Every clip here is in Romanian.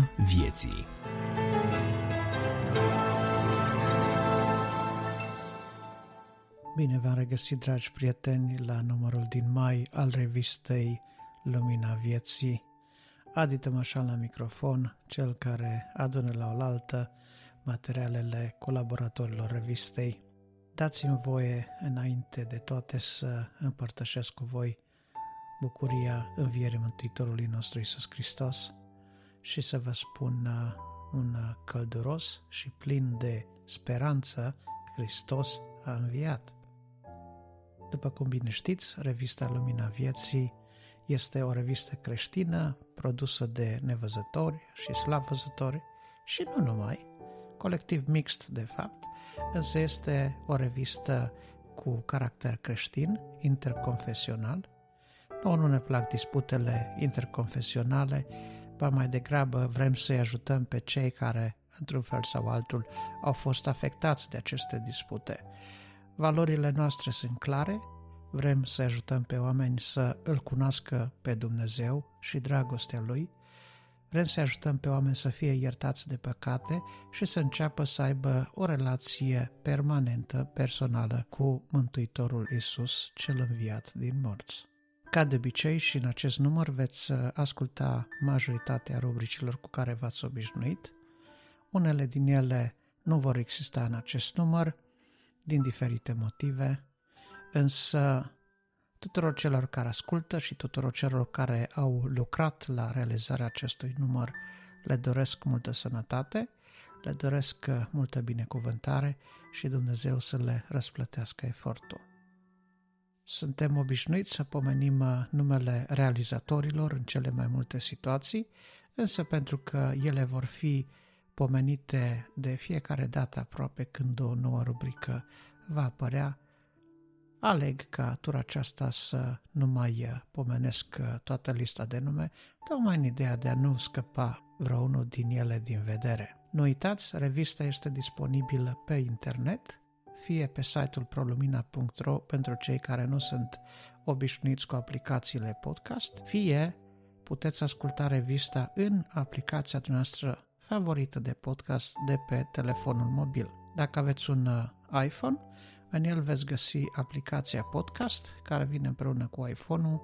Lumina Vieții Bine v-am regăsit, dragi prieteni, la numărul din mai al revistei Lumina Vieții. Adi Tămășan la microfon, cel care adună la oaltă materialele colaboratorilor revistei. Dați-mi voie, înainte de toate, să împărtășesc cu voi bucuria învierii Mântuitorului nostru Isus Hristos și să vă spun uh, un uh, călduros și plin de speranță, Hristos a înviat. După cum bine știți, revista Lumina Vieții este o revistă creștină produsă de nevăzători și slavăzători și nu numai, colectiv mixt de fapt, însă este o revistă cu caracter creștin, interconfesional. Nu, nu ne plac disputele interconfesionale, ba mai degrabă vrem să-i ajutăm pe cei care, într-un fel sau altul, au fost afectați de aceste dispute. Valorile noastre sunt clare, vrem să ajutăm pe oameni să îl cunoască pe Dumnezeu și dragostea Lui, vrem să ajutăm pe oameni să fie iertați de păcate și să înceapă să aibă o relație permanentă, personală cu Mântuitorul Isus, cel înviat din morți. Ca de obicei și în acest număr veți asculta majoritatea rubricilor cu care v-ați obișnuit. Unele din ele nu vor exista în acest număr, din diferite motive, însă tuturor celor care ascultă și tuturor celor care au lucrat la realizarea acestui număr le doresc multă sănătate, le doresc multă binecuvântare și Dumnezeu să le răsplătească efortul. Suntem obișnuiți să pomenim numele realizatorilor în cele mai multe situații, însă pentru că ele vor fi pomenite de fiecare dată aproape când o nouă rubrică va apărea, aleg ca tura aceasta să nu mai pomenesc toată lista de nume, tocmai în ideea de a nu scăpa vreunul din ele din vedere. Nu uitați, revista este disponibilă pe internet, fie pe site-ul prolumina.ro pentru cei care nu sunt obișnuiți cu aplicațiile podcast, fie puteți asculta revista în aplicația noastră favorită de podcast de pe telefonul mobil. Dacă aveți un uh, iPhone, în el veți găsi aplicația podcast care vine împreună cu iPhone-ul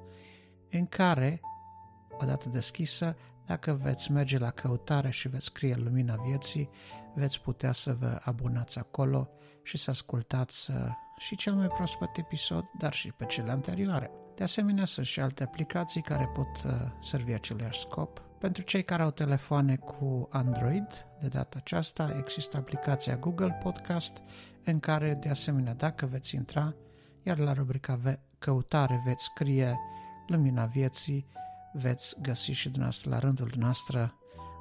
în care, odată deschisă, dacă veți merge la căutare și veți scrie Lumina Vieții, veți putea să vă abonați acolo și să ascultați uh, și cel mai proaspăt episod, dar și pe cele anterioare. De asemenea, sunt și alte aplicații care pot uh, servi același scop. Pentru cei care au telefoane cu Android, de data aceasta există aplicația Google Podcast, în care, de asemenea, dacă veți intra, iar la rubrica căutare veți scrie Lumina Vieții, veți găsi și dumneavoastră la rândul noastră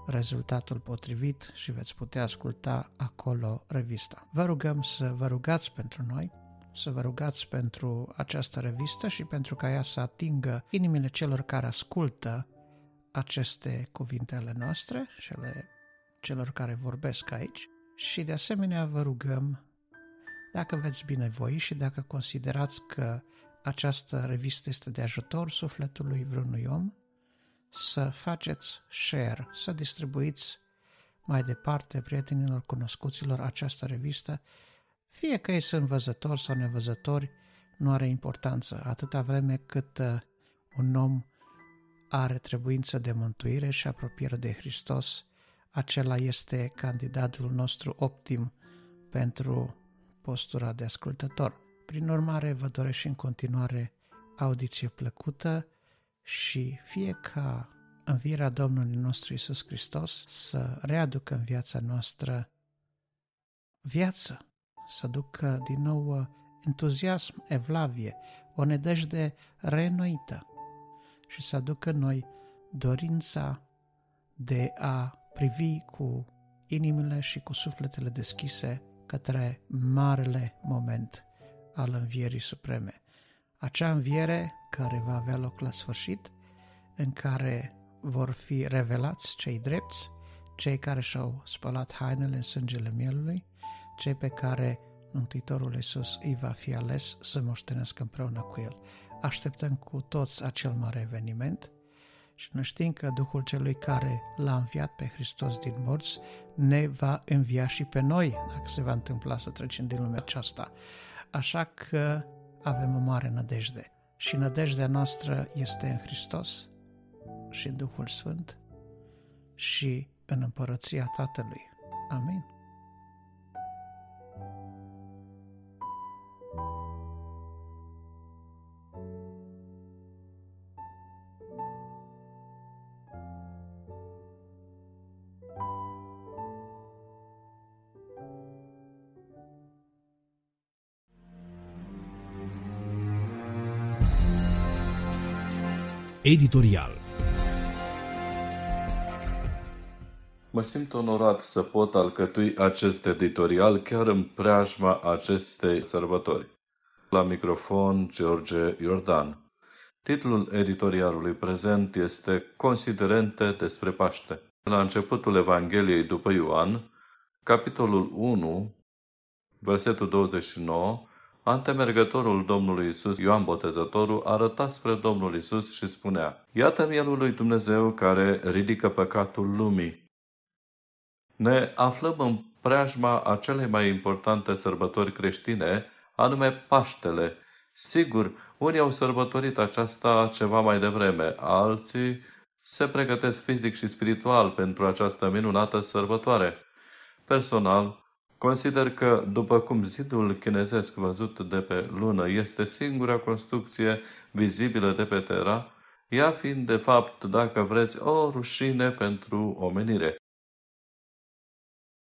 rezultatul potrivit și veți putea asculta acolo revista. Vă rugăm să vă rugați pentru noi, să vă rugați pentru această revistă și pentru ca ea să atingă inimile celor care ascultă aceste cuvintele noastre și ale celor care vorbesc aici și de asemenea vă rugăm dacă veți binevoi și dacă considerați că această revistă este de ajutor sufletului vreunui om, să faceți share, să distribuiți mai departe prietenilor cunoscuților această revistă, fie că ei sunt văzători sau nevăzători, nu are importanță, atâta vreme cât uh, un om are trebuință de mântuire și apropiere de Hristos, acela este candidatul nostru optim pentru postura de ascultător. Prin urmare, vă doresc și în continuare audiție plăcută și fie ca învierea Domnului nostru Isus Hristos să readucă în viața noastră viață, să ducă din nou entuziasm, evlavie, o nedejde reînnoită și să aducă noi dorința de a privi cu inimile și cu sufletele deschise către marele moment al învierii supreme. Acea înviere care va avea loc la sfârșit, în care vor fi revelați cei drepți, cei care și-au spălat hainele în sângele mielului, cei pe care Mântuitorul Iisus îi va fi ales să moștenească împreună cu El. Așteptăm cu toți acel mare eveniment Și noi știm că Duhul celui care l-a înviat pe Hristos din morți ne va învia și pe noi, dacă se va întâmpla să trecem din lumea aceasta. Așa că avem o mare nădejde. Și nădejdea noastră este în Hristos și în Duhul Sfânt și în împărăția Tatălui. Amin. Editorial Mă simt onorat să pot alcătui acest editorial chiar în preajma acestei sărbători. La microfon, George Iordan. Titlul editorialului prezent este Considerente despre Paște. La începutul Evangheliei după Ioan, capitolul 1, versetul 29, Antemergătorul Domnului Isus, Ioan Botezătorul, arăta spre Domnul Isus și spunea, Iată mielul lui Dumnezeu care ridică păcatul lumii. Ne aflăm în preajma a cele mai importante sărbători creștine, anume Paștele. Sigur, unii au sărbătorit aceasta ceva mai devreme, alții se pregătesc fizic și spiritual pentru această minunată sărbătoare. Personal, Consider că, după cum zidul chinezesc văzut de pe lună este singura construcție vizibilă de pe Terra, ea fiind de fapt, dacă vreți, o rușine pentru omenire.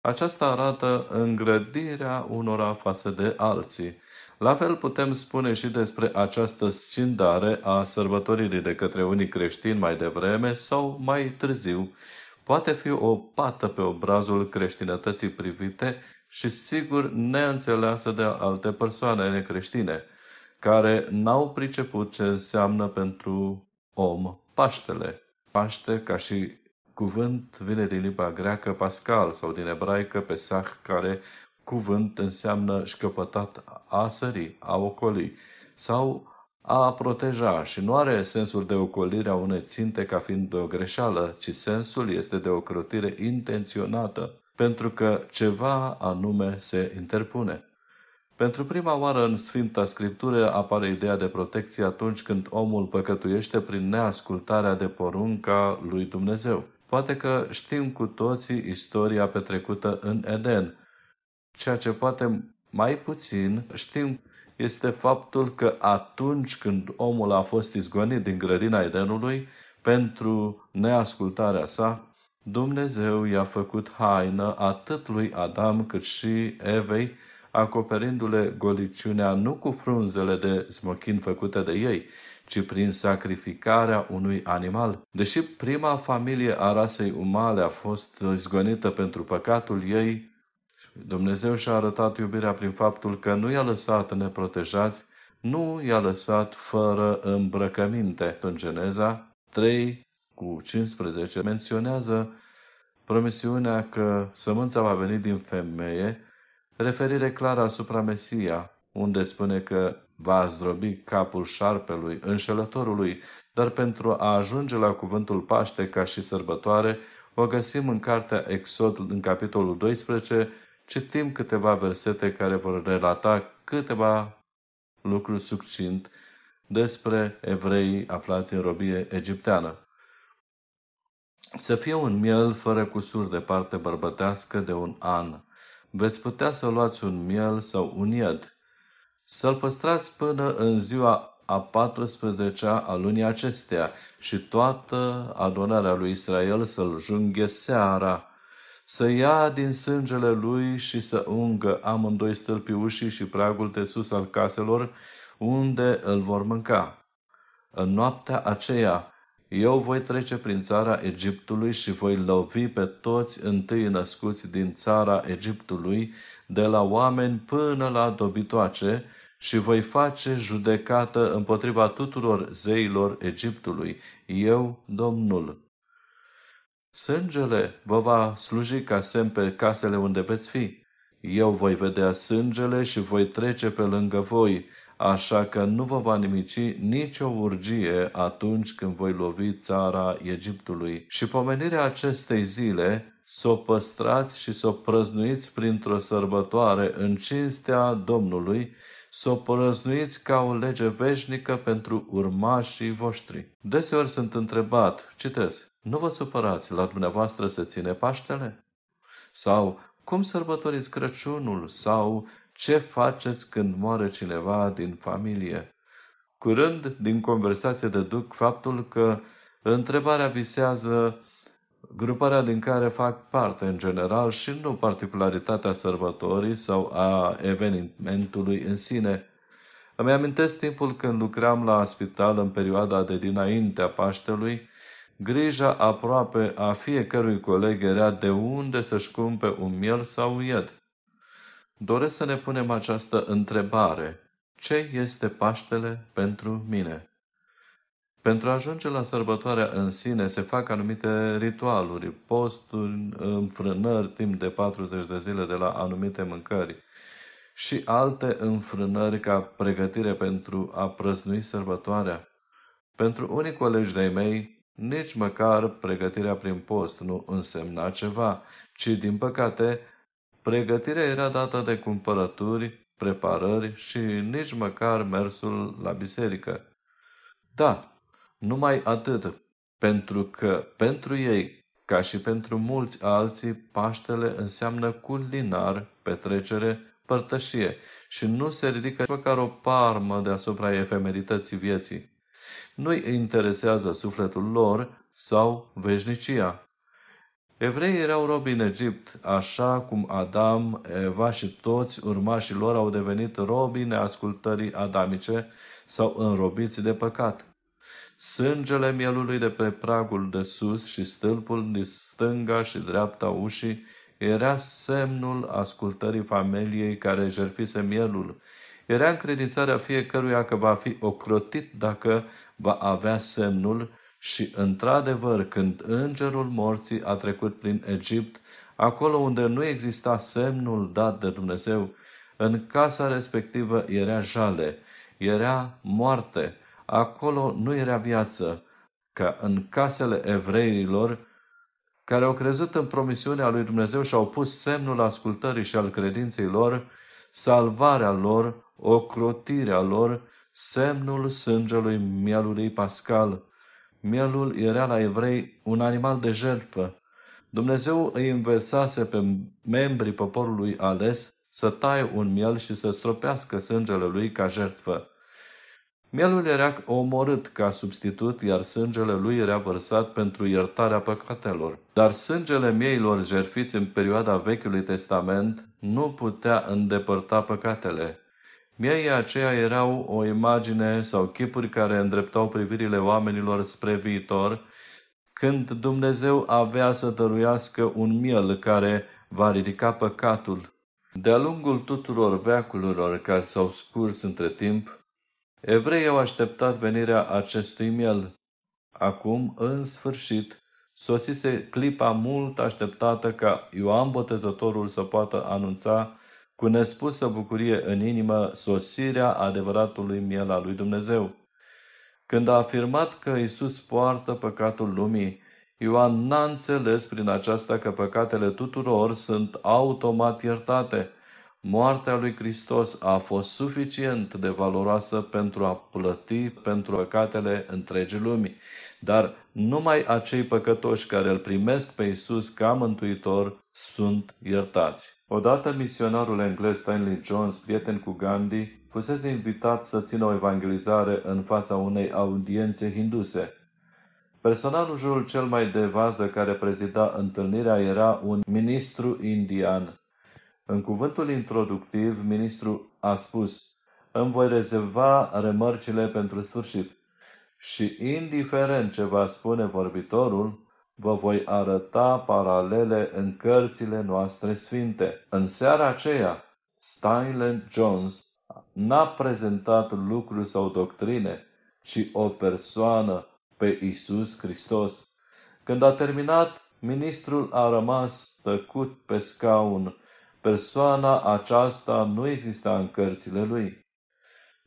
Aceasta arată îngrădirea unora față de alții. La fel putem spune și despre această scindare a sărbătoririi de către unii creștini mai devreme sau mai târziu. Poate fi o pată pe obrazul creștinătății privite și sigur neînțeleasă de alte persoane necreștine, care n-au priceput ce înseamnă pentru om Paștele. Paște ca și cuvânt vine din limba greacă Pascal sau din ebraică Pesach, care cuvânt înseamnă șcăpătat a sări, a ocoli sau a proteja și nu are sensul de ocolire a unei ținte ca fiind de o greșeală, ci sensul este de o crotire intenționată pentru că ceva anume se interpune. Pentru prima oară în Sfânta Scriptură apare ideea de protecție atunci când omul păcătuiește prin neascultarea de porunca lui Dumnezeu. Poate că știm cu toții istoria petrecută în Eden. Ceea ce poate mai puțin știm este faptul că atunci când omul a fost izgonit din grădina Edenului pentru neascultarea sa, Dumnezeu i-a făcut haină atât lui Adam cât și Evei, acoperindu-le goliciunea nu cu frunzele de smochin făcute de ei, ci prin sacrificarea unui animal. Deși prima familie a rasei umane a fost izgonită pentru păcatul ei, Dumnezeu și-a arătat iubirea prin faptul că nu i-a lăsat neprotejați, nu i-a lăsat fără îmbrăcăminte. În Geneza 3, cu 15 menționează promisiunea că sămânța va veni din femeie, referire clară asupra Mesia, unde spune că va zdrobi capul șarpelui, înșelătorului, dar pentru a ajunge la cuvântul Paște ca și sărbătoare, o găsim în cartea Exod, în capitolul 12, citim câteva versete care vor relata câteva lucruri succint despre evreii aflați în robie egipteană să fie un miel fără cusur de parte bărbătească de un an. Veți putea să luați un miel sau un ied. Să-l păstrați până în ziua a 14-a a lunii acesteia și toată adunarea lui Israel să-l junghe seara, să ia din sângele lui și să ungă amândoi stâlpii ușii și pragul de sus al caselor, unde îl vor mânca. În noaptea aceea, eu voi trece prin țara Egiptului și voi lovi pe toți întâi născuți din țara Egiptului, de la oameni până la dobitoace, și voi face judecată împotriva tuturor zeilor Egiptului, eu, Domnul. Sângele vă va sluji ca semn pe casele unde veți fi. Eu voi vedea sângele și voi trece pe lângă voi, așa că nu vă va nimici nicio urgie atunci când voi lovi țara Egiptului. Și pomenirea acestei zile să o păstrați și să o prăznuiți printr-o sărbătoare în cinstea Domnului, să o prăznuiți ca o lege veșnică pentru urmașii voștri. Deseori sunt întrebat, citesc, nu vă supărați, la dumneavoastră se ține Paștele? Sau cum sărbătoriți Crăciunul? Sau ce faceți când moare cineva din familie? Curând, din conversație deduc faptul că întrebarea visează gruparea din care fac parte în general și nu particularitatea sărbătorii sau a evenimentului în sine. Îmi amintesc timpul când lucram la spital în perioada de dinaintea Paștelui, grija aproape a fiecărui coleg era de unde să-și cumpe un miel sau un ied. Doresc să ne punem această întrebare. Ce este Paștele pentru mine? Pentru a ajunge la sărbătoarea în sine se fac anumite ritualuri, posturi, înfrânări timp de 40 de zile de la anumite mâncări și alte înfrânări ca pregătire pentru a prăznui sărbătoarea. Pentru unii colegi de-ai mei, nici măcar pregătirea prin post nu însemna ceva, ci, din păcate, pregătirea era dată de cumpărături, preparări și nici măcar mersul la biserică. Da, numai atât, pentru că pentru ei, ca și pentru mulți alții, Paștele înseamnă culinar, petrecere, părtășie și nu se ridică măcar o parmă deasupra efemerității vieții. Nu îi interesează sufletul lor sau veșnicia. Evreii erau robi în Egipt, așa cum Adam, Eva și toți urmașii lor au devenit robi neascultării adamice sau înrobiți de păcat. Sângele mielului de pe pragul de sus și stâlpul din stânga și dreapta ușii era semnul ascultării familiei care jertfise mielul. Era încredințarea fiecăruia că va fi ocrotit dacă va avea semnul și, într-adevăr, când îngerul morții a trecut prin Egipt, acolo unde nu exista semnul dat de Dumnezeu, în casa respectivă era jale, era moarte, acolo nu era viață, ca în casele evreilor, care au crezut în promisiunea lui Dumnezeu și au pus semnul ascultării și al credinței lor, salvarea lor, ocrotirea lor, semnul sângelui mielului pascal. Mielul era la evrei un animal de jertfă. Dumnezeu îi învățase pe membrii poporului ales să taie un miel și să stropească sângele lui ca jertfă. Mielul era omorât ca substitut, iar sângele lui era vărsat pentru iertarea păcatelor. Dar sângele mieilor jerfiți în perioada Vechiului Testament nu putea îndepărta păcatele. Mieii aceia erau o imagine sau chipuri care îndreptau privirile oamenilor spre viitor, când Dumnezeu avea să dăruiască un miel care va ridica păcatul. De-a lungul tuturor veacurilor care s-au scurs între timp, Evreii au așteptat venirea acestui miel. Acum, în sfârșit, sosise clipa mult așteptată ca Ioan Botezătorul să poată anunța cu nespusă bucurie în inimă sosirea adevăratului miel al lui Dumnezeu. Când a afirmat că Isus poartă păcatul lumii, Ioan n-a înțeles prin aceasta că păcatele tuturor sunt automat iertate – Moartea lui Hristos a fost suficient de valoroasă pentru a plăti pentru păcatele întregii lumii, dar numai acei păcătoși care îl primesc pe Isus ca mântuitor sunt iertați. Odată misionarul englez Stanley Jones, prieten cu Gandhi, fusese invitat să țină o evangelizare în fața unei audiențe hinduse. Personajul cel mai de vază care prezida întâlnirea era un ministru indian în cuvântul introductiv, ministrul a spus, îmi voi rezerva remarcile pentru sfârșit și, indiferent ce va spune vorbitorul, vă voi arăta paralele în cărțile noastre sfinte. În seara aceea, Stanley Jones n-a prezentat lucruri sau doctrine, ci o persoană pe Isus Hristos. Când a terminat, ministrul a rămas tăcut pe scaun Persoana aceasta nu exista în cărțile lui.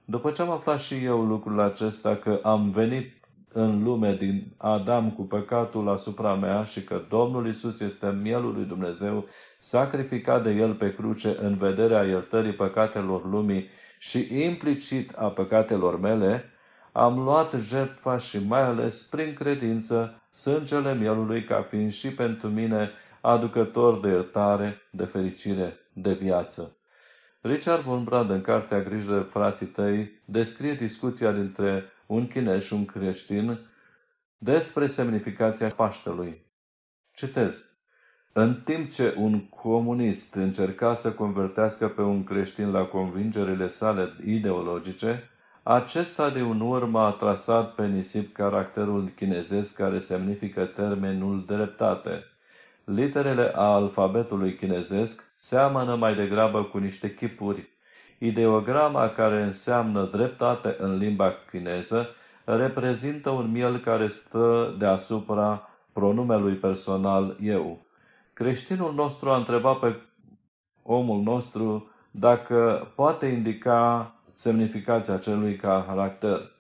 După ce am aflat și eu lucrul acesta că am venit în lume din Adam cu păcatul asupra mea și că Domnul Isus este mielul lui Dumnezeu, sacrificat de El pe cruce în vederea iertării păcatelor lumii și implicit a păcatelor mele, am luat jertfa și mai ales prin credință sângele mielului ca fiind și pentru mine aducător de iertare, de fericire, de viață. Richard von Brand, în cartea Grijă de frații tăi, descrie discuția dintre un chinez și un creștin despre semnificația Paștelui. Citez. În timp ce un comunist încerca să convertească pe un creștin la convingerile sale ideologice, acesta de un urmă a trasat pe nisip caracterul chinezesc care semnifică termenul dreptate. Literele a alfabetului chinezesc seamănă mai degrabă cu niște chipuri. Ideograma care înseamnă dreptate în limba chineză reprezintă un miel care stă deasupra pronumelui personal eu. Creștinul nostru a întrebat pe omul nostru dacă poate indica semnificația acelui caracter.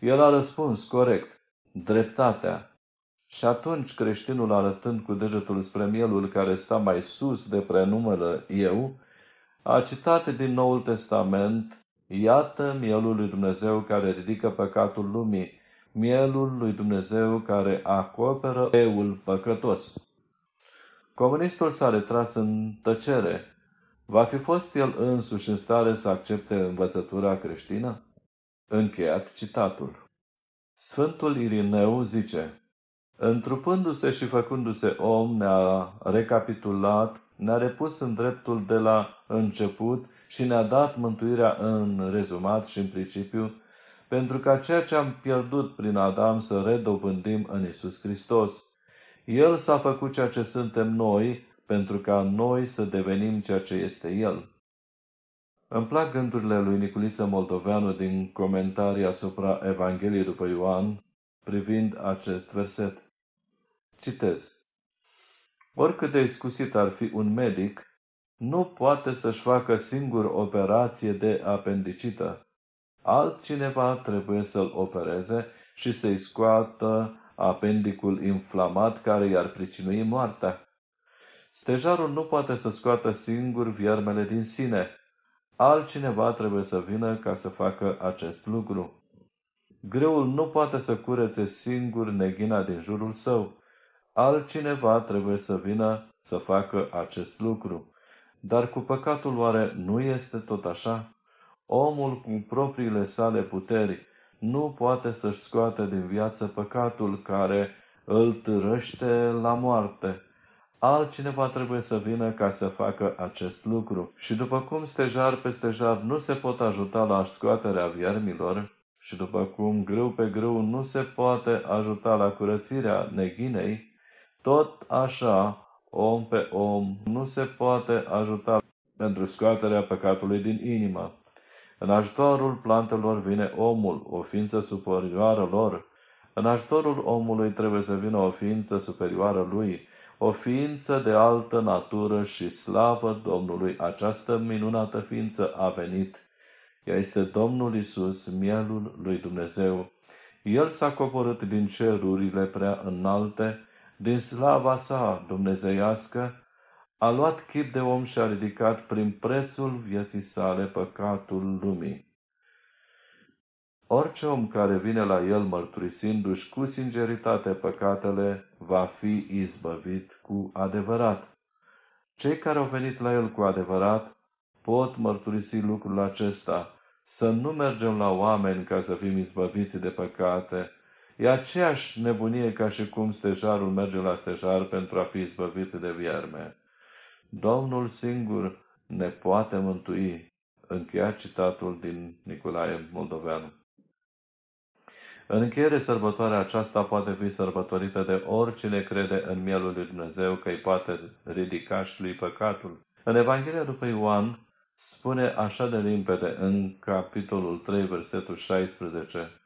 El a răspuns corect, dreptatea. Și atunci creștinul, arătând cu degetul spre mielul care sta mai sus de prenumele eu, a citat din Noul Testament, Iată mielul lui Dumnezeu care ridică păcatul lumii, mielul lui Dumnezeu care acoperă eul păcătos. Comunistul s-a retras în tăcere, Va fi fost el însuși în stare să accepte învățătura creștină? Încheiat citatul. Sfântul Irineu zice, Întrupându-se și făcându-se om, ne-a recapitulat, ne-a repus în dreptul de la început și ne-a dat mântuirea în rezumat și în principiu, pentru ca ceea ce am pierdut prin Adam să redobândim în Isus Hristos. El s-a făcut ceea ce suntem noi, pentru ca noi să devenim ceea ce este El. Îmi plac gândurile lui Niculiță Moldoveanu din comentarii asupra Evangheliei după Ioan privind acest verset. Citez. Oricât de iscusit ar fi un medic, nu poate să-și facă singur operație de apendicită. Altcineva trebuie să-l opereze și să-i scoată apendicul inflamat care i-ar pricinui moartea. Stejarul nu poate să scoată singur viermele din sine. Altcineva trebuie să vină ca să facă acest lucru. Greul nu poate să curețe singur neghina din jurul său. Altcineva trebuie să vină să facă acest lucru. Dar cu păcatul oare nu este tot așa? Omul cu propriile sale puteri nu poate să-și scoate din viață păcatul care îl târăște la moarte altcineva trebuie să vină ca să facă acest lucru. Și după cum stejar pe stejar nu se pot ajuta la scoaterea viermilor, și după cum grâu pe grâu nu se poate ajuta la curățirea neghinei, tot așa, om pe om nu se poate ajuta pentru scoaterea păcatului din inimă. În ajutorul plantelor vine omul, o ființă superioară lor. În ajutorul omului trebuie să vină o ființă superioară lui, o ființă de altă natură și slavă Domnului. Această minunată ființă a venit. Ea este Domnul Isus, mielul lui Dumnezeu. El s-a coborât din cerurile prea înalte, din slava sa dumnezeiască, a luat chip de om și a ridicat prin prețul vieții sale păcatul lumii. Orice om care vine la el mărturisindu-și cu sinceritate păcatele, va fi izbăvit cu adevărat. Cei care au venit la el cu adevărat pot mărturisi lucrul acesta, să nu mergem la oameni ca să fim izbăviți de păcate. E aceeași nebunie ca și cum stejarul merge la stejar pentru a fi izbăvit de vierme. Domnul singur ne poate mântui. Încheia citatul din Nicolae Moldoveanu. În încheiere, sărbătoarea aceasta poate fi sărbătorită de oricine crede în mielul lui Dumnezeu că îi poate ridica și lui păcatul. În Evanghelia după Ioan spune așa de limpede în capitolul 3, versetul 16,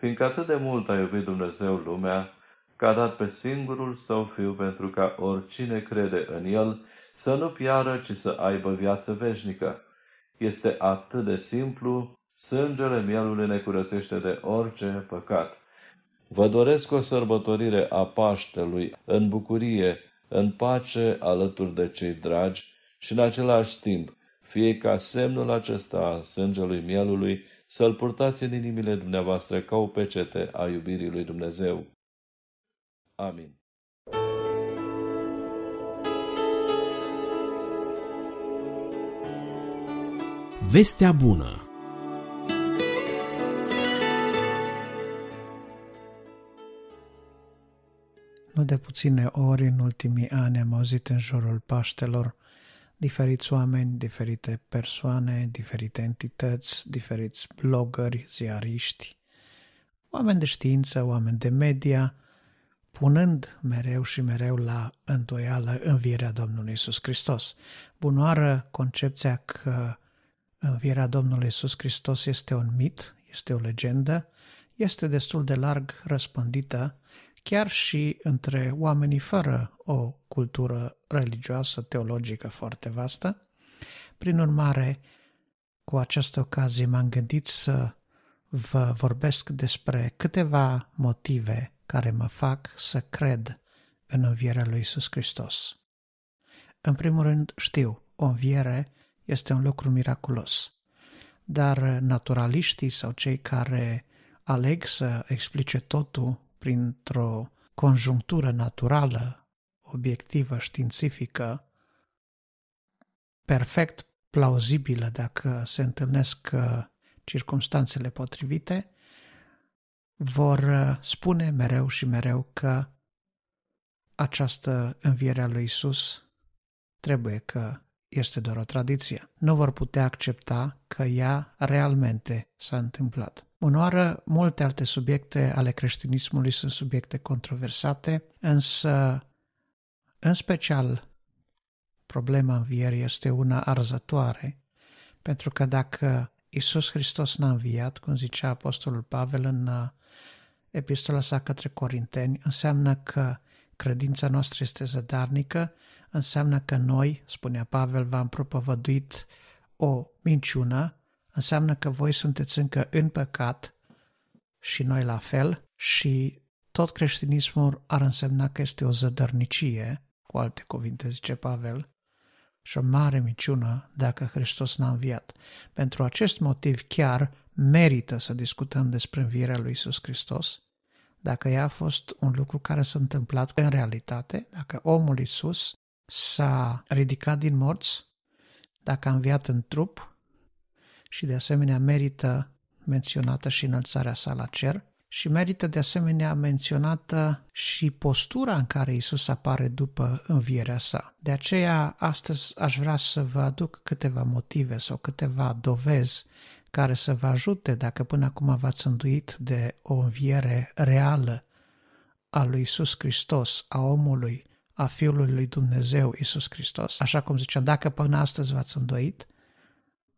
Fiindcă atât de mult a iubit Dumnezeu lumea, că a dat pe singurul său fiu pentru ca oricine crede în el să nu piară, ci să aibă viață veșnică. Este atât de simplu Sângele mielului ne curățește de orice păcat. Vă doresc o sărbătorire a Paștelui în bucurie, în pace alături de cei dragi și în același timp, fie ca semnul acesta a sângelui mielului să-l purtați în inimile dumneavoastră ca o pecete a iubirii lui Dumnezeu. Amin. Vestea bună Nu de puține ori în ultimii ani am auzit în jurul Paștelor diferiți oameni, diferite persoane, diferite entități, diferiți blogări, ziariști, oameni de știință, oameni de media, punând mereu și mereu la îndoială învierea Domnului Isus Hristos. Bunoară concepția că învierea Domnului Isus Hristos este un mit, este o legendă, este destul de larg răspândită chiar și între oamenii fără o cultură religioasă, teologică foarte vastă. Prin urmare, cu această ocazie m-am gândit să vă vorbesc despre câteva motive care mă fac să cred în învierea lui Isus Hristos. În primul rând, știu, o înviere este un lucru miraculos, dar naturaliștii sau cei care aleg să explice totul printr-o conjunctură naturală, obiectivă, științifică, perfect plauzibilă dacă se întâlnesc uh, circumstanțele potrivite, vor uh, spune mereu și mereu că această înviere a lui Isus trebuie că este doar o tradiție. Nu vor putea accepta că ea realmente s-a întâmplat. Unoară, multe alte subiecte ale creștinismului sunt subiecte controversate, însă, în special, problema învierii este una arzătoare, pentru că dacă Isus Hristos n-a înviat, cum zicea Apostolul Pavel în uh, epistola sa către Corinteni, înseamnă că credința noastră este zădarnică, înseamnă că noi, spunea Pavel, v-am propovăduit o minciună, înseamnă că voi sunteți încă în păcat și noi la fel și tot creștinismul ar însemna că este o zădărnicie, cu alte cuvinte zice Pavel, și o mare minciună dacă Hristos n-a înviat. Pentru acest motiv chiar merită să discutăm despre învierea lui Isus Hristos, dacă ea a fost un lucru care s-a întâmplat în realitate, dacă omul Isus s-a ridicat din morți, dacă a înviat în trup și de asemenea merită menționată și înălțarea sa la cer și merită de asemenea menționată și postura în care Isus apare după învierea sa. De aceea, astăzi aș vrea să vă aduc câteva motive sau câteva dovezi care să vă ajute dacă până acum v-ați înduit de o înviere reală a lui Isus Hristos, a omului, a Fiului lui Dumnezeu, Isus Hristos. Așa cum ziceam, dacă până astăzi v-ați îndoit,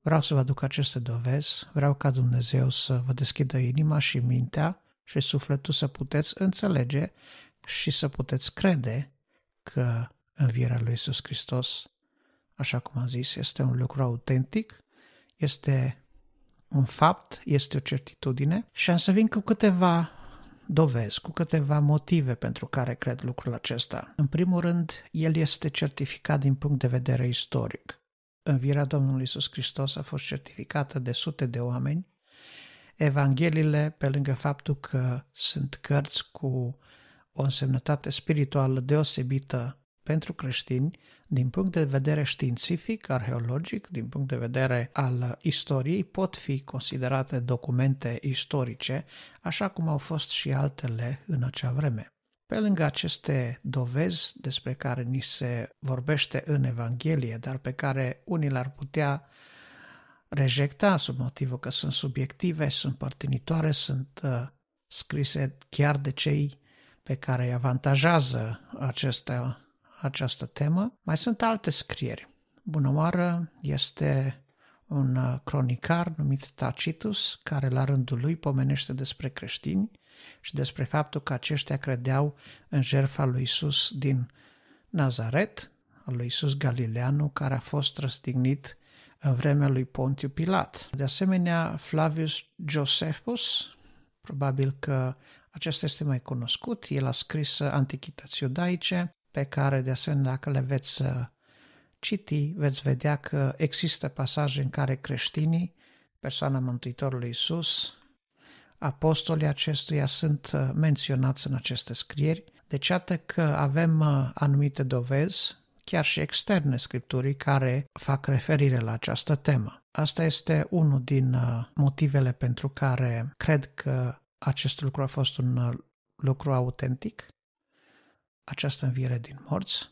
vreau să vă aduc aceste dovezi, vreau ca Dumnezeu să vă deschidă inima și mintea și sufletul să puteți înțelege și să puteți crede că învierea lui Isus Hristos, așa cum am zis, este un lucru autentic, este un fapt, este o certitudine și am să vin cu câteva dovezi, cu câteva motive pentru care cred lucrul acesta. În primul rând, el este certificat din punct de vedere istoric. Învierea Domnului Isus Hristos a fost certificată de sute de oameni. Evangheliile, pe lângă faptul că sunt cărți cu o însemnătate spirituală deosebită pentru creștini, din punct de vedere științific, arheologic, din punct de vedere al istoriei, pot fi considerate documente istorice, așa cum au fost și altele în acea vreme. Pe lângă aceste dovezi despre care ni se vorbește în Evanghelie, dar pe care unii le-ar putea rejecta sub motivul că sunt subiective, sunt părtinitoare, sunt uh, scrise chiar de cei pe care îi avantajează aceste această temă. Mai sunt alte scrieri. Bună oară este un uh, cronicar numit Tacitus, care la rândul lui pomenește despre creștini și despre faptul că aceștia credeau în jertfa lui Isus din Nazaret, al lui Isus Galileanu, care a fost răstignit în vremea lui Pontiu Pilat. De asemenea, Flavius Josephus, probabil că acesta este mai cunoscut, el a scris Antichități iudaice, pe care, de asemenea, dacă le veți uh, citi, veți vedea că există pasaje în care creștinii, persoana Mântuitorului Isus, apostolii acestuia sunt uh, menționați în aceste scrieri, deci iată că avem uh, anumite dovezi, chiar și externe scripturii, care fac referire la această temă. Asta este unul din motivele pentru care cred că acest lucru a fost un lucru autentic această înviere din morți.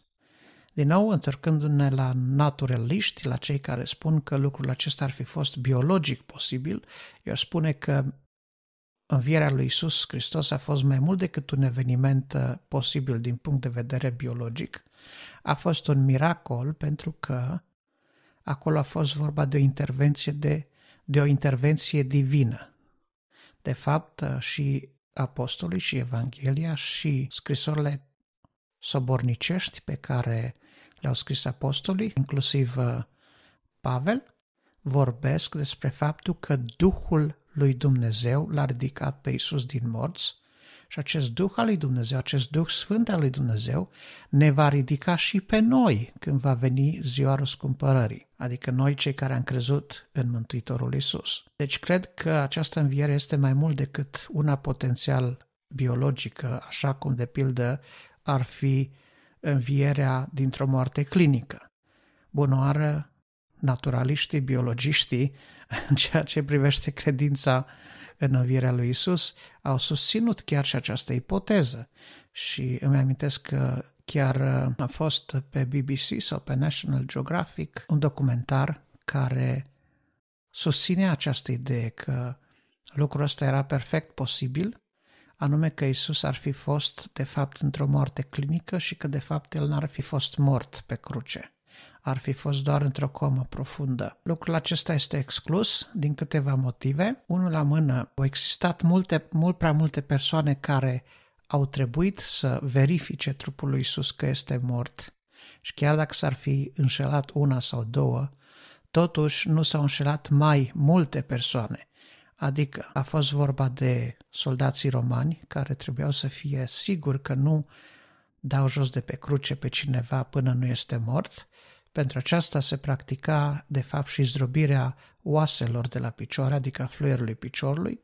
Din nou, întorcându-ne la naturaliști, la cei care spun că lucrul acesta ar fi fost biologic posibil, eu spune că învierea lui Isus Hristos a fost mai mult decât un eveniment uh, posibil din punct de vedere biologic. A fost un miracol pentru că acolo a fost vorba de o intervenție de, de o intervenție divină. De fapt, uh, și apostolii și Evanghelia și scrisorile sobornicești pe care le-au scris apostolii, inclusiv uh, Pavel, vorbesc despre faptul că Duhul lui Dumnezeu l-a ridicat pe Isus din morți și acest Duh al lui Dumnezeu, acest Duh Sfânt al lui Dumnezeu ne va ridica și pe noi când va veni ziua răscumpărării, adică noi cei care am crezut în Mântuitorul Isus. Deci cred că această înviere este mai mult decât una potențial biologică, așa cum de pildă ar fi învierea dintr-o moarte clinică. Bunoară naturaliștii, biologiștii, în ceea ce privește credința în învierea lui Isus, au susținut chiar și această ipoteză. Și îmi amintesc că chiar a fost pe BBC sau pe National Geographic un documentar care susține această idee că lucrul ăsta era perfect posibil anume că Isus ar fi fost de fapt într-o moarte clinică și că de fapt el n-ar fi fost mort pe cruce. Ar fi fost doar într-o comă profundă. Lucrul acesta este exclus din câteva motive. Unul la mână, au existat multe, mult prea multe persoane care au trebuit să verifice trupul lui Isus că este mort. Și chiar dacă s-ar fi înșelat una sau două, totuși nu s-au înșelat mai multe persoane. Adică a fost vorba de soldații romani care trebuiau să fie siguri că nu dau jos de pe cruce pe cineva până nu este mort. Pentru aceasta se practica, de fapt, și zdrobirea oaselor de la picioare, adică a fluierului piciorului,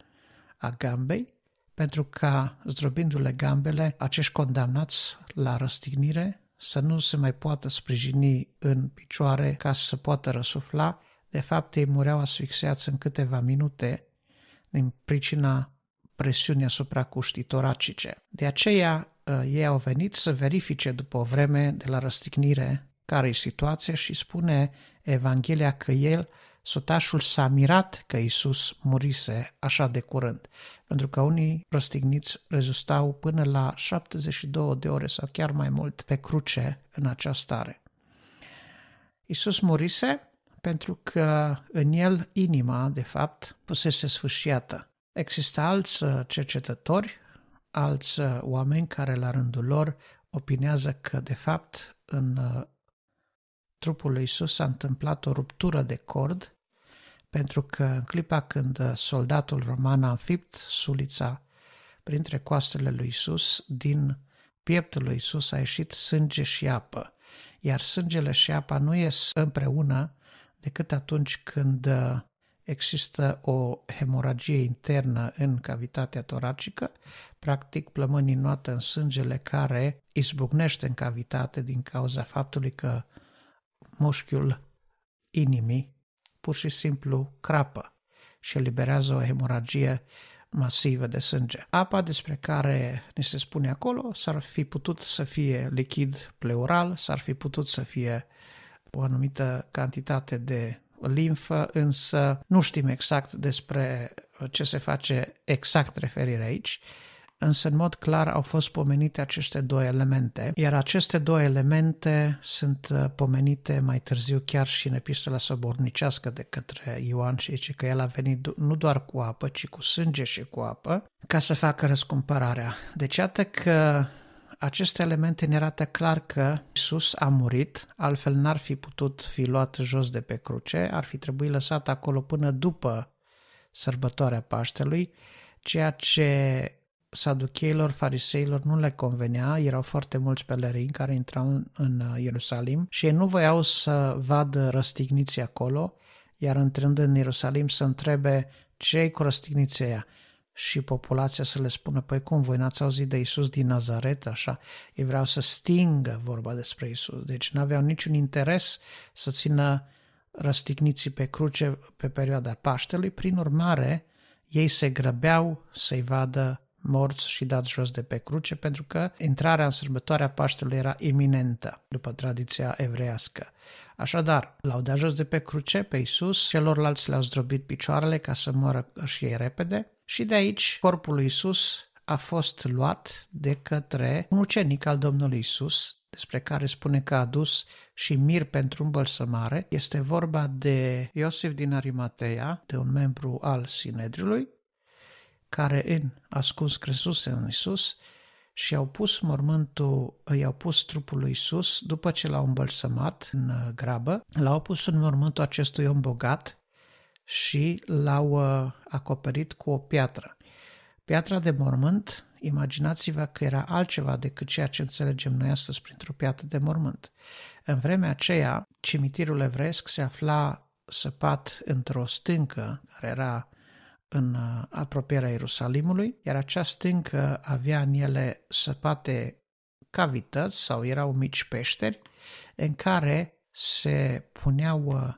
a gambei, pentru ca, zdrobindu-le gambele, acești condamnați la răstignire să nu se mai poată sprijini în picioare ca să poată răsufla. De fapt, ei mureau asfixiați în câteva minute din pricina presiunii asupra cuștii toracice. De aceea, uh, ei au venit să verifice după o vreme de la răstignire care e situația și spune Evanghelia că el, sotașul, s-a mirat că Isus murise așa de curând, pentru că unii răstigniți rezistau până la 72 de ore sau chiar mai mult pe cruce în această stare. Isus murise pentru că în el inima, de fapt, pusese sfârșiată. Există alți uh, cercetători, alți uh, oameni care la rândul lor opinează că, de fapt, în uh, trupul lui Isus s-a întâmplat o ruptură de cord, pentru că în clipa când soldatul roman a înfipt sulița printre coastele lui Isus, din pieptul lui Isus a ieșit sânge și apă, iar sângele și apa nu ies împreună, decât atunci când uh, există o hemoragie internă în cavitatea toracică, practic plămânii noată în sângele care izbucnește în cavitate din cauza faptului că mușchiul inimii pur și simplu crapă și eliberează o hemoragie masivă de sânge. Apa despre care ni se spune acolo s-ar fi putut să fie lichid pleural, s-ar fi putut să fie o anumită cantitate de limfă, însă nu știm exact despre ce se face exact referire aici, însă în mod clar au fost pomenite aceste două elemente, iar aceste două elemente sunt pomenite mai târziu chiar și în epistola sobornicească de către Ioan și zice că el a venit nu doar cu apă, ci cu sânge și cu apă, ca să facă răscumpărarea. Deci iată că aceste elemente ne arată clar că Isus a murit, altfel n-ar fi putut fi luat jos de pe cruce, ar fi trebuit lăsat acolo până după sărbătoarea Paștelui, ceea ce saducheilor, fariseilor nu le convenea, erau foarte mulți pelerini care intrau în Ierusalim și ei nu voiau să vadă răstigniții acolo, iar intrând în Ierusalim să întrebe ce cu răstigniția aia? Și populația să le spună, păi cum, voi n-ați auzit de Isus din Nazaret, așa? Ei vreau să stingă vorba despre Isus, deci nu aveau niciun interes să țină răstigniții pe cruce pe perioada Paștelui, prin urmare, ei se grăbeau să-i vadă morți și dați jos de pe cruce, pentru că intrarea în sărbătoarea Paștelui era iminentă, după tradiția evreiască. Așadar, l-au dat jos de pe cruce pe Isus, celorlalți le-au zdrobit picioarele ca să moară și ei repede și de aici corpul lui Isus a fost luat de către un ucenic al Domnului Isus, despre care spune că a dus și mir pentru îmbălsămare. Este vorba de Iosif din Arimatea, de un membru al Sinedriului, care în ascuns cresuse în Isus și au pus mormântul, i-au pus trupul lui Isus după ce l-au îmbălsămat în uh, grabă, l-au pus în mormântul acestui om bogat și l-au uh, acoperit cu o piatră. Piatra de mormânt, imaginați-vă că era altceva decât ceea ce înțelegem noi astăzi printr-o piatră de mormânt. În vremea aceea, cimitirul evreiesc se afla săpat într-o stâncă care era în uh, apropierea Ierusalimului, iar acea stâncă avea în ele săpate cavități sau erau mici peșteri în care se puneau uh,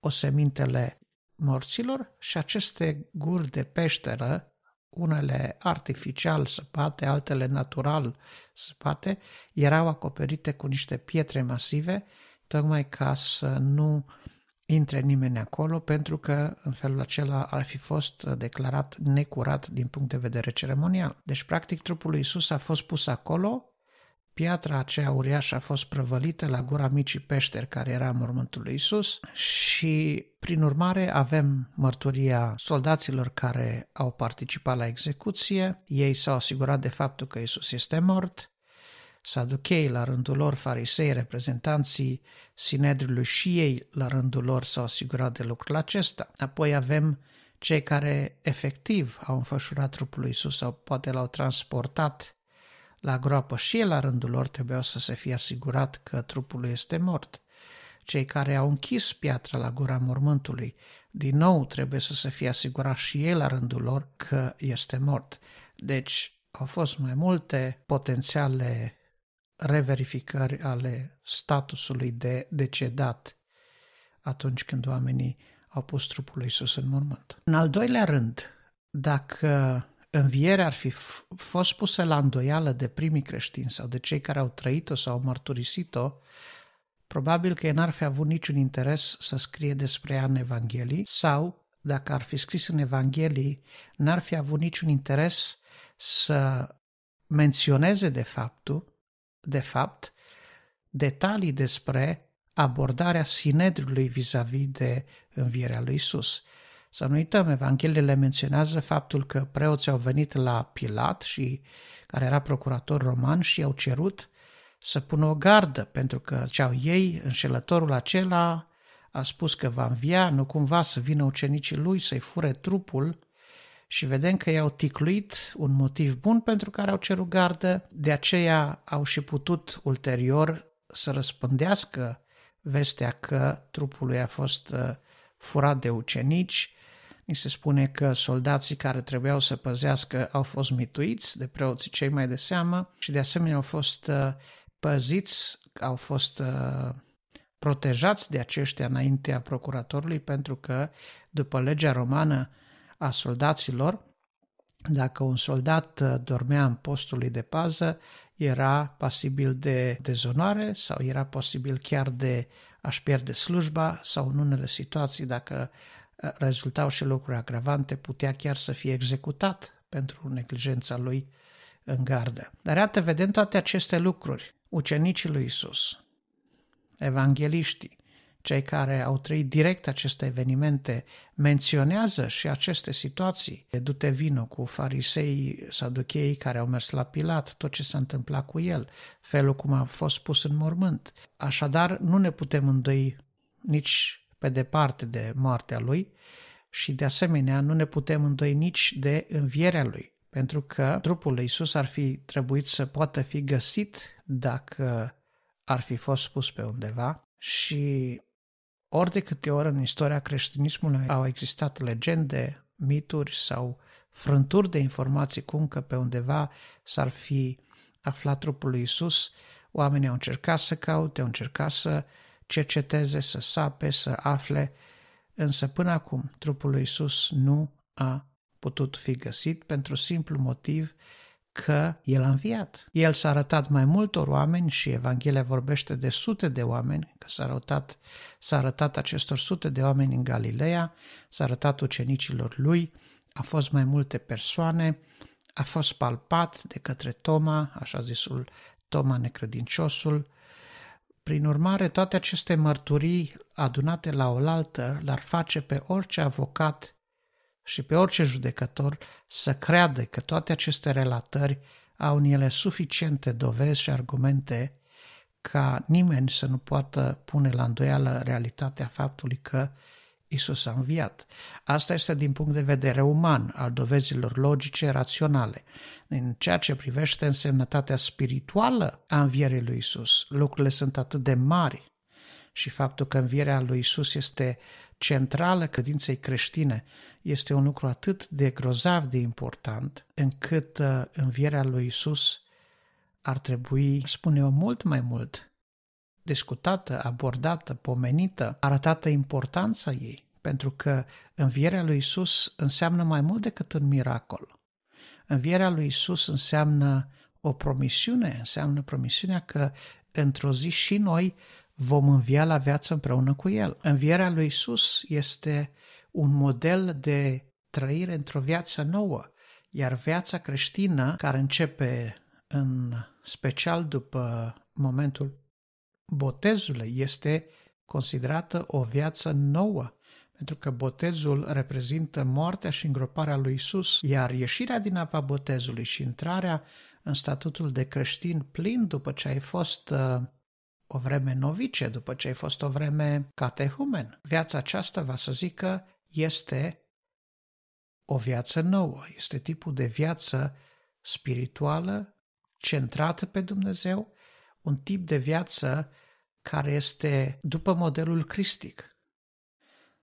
osemintele morților și aceste guri de peșteră, unele artificial săpate, altele natural săpate, erau acoperite cu niște pietre masive, tocmai ca să nu intre nimeni acolo pentru că în felul acela ar fi fost declarat necurat din punct de vedere ceremonial. Deci, practic, trupul lui Isus a fost pus acolo, piatra aceea uriașă a fost prăvălită la gura micii peșteri care era mormântul lui Isus și, prin urmare, avem mărturia soldaților care au participat la execuție, ei s-au asigurat de faptul că Isus este mort, Saduchei, la rândul lor, farisei, reprezentanții Sinedriului și ei, la rândul lor, s-au asigurat de lucrul acesta. Apoi avem cei care efectiv au înfășurat trupul lui Isus sau poate l-au transportat la groapă și ei, la rândul lor, trebuiau să se fie asigurat că trupul lui este mort. Cei care au închis piatra la gura mormântului, din nou trebuie să se fie asigurat și ei, la rândul lor, că este mort. Deci, au fost mai multe potențiale reverificări ale statusului de decedat atunci când oamenii au pus trupul lui Iisus în mormânt. În al doilea rând, dacă învierea ar fi fost pusă la îndoială de primii creștini sau de cei care au trăit-o sau au mărturisit-o, probabil că ei n-ar fi avut niciun interes să scrie despre ea în Evanghelii sau, dacă ar fi scris în Evanghelii, n-ar fi avut niciun interes să menționeze de faptul de fapt, detalii despre abordarea Sinedriului vis-a-vis de învierea lui Isus. Să nu uităm, Evangheliile menționează faptul că preoții au venit la Pilat, și care era procurator roman, și au cerut să pună o gardă, pentru că ceau ei, înșelătorul acela a spus că va învia, nu cumva să vină ucenicii lui să-i fure trupul și vedem că i-au ticluit un motiv bun pentru care au cerut gardă, de aceea au și putut ulterior să răspândească vestea că trupul lui a fost uh, furat de ucenici. Ni se spune că soldații care trebuiau să păzească au fost mituiți de preoții cei mai de seamă și de asemenea au fost uh, păziți, au fost uh, protejați de aceștia înaintea procuratorului pentru că după legea romană a soldaților, dacă un soldat uh, dormea în postul lui de pază, era pasibil de dezonoare sau era posibil chiar de a-și pierde slujba sau în unele situații, dacă uh, rezultau și lucruri agravante, putea chiar să fie executat pentru neglijența lui în gardă. Dar iată, vedem toate aceste lucruri. Ucenicii lui Isus, evangeliștii, cei care au trăit direct aceste evenimente menționează și aceste situații. Du-te vino cu farisei saducheii care au mers la Pilat, tot ce s-a întâmplat cu el, felul cum a fost pus în mormânt. Așadar, nu ne putem îndoi nici pe departe de moartea lui și de asemenea nu ne putem îndoi nici de învierea lui, pentru că trupul lui Isus ar fi trebuit să poată fi găsit dacă ar fi fost pus pe undeva și ori de câte ori în istoria creștinismului au existat legende, mituri sau frânturi de informații cum că pe undeva s-ar fi aflat trupul lui Isus, oamenii au încercat să caute, au încercat să cerceteze, să sape, să afle, însă până acum trupul lui Isus nu a putut fi găsit pentru simplu motiv că El a înviat. El s-a arătat mai multor oameni și Evanghelia vorbește de sute de oameni, că s-a arătat, s-a arătat acestor sute de oameni în Galileea, s-a arătat ucenicilor lui, a fost mai multe persoane, a fost palpat de către Toma, așa zisul Toma necredinciosul. Prin urmare, toate aceste mărturii adunate la oaltă l-ar face pe orice avocat și pe orice judecător să creadă că toate aceste relatări au în ele suficiente dovezi și argumente ca nimeni să nu poată pune la îndoială realitatea faptului că Isus a înviat. Asta este din punct de vedere uman, al dovezilor logice, raționale. În ceea ce privește însemnătatea spirituală a învierii lui Isus, lucrurile sunt atât de mari și faptul că învierea lui Isus este centrală credinței creștine este un lucru atât de grozav de important, încât uh, învierea lui Isus ar trebui, spune eu, mult mai mult discutată, abordată, pomenită, arătată importanța ei, pentru că învierea lui Isus înseamnă mai mult decât un miracol. Învierea lui Isus înseamnă o promisiune, înseamnă promisiunea că într-o zi și noi vom învia la viață împreună cu El. Învierea lui Isus este un model de trăire într-o viață nouă, iar viața creștină, care începe în special după momentul botezului, este considerată o viață nouă, pentru că botezul reprezintă moartea și îngroparea lui Isus, iar ieșirea din apa botezului și intrarea în statutul de creștin plin după ce ai fost uh, o vreme novice, după ce ai fost o vreme catehumen. Viața aceasta va să zică este o viață nouă, este tipul de viață spirituală, centrată pe Dumnezeu, un tip de viață care este după modelul cristic.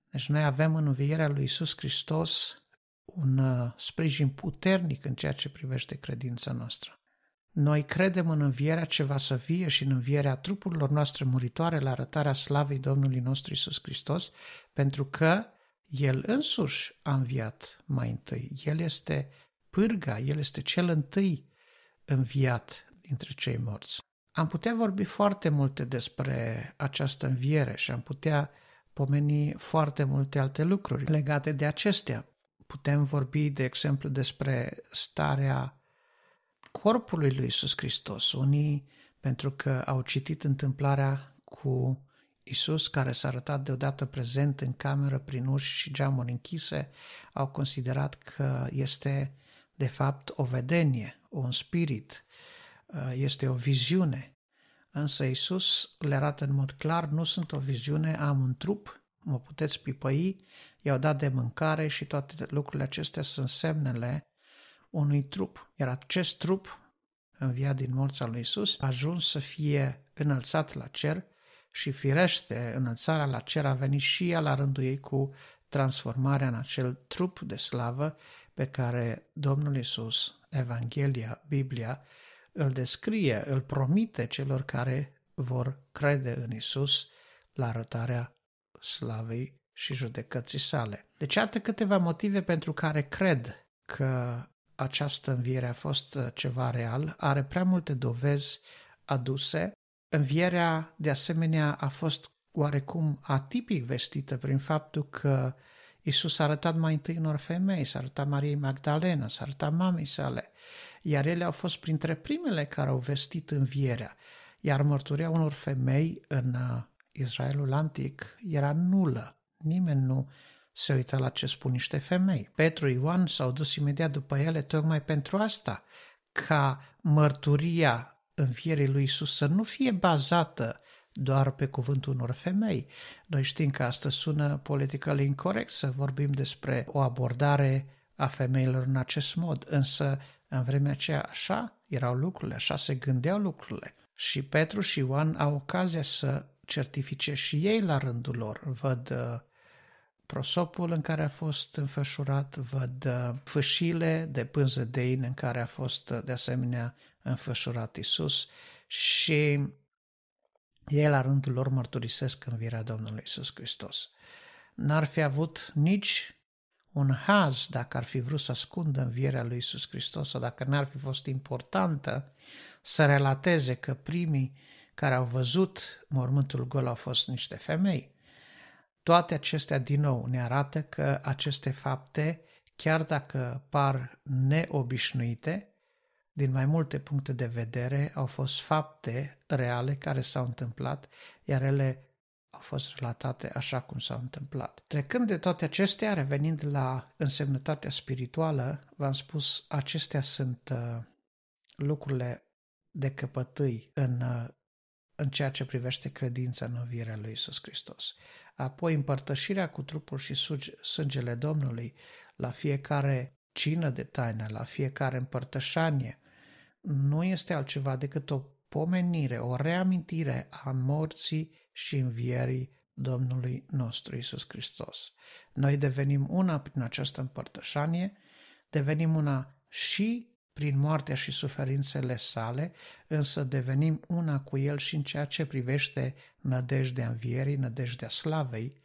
Deci noi avem în învierea lui Isus Hristos un uh, sprijin puternic în ceea ce privește credința noastră. Noi credem în învierea ce va să vie și în învierea trupurilor noastre muritoare la arătarea slavei Domnului nostru Isus Hristos, pentru că El însuși a înviat mai întâi. El este pârga, El este cel întâi înviat dintre cei morți. Am putea vorbi foarte multe despre această înviere și am putea pomeni foarte multe alte lucruri legate de acestea. Putem vorbi, de exemplu, despre starea corpului lui Isus Hristos. Unii, pentru că au citit întâmplarea cu Isus, care s-a arătat deodată prezent în cameră prin uși și geamuri închise, au considerat că este, de fapt, o vedenie, un spirit, uh, este o viziune. Însă Isus le arată în mod clar, nu sunt o viziune, am un trup, mă puteți pipăi, i-au dat de mâncare și toate lucrurile acestea sunt semnele unui trup. Iar acest trup, înviat din morța lui Isus, a ajuns să fie înălțat la cer și firește înălțarea la cer a venit și ea la rândul ei cu transformarea în acel trup de slavă pe care Domnul Isus, Evanghelia, Biblia, îl descrie, îl promite celor care vor crede în Isus la arătarea slavei și judecății sale. Deci, iată câteva motive pentru care cred că această înviere a fost uh, ceva real, are prea multe dovezi aduse. Învierea, de asemenea, a fost oarecum atipic vestită prin faptul că Isus s-a arătat mai întâi unor femei, s-a arătat Mariei Magdalena, s-a arătat mamei sale, iar ele au fost printre primele care au vestit învierea, iar mărturia unor femei în uh, Israelul antic era nulă. Nimeni nu se uita la ce spun niște femei. Petru, Ioan s-au dus imediat după ele tocmai pentru asta, ca mărturia învierii lui Isus să nu fie bazată doar pe cuvântul unor femei. Noi știm că asta sună politically incorrect să vorbim despre o abordare a femeilor în acest mod, însă în vremea aceea așa erau lucrurile, așa se gândeau lucrurile. Și Petru și Ioan au ocazia să certifice și ei la rândul lor. Văd uh, prosopul în care a fost înfășurat, văd uh, fâșile de pânză de in în care a fost uh, de asemenea înfășurat Isus și ei la rândul lor mărturisesc învierea Domnului Isus Hristos. N-ar fi avut nici un haz dacă ar fi vrut să ascundă învierea lui Isus Hristos sau dacă n-ar fi fost importantă să relateze că primii care au văzut mormântul gol au fost niște femei. Toate acestea din nou ne arată că aceste fapte, chiar dacă par neobișnuite, din mai multe puncte de vedere, au fost fapte reale care s-au întâmplat, iar ele au fost relatate așa cum s-au întâmplat. Trecând de toate acestea, revenind la însemnătatea spirituală, v-am spus, acestea sunt uh, lucrurile de căpătâi în, uh, în ceea ce privește credința în învierea lui Isus Hristos. Apoi împărtășirea cu trupul și sângele Domnului la fiecare cină de taină, la fiecare împărtășanie, nu este altceva decât o pomenire, o reamintire a morții și învierii Domnului nostru Isus Hristos. Noi devenim una prin această împărtășanie, devenim una și prin moartea și suferințele sale, însă devenim una cu El și în ceea ce privește nădejdea învierii, nădejdea slavei.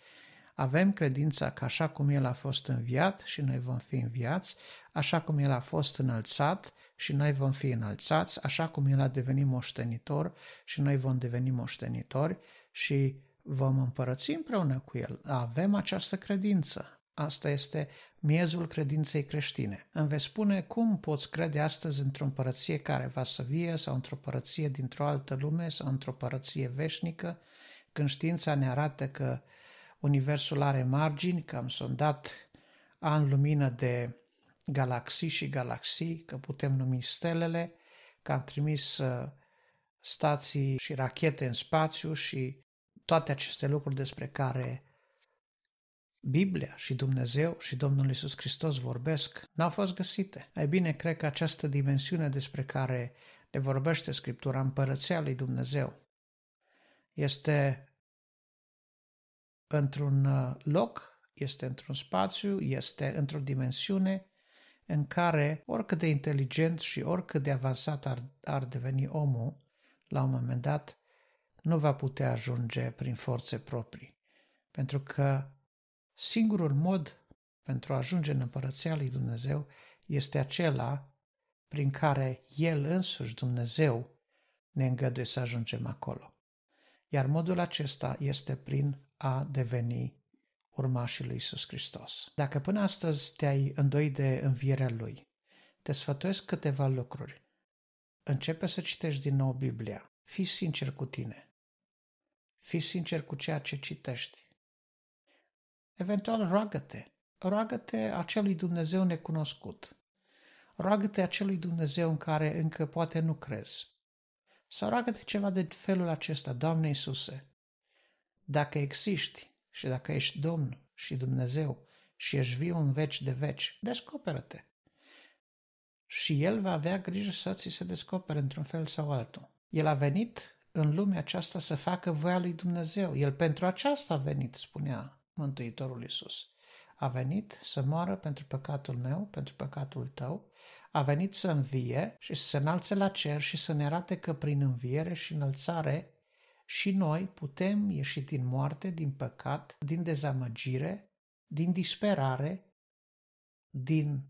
Avem credința că așa cum El a fost înviat și noi vom fi înviați, așa cum El a fost înălțat și noi vom fi înălțați, așa cum El a devenit moștenitor și noi vom deveni moștenitori și vom împărăți împreună cu El. Avem această credință. Asta este miezul credinței creștine. Îmi veți spune cum poți crede astăzi într-o împărăție care va să vie sau într-o împărăție dintr-o altă lume sau într-o împărăție veșnică, când știința ne arată că Universul are margini, că am sondat an lumină de galaxii și galaxii, că putem numi stelele, că am trimis uh, stații și rachete în spațiu și toate aceste lucruri despre care Biblia și Dumnezeu și Domnul Isus Hristos vorbesc, n-au fost găsite. Mai bine, cred că această dimensiune despre care ne vorbește Scriptura, împărăția lui Dumnezeu, este într-un uh, loc, este într-un spațiu, este într-o dimensiune în care oricât de inteligent și oricât de avansat ar, ar deveni omul, la un moment dat, nu va putea ajunge prin forțe proprii. Pentru că singurul mod pentru a ajunge în împărăția lui Dumnezeu este acela prin care El însuși, Dumnezeu, ne îngăduie să ajungem acolo. Iar modul acesta este prin a deveni urmașii lui Isus Hristos. Dacă până astăzi te-ai îndoit de învierea Lui, te sfătuiesc câteva lucruri. Începe să citești din nou Biblia. Fii sincer cu tine. Fii sincer cu ceea ce citești. Eventual roagă-te. Roagă-te acelui Dumnezeu necunoscut. Roagă-te acelui Dumnezeu în care încă poate nu crezi. Sau roagă-te ceva de felul acesta, Doamne Iisuse, dacă existi și dacă ești Domn și Dumnezeu și ești viu în veci de veci, descoperă-te. Și El va avea grijă să ți se descopere într-un fel sau altul. El a venit în lumea aceasta să facă voia lui Dumnezeu. El pentru aceasta a venit, spunea Mântuitorul Iisus. A venit să moară pentru păcatul meu, pentru păcatul tău, a venit să învie și să se înalțe la cer și să ne arate că prin înviere și înălțare și noi putem ieși din moarte, din păcat, din dezamăgire, din disperare, din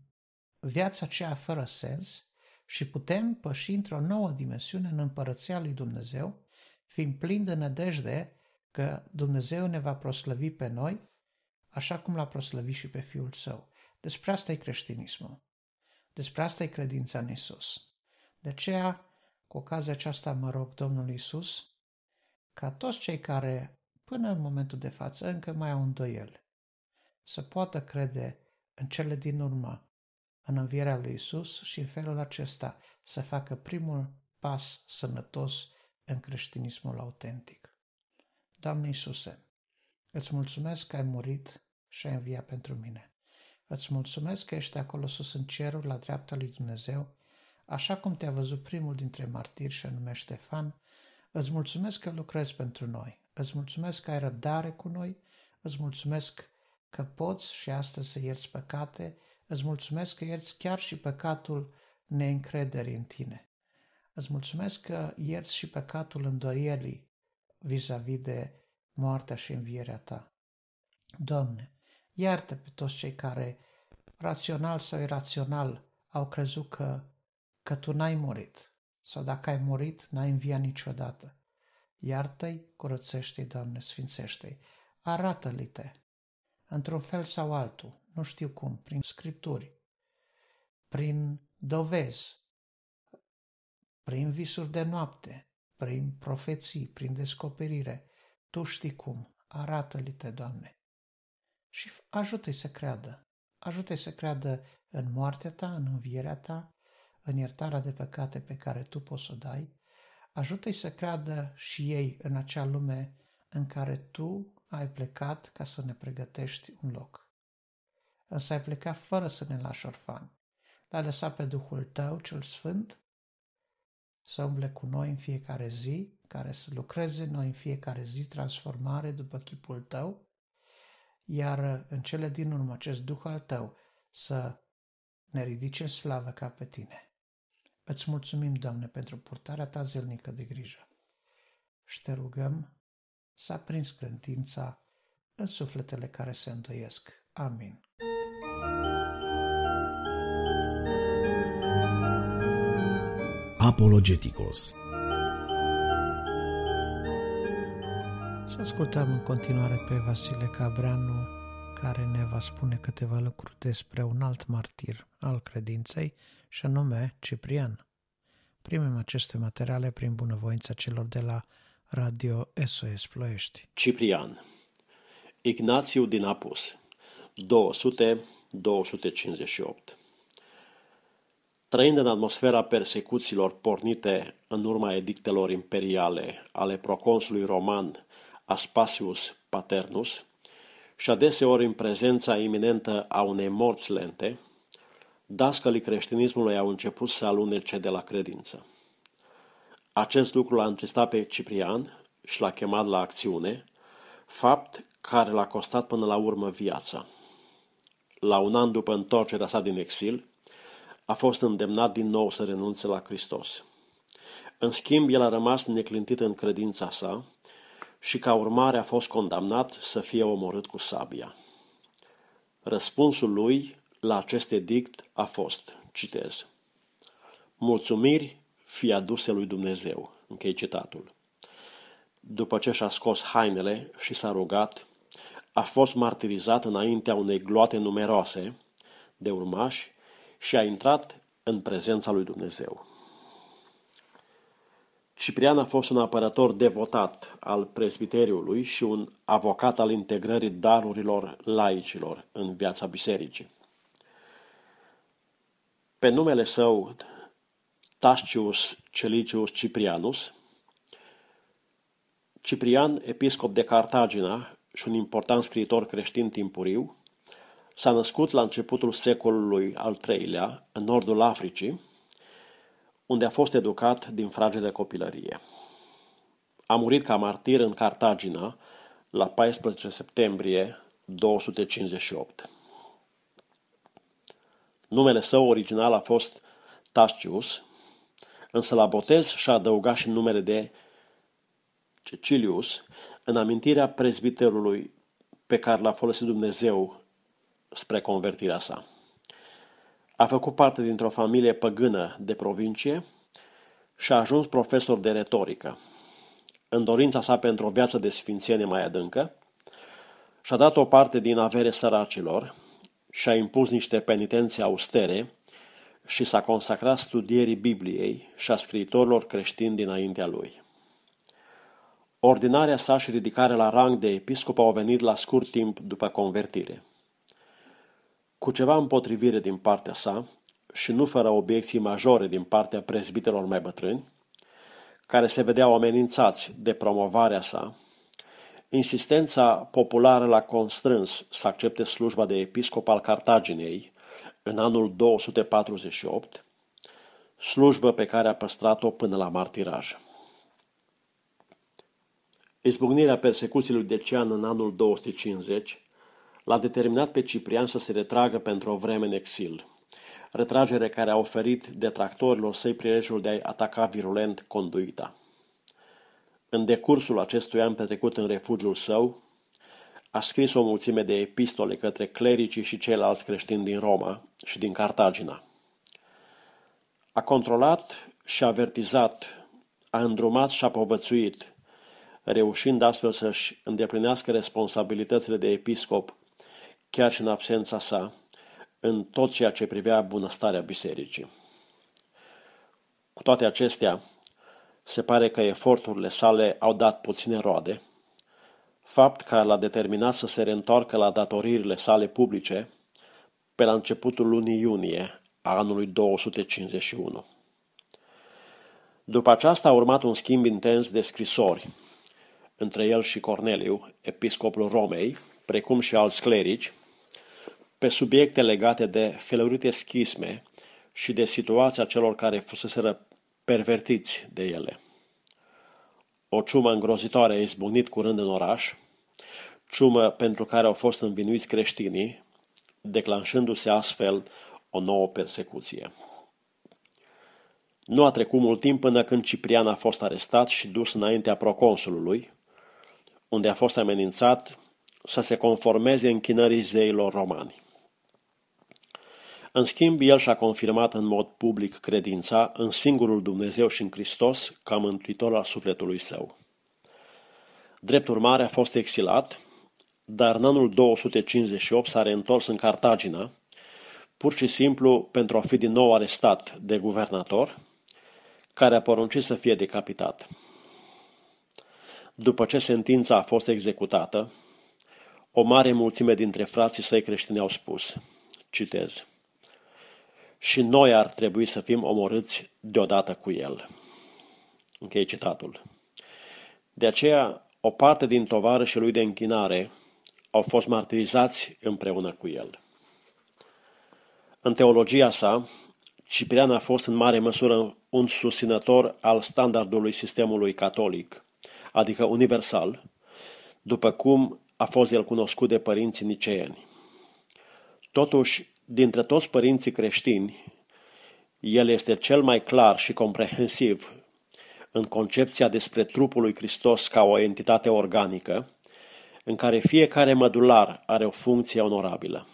viața aceea fără sens și putem păși într-o nouă dimensiune în împărăția lui Dumnezeu, fiind plini de nădejde că Dumnezeu ne va proslăvi pe noi, așa cum l-a proslăvit și pe Fiul Său. Despre asta e creștinismul. Despre asta e credința în Isus. De aceea, cu ocazia aceasta mă rog Domnul Isus ca toți cei care până în momentul de față încă mai au îndoieli. Să poată crede în cele din urmă, în învierea lui Isus și în felul acesta să facă primul pas sănătos în creștinismul autentic. Doamne Iisuse, îți mulțumesc că ai murit și ai înviat pentru mine. Îți mulțumesc că ești acolo sus în cerul, la dreapta lui Dumnezeu, așa cum te-a văzut primul dintre martiri și anume Ștefan, îți mulțumesc că lucrezi pentru noi. Îți mulțumesc că ai răbdare cu noi, îți mulțumesc că poți și astăzi să ierți păcate, îți mulțumesc că ierți chiar și păcatul neîncrederii în tine. Îți mulțumesc că ierți și păcatul îndoielii vis-a-vis de moartea și învierea ta. Doamne, iartă pe toți cei care, rațional sau irațional, au crezut că, că Tu n-ai murit sau dacă ai murit, n-ai înviat niciodată. Iartă-i, curățește-i, Doamne, sfințește-i, arată-li-te, într-un fel sau altul, nu știu cum, prin scripturi, prin dovezi, prin visuri de noapte, prin profeții, prin descoperire. Tu știi cum, arată-li-te, Doamne. Și ajută-i să creadă. Ajută-i să creadă în moartea ta, în învierea ta, în iertarea de păcate pe care tu poți să o dai. Ajută-i să creadă și ei în acea lume în care tu ai plecat ca să ne pregătești un loc. Însă ai plecat fără să ne lași orfani. L-ai lăsat pe Duhul tău, cel Sfânt, să umble cu noi în fiecare zi, care să lucreze noi în fiecare zi transformare după chipul tău, iar în cele din urmă acest Duh al tău să ne ridice în slavă ca pe tine. Îți mulțumim, Doamne, pentru purtarea ta zilnică de grijă și te rugăm să aprins credința în sufletele care se îndoiesc. Amin. Apologeticos Să ascultăm în continuare pe Vasile Cabreanu, care ne va spune câteva lucruri despre un alt martir al credinței, și anume Ciprian. Primim aceste materiale prin bunăvoința celor de la Radio SOS Ploiești. Ciprian Ignațiu din Apus 200-258 Trăind în atmosfera persecuțiilor pornite în urma edictelor imperiale ale proconsului roman Aspasius Paternus și adeseori în prezența iminentă a unei morți lente, dascălii creștinismului au început să alunece de la credință. Acest lucru l-a întristat pe Ciprian și l-a chemat la acțiune, fapt care l-a costat până la urmă viața. La un an după întorcerea sa din exil, a fost îndemnat din nou să renunțe la Hristos. În schimb, el a rămas neclintit în credința sa și ca urmare a fost condamnat să fie omorât cu sabia. Răspunsul lui la acest edict a fost, citez, Mulțumiri fi aduse lui Dumnezeu, închei citatul. După ce și-a scos hainele și s-a rugat, a fost martirizat înaintea unei gloate numeroase de urmași și a intrat în prezența lui Dumnezeu. Ciprian a fost un apărător devotat al presbiteriului și un avocat al integrării darurilor laicilor în viața bisericii. Pe numele său, Tascius Celicius Ciprianus, Ciprian, episcop de Cartagina și un important scriitor creștin timpuriu, s-a născut la începutul secolului al III-lea, în nordul Africii, unde a fost educat din frage de copilărie. A murit ca martir în Cartagina la 14 septembrie 258. Numele său original a fost Tascius, însă la botez și-a adăugat și numele de Cecilius, în amintirea prezbiterului pe care l-a folosit Dumnezeu spre convertirea sa. A făcut parte dintr-o familie păgână de provincie și a ajuns profesor de retorică. În dorința sa pentru o viață de sfințenie mai adâncă, și-a dat o parte din avere săracilor și a impus niște penitențe austere și s-a consacrat studierii Bibliei și a scriitorilor creștini dinaintea lui. Ordinarea sa și ridicarea la rang de episcop au venit la scurt timp după convertire. Cu ceva împotrivire din partea sa și nu fără obiecții majore din partea prezbitelor mai bătrâni, care se vedeau amenințați de promovarea sa, insistența populară l-a constrâns să accepte slujba de episcop al Cartaginei în anul 248, slujbă pe care a păstrat-o până la martiraj. Izbucnirea persecuției lui Decian în anul 250 l-a determinat pe Ciprian să se retragă pentru o vreme în exil, retragere care a oferit detractorilor săi prilejul de a ataca virulent conduita. În decursul acestui an petrecut în refugiul său, a scris o mulțime de epistole către clericii și ceilalți creștini din Roma și din Cartagina. A controlat și avertizat, a îndrumat și a povățuit, reușind astfel să-și îndeplinească responsabilitățile de episcop, chiar și în absența sa, în tot ceea ce privea bunăstarea bisericii. Cu toate acestea, se pare că eforturile sale au dat puține roade, fapt care l-a determinat să se reîntoarcă la datoririle sale publice pe la începutul lunii iunie a anului 251. După aceasta a urmat un schimb intens de scrisori între el și Corneliu, episcopul Romei, precum și alți clerici, pe subiecte legate de felurite schisme și de situația celor care fuseseră pervertiți de ele. O ciumă îngrozitoare a izbunit curând în oraș, ciumă pentru care au fost învinuiți creștinii, declanșându-se astfel o nouă persecuție. Nu a trecut mult timp până când Ciprian a fost arestat și dus înaintea proconsulului, unde a fost amenințat să se conformeze închinării zeilor romani. În schimb, el și-a confirmat în mod public credința în singurul Dumnezeu și în Hristos ca mântuitor al sufletului său. Drept urmare a fost exilat, dar în anul 258 s-a reîntors în Cartagina, pur și simplu pentru a fi din nou arestat de guvernator, care a poruncit să fie decapitat. După ce sentința a fost executată, o mare mulțime dintre frații săi creștini au spus, citez, și noi ar trebui să fim omorâți deodată cu el. Închei citatul. De aceea, o parte din tovarășii lui de închinare au fost martirizați împreună cu el. În teologia sa, Ciprian a fost în mare măsură un susținător al standardului sistemului catolic, adică universal, după cum a fost el cunoscut de părinții niceeni. Totuși, dintre toți părinții creștini, el este cel mai clar și comprehensiv în concepția despre trupul lui Hristos ca o entitate organică, în care fiecare mădular are o funcție onorabilă.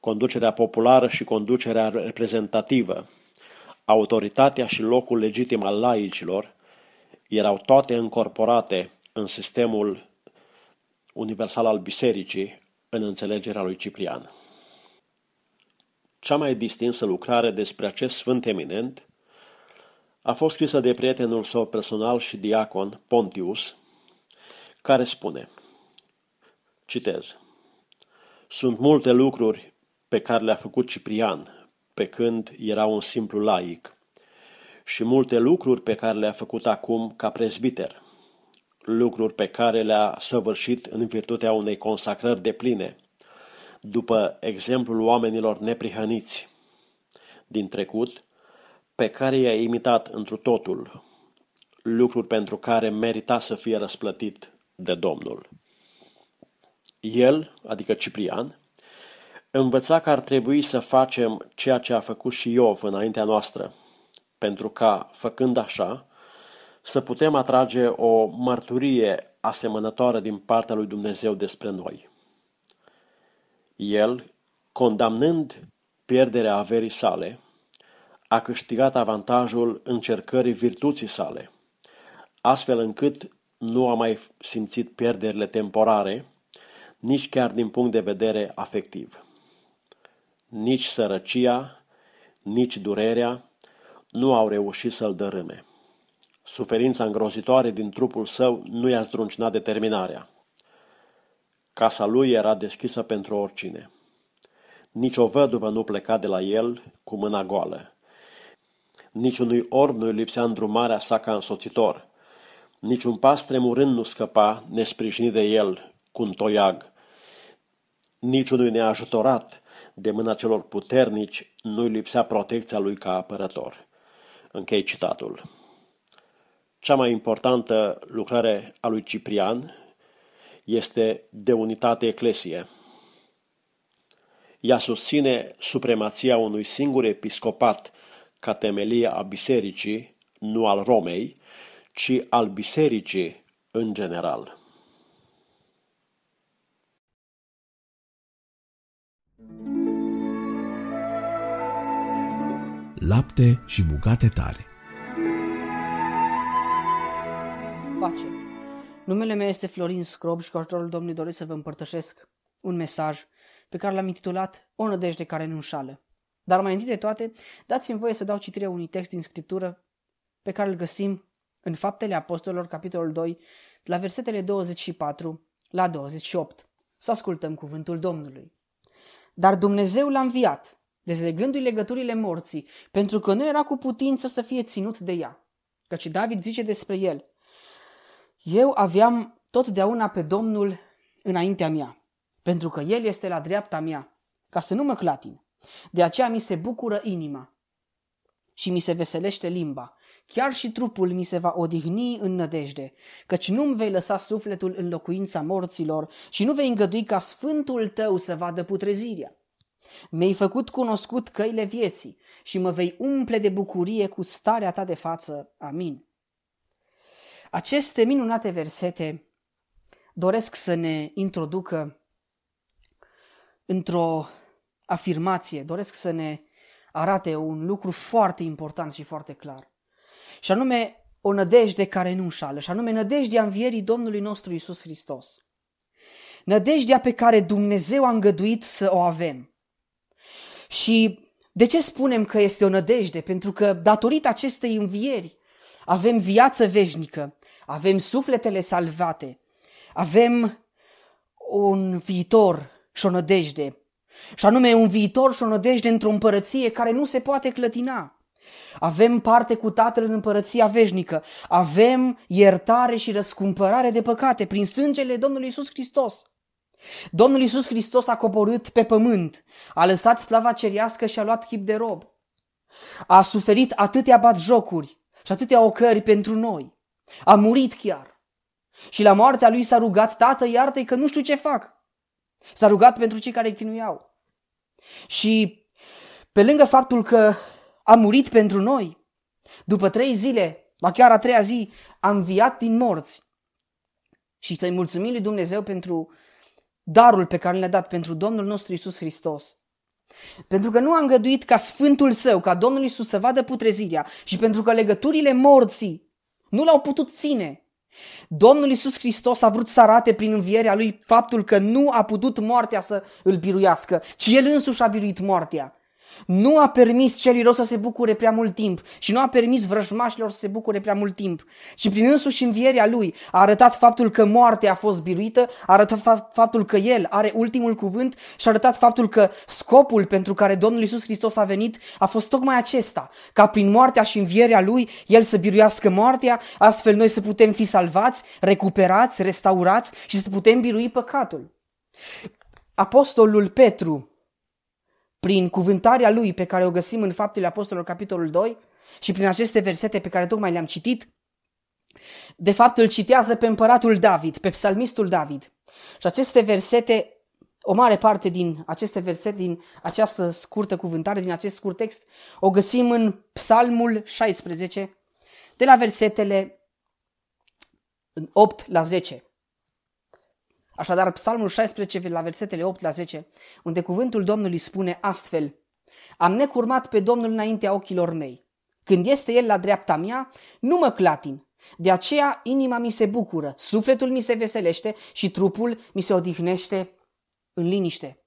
Conducerea populară și conducerea reprezentativă, autoritatea și locul legitim al laicilor erau toate încorporate în sistemul universal al bisericii în înțelegerea lui Ciprian. Cea mai distinsă lucrare despre acest sfânt eminent a fost scrisă de prietenul său personal și diacon, Pontius, care spune, citez, Sunt multe lucruri pe care le-a făcut Ciprian pe când era un simplu laic și multe lucruri pe care le-a făcut acum ca prezbiter, lucruri pe care le-a săvârșit în virtutea unei consacrări de pline, după exemplul oamenilor neprihăniți din trecut, pe care i-a imitat întru totul, lucruri pentru care merita să fie răsplătit de Domnul. El, adică Ciprian, învăța că ar trebui să facem ceea ce a făcut și Iov înaintea noastră, pentru ca, făcând așa, să putem atrage o mărturie asemănătoare din partea lui Dumnezeu despre noi. El, condamnând pierderea averii sale, a câștigat avantajul încercării virtuții sale, astfel încât nu a mai simțit pierderile temporare, nici chiar din punct de vedere afectiv. Nici sărăcia, nici durerea nu au reușit să-l dărâme. Suferința îngrozitoare din trupul său nu i-a zdruncinat determinarea. Casa lui era deschisă pentru oricine. Nici o văduvă nu pleca de la el cu mâna goală. Niciunui orb nu-i lipsea îndrumarea sa ca însoțitor. Niciun pas tremurând nu scăpa, nesprijinit de el, cu un toiag. Niciunui neajutorat de mâna celor puternici nu-i lipsea protecția lui ca apărător. Închei citatul. Cea mai importantă lucrare a lui Ciprian este de unitate eclesie. Ea susține supremația unui singur episcopat ca temelie a bisericii, nu al Romei, ci al bisericii în general. Lapte și bucate tare. Pace. Numele meu este Florin Scrob și cu ajutorul Domnului doresc să vă împărtășesc un mesaj pe care l-am intitulat O nădejde care nu înșală. Dar mai întâi de toate, dați-mi voie să dau citire unui text din Scriptură pe care îl găsim în Faptele Apostolilor, capitolul 2, la versetele 24 la 28. Să ascultăm cuvântul Domnului. Dar Dumnezeu l-a înviat, dezlegându-i legăturile morții, pentru că nu era cu putință să fie ținut de ea. Căci David zice despre el, Eu aveam totdeauna pe Domnul înaintea mea, pentru că El este la dreapta mea, ca să nu mă clatin. De aceea mi se bucură inima și mi se veselește limba. Chiar și trupul mi se va odihni în nădejde, căci nu-mi vei lăsa sufletul în locuința morților și nu vei îngădui ca sfântul tău să vadă putrezirea. Mi-ai făcut cunoscut căile vieții și mă vei umple de bucurie cu starea ta de față. Amin. Aceste minunate versete doresc să ne introducă într-o afirmație, doresc să ne arate un lucru foarte important și foarte clar. Și anume o nădejde care nu înșală, și anume nădejdea învierii Domnului nostru Isus Hristos. Nădejdea pe care Dumnezeu a îngăduit să o avem. Și de ce spunem că este o nădejde? Pentru că datorită acestei învieri avem viață veșnică, avem sufletele salvate, avem un viitor și o nădejde și anume un viitor și o nădejde într-o împărăție care nu se poate clătina. Avem parte cu Tatăl în împărăția veșnică. Avem iertare și răscumpărare de păcate prin sângele Domnului Isus Hristos. Domnul Isus Hristos a coborât pe pământ, a lăsat slava cerească și a luat chip de rob. A suferit atâtea batjocuri și atâtea ocări pentru noi. A murit chiar. Și la moartea lui s-a rugat, Tată, iartă că nu știu ce fac. S-a rugat pentru cei care chinuiau. Și pe lângă faptul că a murit pentru noi, după trei zile, ba chiar a treia zi, a înviat din morți. Și să-i mulțumim lui Dumnezeu pentru darul pe care le-a dat pentru Domnul nostru Isus Hristos. Pentru că nu a îngăduit ca Sfântul Său, ca Domnul Isus să vadă putrezirea și pentru că legăturile morții nu l-au putut ține, Domnul Isus Hristos a vrut să arate prin învierea lui faptul că nu a putut moartea să îl biruiască, ci el însuși a biruit moartea. Nu a permis celui rău să se bucure prea mult timp și nu a permis vrăjmașilor să se bucure prea mult timp. Și prin însuși învierea lui a arătat faptul că moartea a fost biruită, a arătat faptul că el are ultimul cuvânt și a arătat faptul că scopul pentru care Domnul Isus Hristos a venit a fost tocmai acesta, ca prin moartea și învierea lui el să biruiască moartea, astfel noi să putem fi salvați, recuperați, restaurați și să putem birui păcatul. Apostolul Petru prin cuvântarea lui pe care o găsim în Faptele Apostolilor, capitolul 2, și prin aceste versete pe care tocmai le-am citit, de fapt îl citează pe împăratul David, pe psalmistul David. Și aceste versete, o mare parte din aceste versete, din această scurtă cuvântare, din acest scurt text, o găsim în Psalmul 16, de la versetele 8 la 10. Așadar, Psalmul 16, la versetele 8 la 10, unde cuvântul Domnului spune astfel, Am necurmat pe Domnul înaintea ochilor mei. Când este El la dreapta mea, nu mă clatin. De aceea inima mi se bucură, sufletul mi se veselește și trupul mi se odihnește în liniște.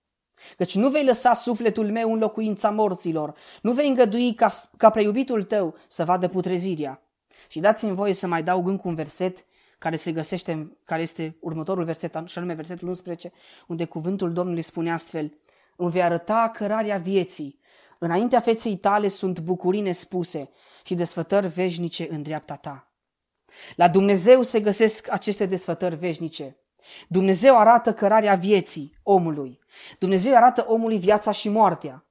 Căci nu vei lăsa sufletul meu în locuința morților, nu vei îngădui ca, ca preiubitul tău să vadă putrezirea. Și dați-mi voie să mai dau încă un verset care se găsește, care este următorul verset, și anume versetul 11, unde cuvântul Domnului spune astfel, îmi vei arăta cărarea vieții, înaintea feței tale sunt bucurii nespuse și desfătări veșnice în dreapta ta. La Dumnezeu se găsesc aceste desfătări veșnice. Dumnezeu arată cărarea vieții omului. Dumnezeu arată omului viața și moartea.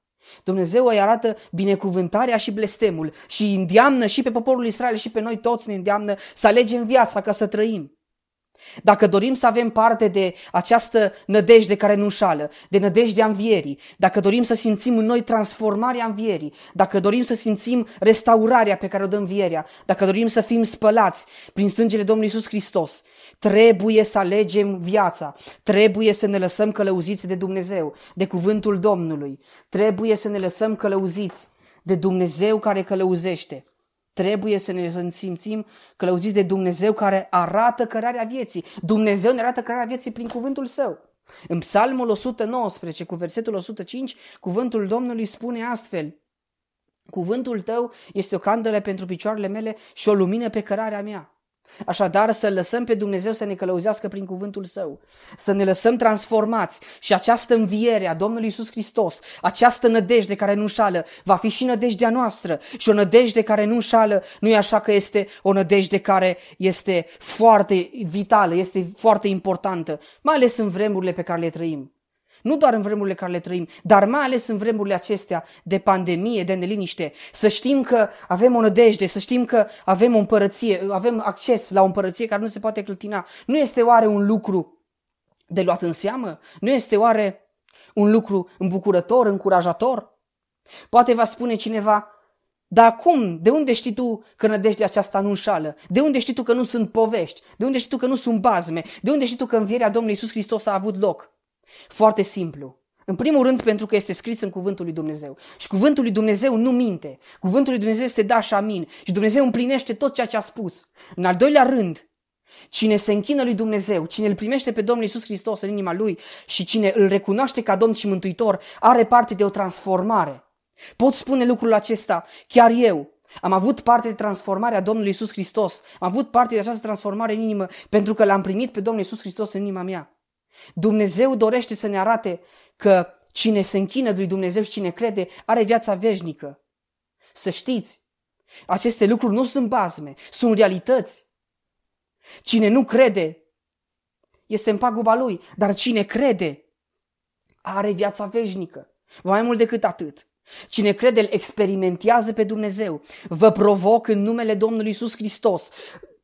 Dumnezeu îi arată binecuvântarea și blestemul și îndeamnă și pe poporul Israel și pe noi toți ne îndeamnă să alegem viața ca să trăim. Dacă dorim să avem parte de această nădejde care nu înșală, de nădejdea învierii, dacă dorim să simțim în noi transformarea învierii, dacă dorim să simțim restaurarea pe care o dă învierea, dacă dorim să fim spălați prin sângele Domnului Isus Hristos, trebuie să alegem viața, trebuie să ne lăsăm călăuziți de Dumnezeu, de cuvântul Domnului, trebuie să ne lăsăm călăuziți de Dumnezeu care călăuzește. Trebuie să ne simțim călăuziți de Dumnezeu care arată cărarea vieții. Dumnezeu ne arată cărarea vieții prin cuvântul său. În Psalmul 119, cu versetul 105, cuvântul Domnului spune astfel, Cuvântul tău este o candelă pentru picioarele mele și o lumină pe cărarea mea. Așadar, să lăsăm pe Dumnezeu să ne călăuzească prin cuvântul Său, să ne lăsăm transformați. Și această înviere a Domnului Isus Hristos, această nădejde care nu înșală, va fi și nădejdea noastră. Și o nădejde care nu înșală, nu e așa că este o nădejde care este foarte vitală, este foarte importantă, mai ales în vremurile pe care le trăim. Nu doar în vremurile care le trăim, dar mai ales în vremurile acestea de pandemie, de neliniște. Să știm că avem o nădejde, să știm că avem o împărăție, avem acces la o împărăție care nu se poate clătina. Nu este oare un lucru de luat în seamă? Nu este oare un lucru îmbucurător, încurajator? Poate va spune cineva, dar cum? De unde știi tu că nădejdea aceasta nu înșală? De unde știi tu că nu sunt povești? De unde știi tu că nu sunt bazme? De unde știi tu că învierea Domnului Isus Hristos a avut loc? Foarte simplu. În primul rând pentru că este scris în cuvântul lui Dumnezeu. Și cuvântul lui Dumnezeu nu minte. Cuvântul lui Dumnezeu este da și amin. Și Dumnezeu împlinește tot ceea ce a spus. În al doilea rând, cine se închină lui Dumnezeu, cine îl primește pe Domnul Isus Hristos în inima lui și cine îl recunoaște ca Domn și Mântuitor, are parte de o transformare. Pot spune lucrul acesta chiar eu. Am avut parte de transformarea Domnului Isus Hristos. Am avut parte de această transformare în inimă pentru că l-am primit pe Domnul Isus Hristos în inima mea. Dumnezeu dorește să ne arate că cine se închină lui Dumnezeu și cine crede are viața veșnică. Să știți, aceste lucruri nu sunt bazme, sunt realități. Cine nu crede este în paguba lui, dar cine crede are viața veșnică. Mai mult decât atât. Cine crede îl experimentează pe Dumnezeu. Vă provoc în numele Domnului Isus Hristos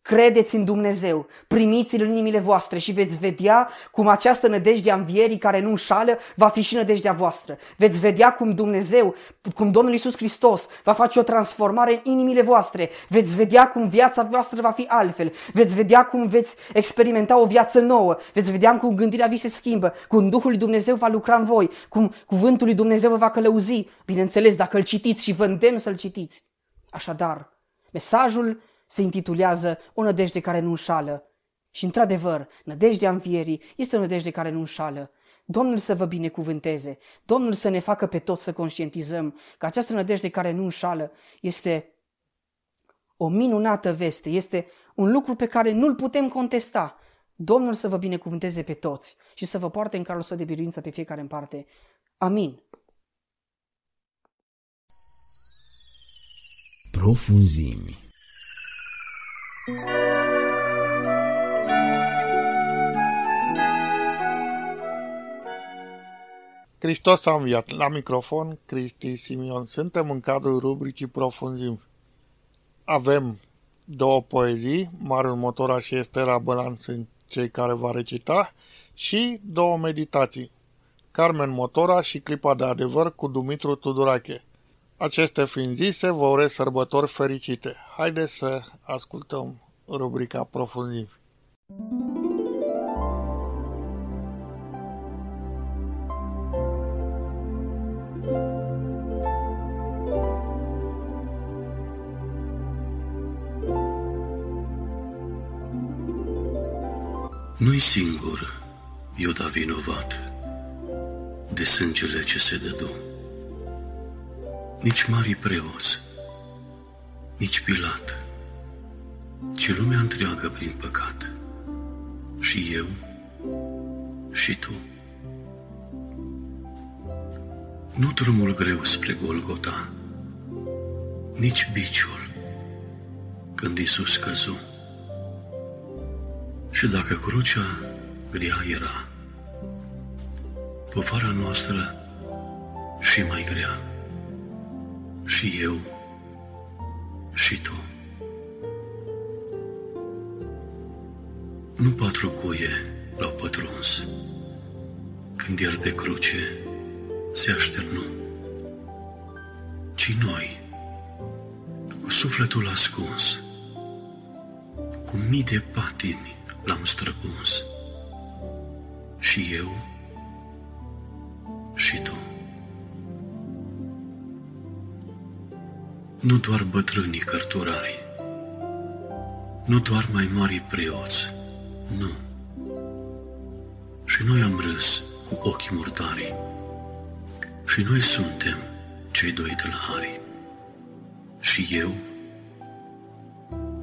Credeți în Dumnezeu, primiți-L în inimile voastre și veți vedea cum această nădejde a învierii care nu înșală va fi și nădejdea voastră. Veți vedea cum Dumnezeu, cum Domnul Isus Hristos va face o transformare în inimile voastre. Veți vedea cum viața voastră va fi altfel. Veți vedea cum veți experimenta o viață nouă. Veți vedea cum gândirea vi se schimbă, cum Duhul lui Dumnezeu va lucra în voi, cum cuvântul lui Dumnezeu vă va călăuzi. Bineînțeles, dacă îl citiți și vă îndemn să-l citiți. Așadar, mesajul se intitulează O nădejde care nu înșală. Și într-adevăr, nădejdea învierii este o nădejde care nu înșală. Domnul să vă binecuvânteze, Domnul să ne facă pe toți să conștientizăm că această nădejde care nu înșală este o minunată veste, este un lucru pe care nu-l putem contesta. Domnul să vă binecuvânteze pe toți și să vă poarte în carul său de biruință pe fiecare în parte. Amin. Profunzimi Hristos a înviat. La microfon, Cristi Simion. Suntem în cadrul rubricii Profunzim. Avem două poezii, Marul Motora și Estera Bălan sunt cei care va recita, și două meditații, Carmen Motora și Clipa de Adevăr cu Dumitru Tudorache. Aceste fiind zise, vă urez sărbători fericite. Haideți să ascultăm rubrica Profundiv. Nu-i singur Iuda vinovat de sângele ce se dădu nici mari preoți, nici Pilat, și lumea întreagă prin păcat. Și eu și tu. Nu drumul greu spre Golgota, nici biciul, când Isus căzu. Și dacă crucea grea era, povara noastră și mai grea, și eu și tu. Nu patru cuie l-au pătruns, când el pe cruce se așternu, ci noi, cu sufletul ascuns, cu mii de patimi l-am străpuns, și eu și tu. Nu doar bătrânii cărturari, nu doar mai mari preoți, nu. Și noi am râs cu ochii murdari. Și noi suntem cei doi tâlhari. Și eu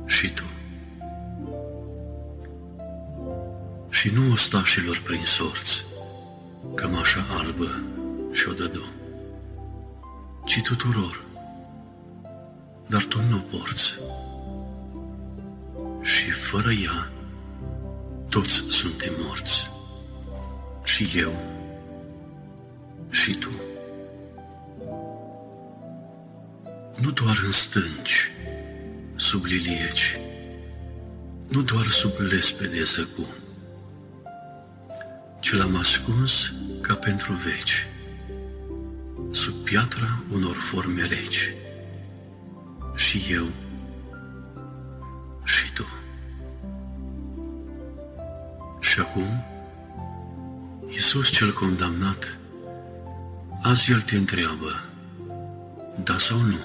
și tu. Și nu ostașilor prin sorți, cămașa albă și-o dădu, ci tuturor, dar tu nu o porți. Și fără ea, toți suntem morți. Și eu și tu. Nu doar în stânci, sub lilieci, nu doar sub lespede zăcu, ci l-am ascuns ca pentru veci, sub piatra unor forme reci. Și eu și tu. Și acum, Iisus cel condamnat, azi El te întreabă, da sau nu?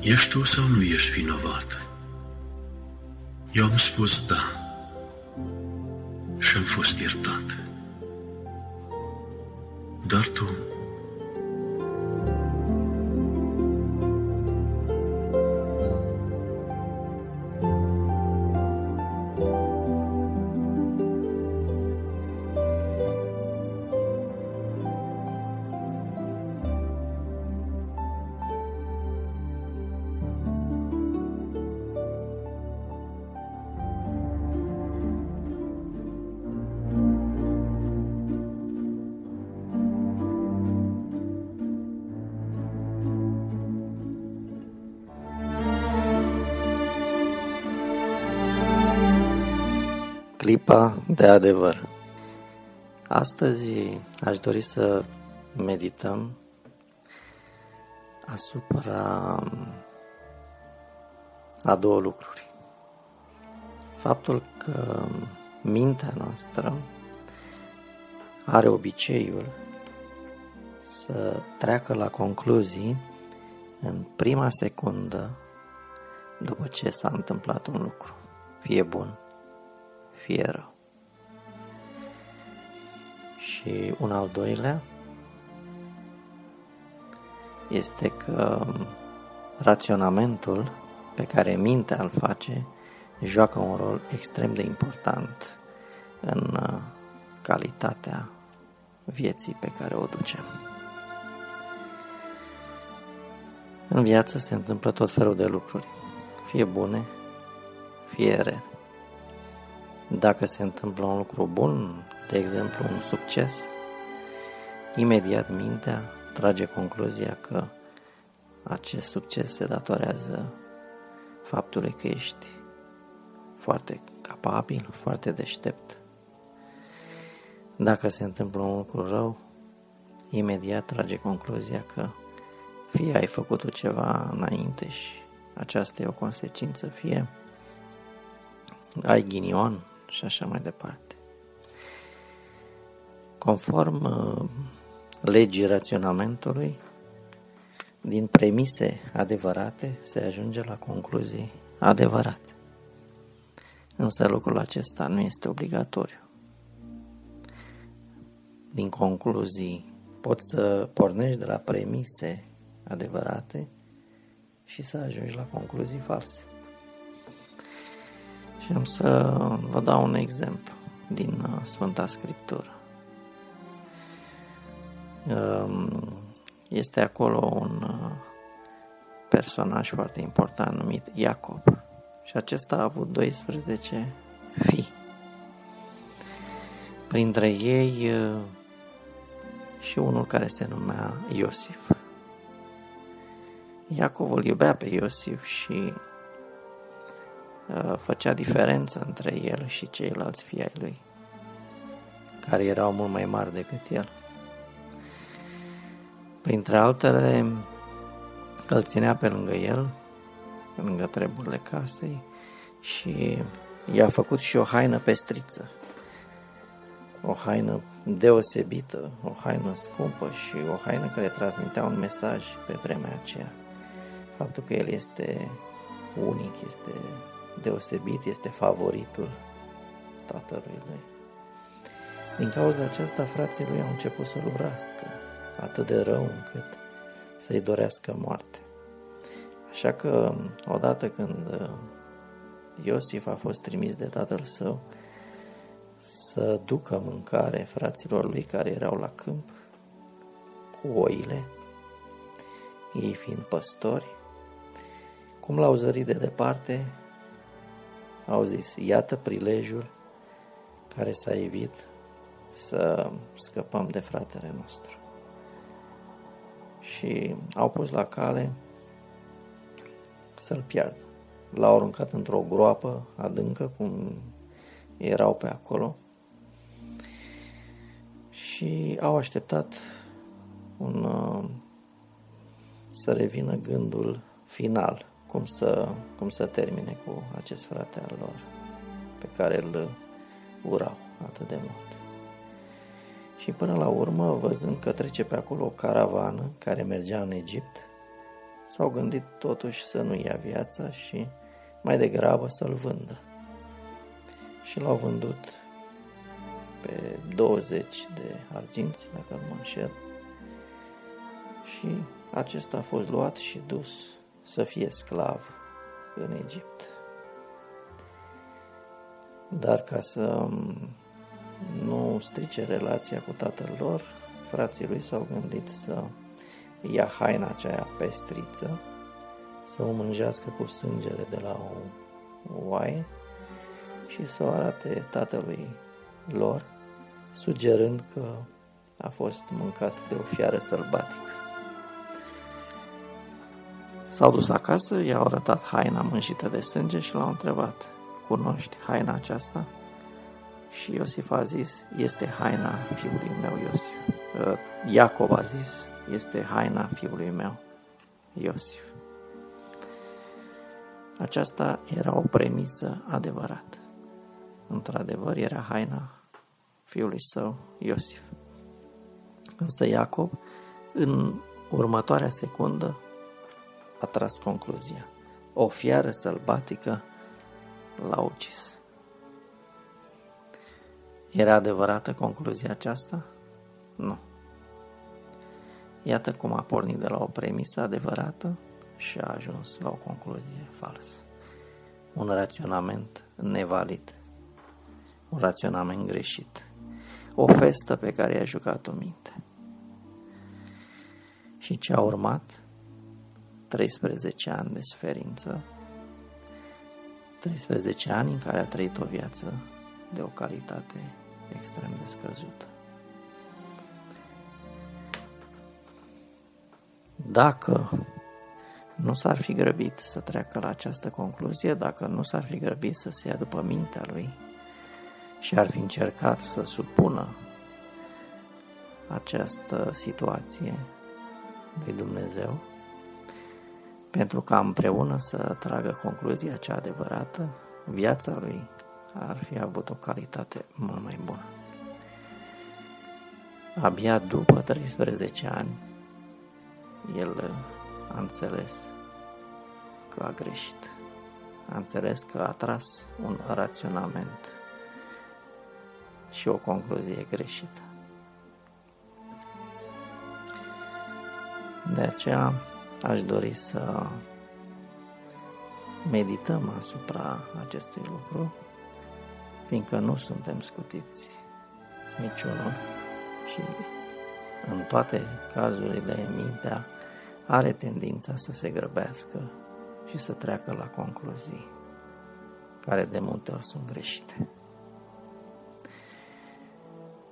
Ești tu sau nu ești vinovat? Eu am spus da și am fost iertat. Dar tu Clipa de adevăr. Astăzi aș dori să medităm asupra a două lucruri. Faptul că mintea noastră are obiceiul să treacă la concluzii în prima secundă după ce s-a întâmplat un lucru, fie bun, fie rău. Și un al doilea este că raționamentul pe care mintea îl face joacă un rol extrem de important în uh, calitatea vieții pe care o ducem. În viață se întâmplă tot felul de lucruri, fie bune, fie rele. Dacă se întâmplă un lucru bun, de exemplu un succes, imediat mintea trage concluzia că acest succes se datorează faptului că ești foarte capabil, foarte deștept. Dacă se întâmplă un lucru rău, imediat trage concluzia că fie ai făcut ceva înainte și aceasta e o consecință, fie ai ghinion și așa mai departe. Conform uh, legii raționamentului, din premise adevărate se ajunge la concluzii adevărate. Însă lucrul acesta nu este obligatoriu. Din concluzii poți să pornești de la premise adevărate și să ajungi la concluzii false. Și am să vă dau un exemplu din uh, Sfânta Scriptură. Um, este acolo un uh, personaj foarte important numit Iacob și acesta a avut 12 fii. Printre ei uh, și unul care se numea Iosif. Iacov îl iubea pe Iosif și uh, făcea diferență între el și ceilalți fii ai lui, care erau mult mai mari decât el. Printre altele, îl ținea pe lângă el, pe lângă treburile casei și i-a făcut și o haină pestriță. O haină deosebită, o haină scumpă și o haină care transmitea un mesaj pe vremea aceea. Faptul că el este unic, este deosebit, este favoritul tatălui lui. Din cauza aceasta, frații lui au început să-l urască, atât de rău încât să-i dorească moarte. Așa că, odată când uh, Iosif a fost trimis de tatăl său să ducă mâncare fraților lui care erau la câmp cu oile, ei fiind păstori, cum l-au zărit de departe, au zis, iată prilejul care s-a evit să scăpăm de fratele nostru. Și au pus la cale să-l piardă. L-au aruncat într-o groapă adâncă, cum erau pe acolo, și au așteptat un, uh, să revină gândul final, cum să, cum să termine cu acest frate al lor, pe care îl urau atât de mult. Și până la urmă, văzând că trece pe acolo o caravană care mergea în Egipt, s-au gândit totuși să nu ia viața și mai degrabă să-l vândă. Și l-au vândut pe 20 de arginți, dacă nu mă înșel. Și acesta a fost luat și dus să fie sclav în Egipt. Dar ca să nu strice relația cu tatăl lor, frații lui s-au gândit să ia haina aceea pestriță, să o mânjească cu sângele de la o oaie și să o arate tatălui lor, sugerând că a fost mâncat de o fiară sălbatică. S-au dus acasă, i-au arătat haina mânjită de sânge și l-au întrebat, cunoști haina aceasta? Și Iosif a zis, este haina fiului meu Iosif. Uh, Iacov a zis, este haina fiului meu Iosif. Aceasta era o premisă adevărată. Într-adevăr, era haina fiului său, Iosif. Însă Iacob, în următoarea secundă, a tras concluzia. O fiară sălbatică l-a ucis. Era adevărată concluzia aceasta? Nu. Iată cum a pornit de la o premisă adevărată și a ajuns la o concluzie falsă. Un raționament nevalid. Un raționament greșit. O festă pe care i-a jucat-o minte. Și ce a urmat? 13 ani de suferință, 13 ani în care a trăit o viață de o calitate extrem de scăzută. Dacă nu s-ar fi grăbit să treacă la această concluzie, dacă nu s-ar fi grăbit să se ia după mintea lui și ar fi încercat să supună această situație lui Dumnezeu, pentru ca împreună să tragă concluzia cea adevărată, viața lui ar fi avut o calitate mult mai bună. Abia după 13 ani, el a înțeles că a greșit. A înțeles că a tras un raționament și o concluzie greșită. De aceea aș dori să medităm asupra acestui lucru, fiindcă nu suntem scutiți niciunul și în toate cazurile mintea are tendința să se grăbească și să treacă la concluzii care de multe ori sunt greșite.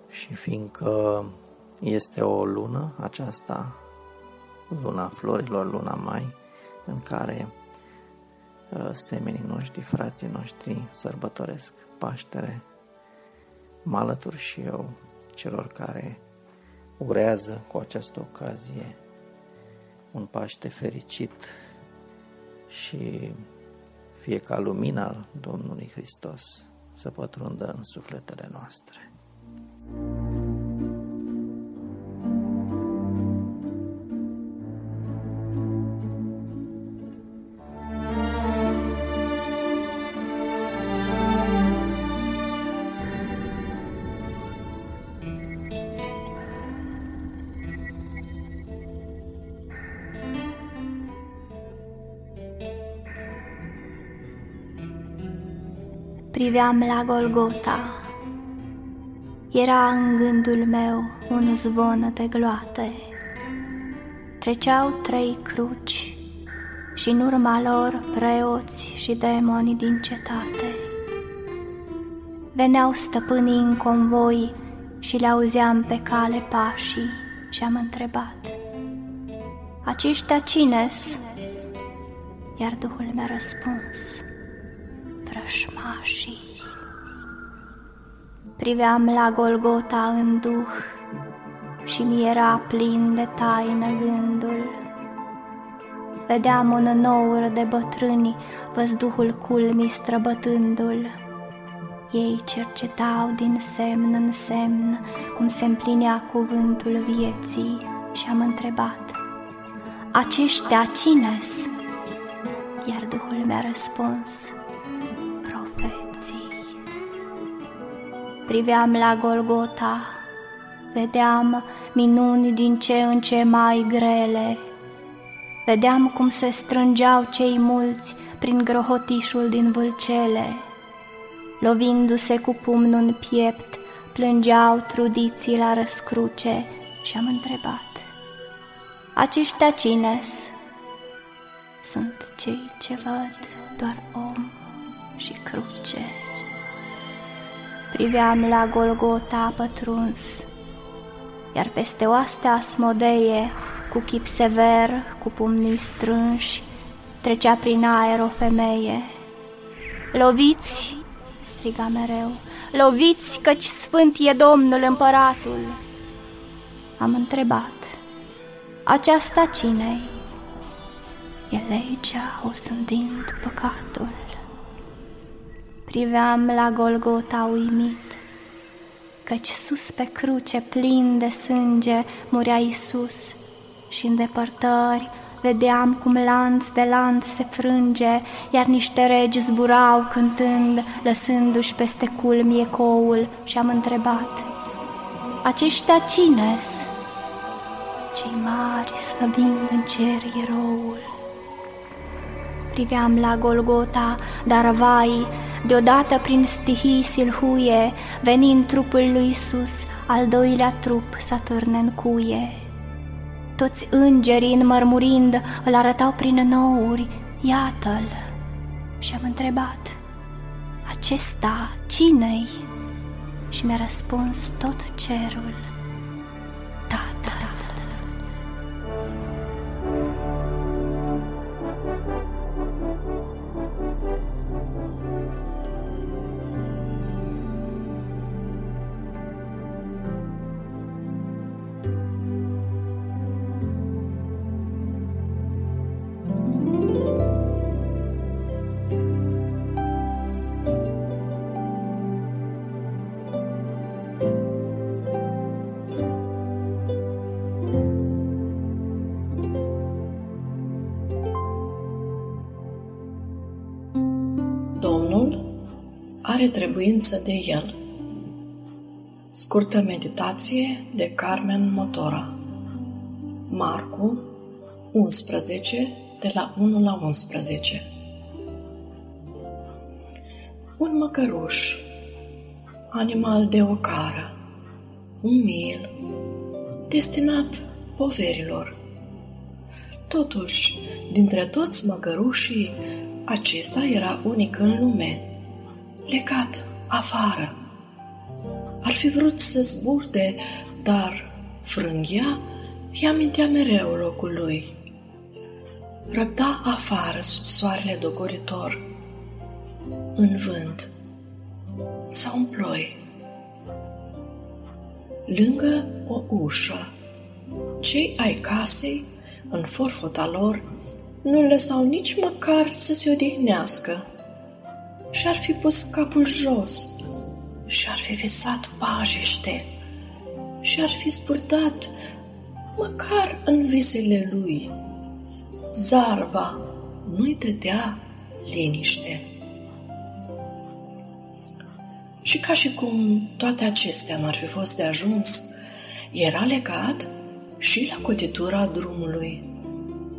Și fiindcă este o lună aceasta, luna florilor, luna mai, în care uh, semenii noștri, frații noștri sărbătoresc Paștere, mă alătur și eu celor care urează cu această ocazie un Paște fericit și fie ca lumina Domnului Hristos să pătrundă în sufletele noastre. Priveam la Golgota. Era în gândul meu un zvon de gloate. Treceau trei cruci și în urma lor preoți și demoni din cetate. Veneau stăpânii în convoi și le auzeam pe cale pașii și am întrebat Aceștia cine-s? Iar Duhul mi-a răspuns vrășmașii. Priveam la Golgota în duh și mi era plin de taină gândul. Vedeam un nour de bătrâni, văzduhul culmii străbătându-l. Ei cercetau din semn în semn cum se împlinea cuvântul vieții și am întrebat, Aceștia cine-s? Iar Duhul mi-a răspuns, priveam la Golgota, vedeam minuni din ce în ce mai grele, vedeam cum se strângeau cei mulți prin grohotișul din vâlcele, lovindu-se cu pumnul în piept, plângeau trudiții la răscruce și am întrebat, aceștia cines? Sunt cei ce văd doar om și cruce priveam la Golgota pătruns, iar peste oastea asmodeie, cu chip sever, cu pumnii strânși, trecea prin aer o femeie. Loviți, striga mereu, loviți căci sfânt e Domnul împăratul. Am întrebat, aceasta cine-i? E legea osândind păcatul. Priveam la Golgota uimit, Căci sus pe cruce plin de sânge murea Iisus și în depărtări vedeam cum lanț de lanț se frânge, iar niște regi zburau cântând, lăsându-și peste culmi ecoul și am întrebat, aceștia cine-s? Cei mari slăbind în cer eroul. Priveam la Golgota, dar vai, Deodată prin stihii silhuie, venind trupul lui Isus, al doilea trup să târne în cuie. Toți îngerii înmărmurind îl arătau prin nouri, iată-l. Și am întrebat, acesta cine-i? Și mi-a răspuns tot cerul, Tatăl. Are trebuință de el. Scurtă meditație de Carmen Motora Marcu 11, de la 1 la 11 Un măcăruș, animal de ocară, umil, destinat poverilor. Totuși, dintre toți măcărușii, acesta era unic în lume, legat afară. Ar fi vrut să zburde, dar frânghia îi amintea mereu locul lui. Răbda afară sub soarele dogoritor, în vânt sau în ploi. Lângă o ușă, cei ai casei, în forfota lor, nu lăsau nici măcar să se odihnească. Și-ar fi pus capul jos și-ar fi visat pajiște și-ar fi spurtat măcar în visele lui. Zarva nu-i dădea liniște. Și ca și cum toate acestea n-ar fi fost de ajuns, era legat și la cotitura drumului.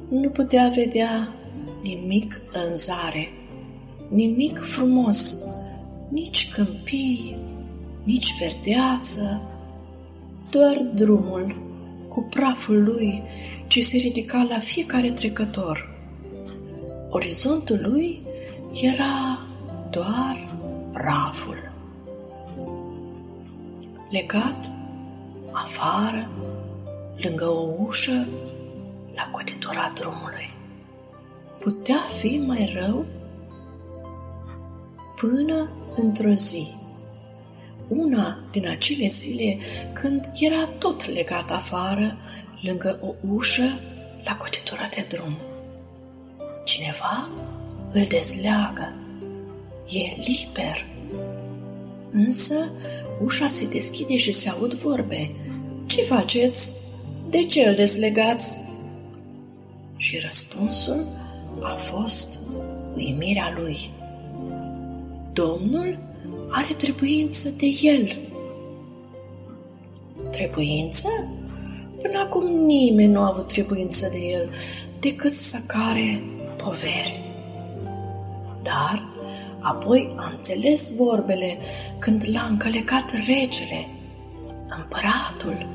Nu putea vedea nimic în zare, nimic frumos, nici câmpii, nici verdeață, doar drumul cu praful lui ce se ridica la fiecare trecător. Orizontul lui era doar praful. Legat afară, lângă o ușă, la cotitura drumului. Putea fi mai rău? Până într-o zi, una din acele zile când era tot legat afară, lângă o ușă, la cotitura de drum. Cineva îl dezleagă. E liber. Însă ușa se deschide și se aud vorbe. Ce faceți? De ce îl dezlegați? Și răspunsul a fost uimirea lui. Domnul are trebuință de el. Trebuință? Până acum nimeni nu a avut trebuință de el, decât să care poveri. Dar apoi a înțeles vorbele când l-a încălecat regele, împăratul,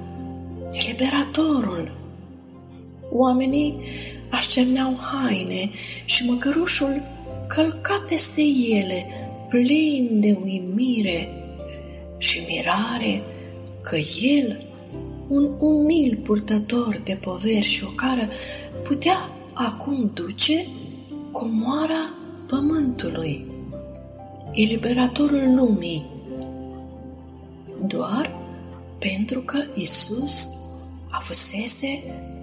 eliberatorul. Oamenii așcerneau haine și măcărușul călca peste ele, plin de uimire și mirare că el, un umil purtător de poveri și ocară, putea acum duce comoara pământului, eliberatorul lumii, doar pentru că Isus avusese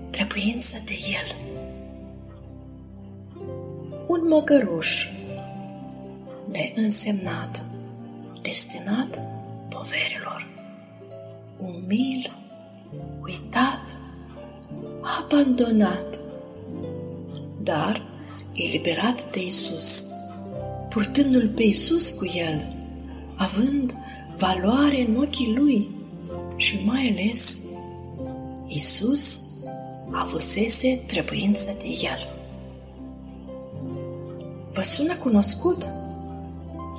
trebuință de el. Un măgăruș neînsemnat, destinat poverilor, umil, uitat, abandonat, dar eliberat de Isus, purtându-l pe Isus cu el, având valoare în ochii lui și mai ales Isus avusese trebuință de el. Vă sună cunoscut?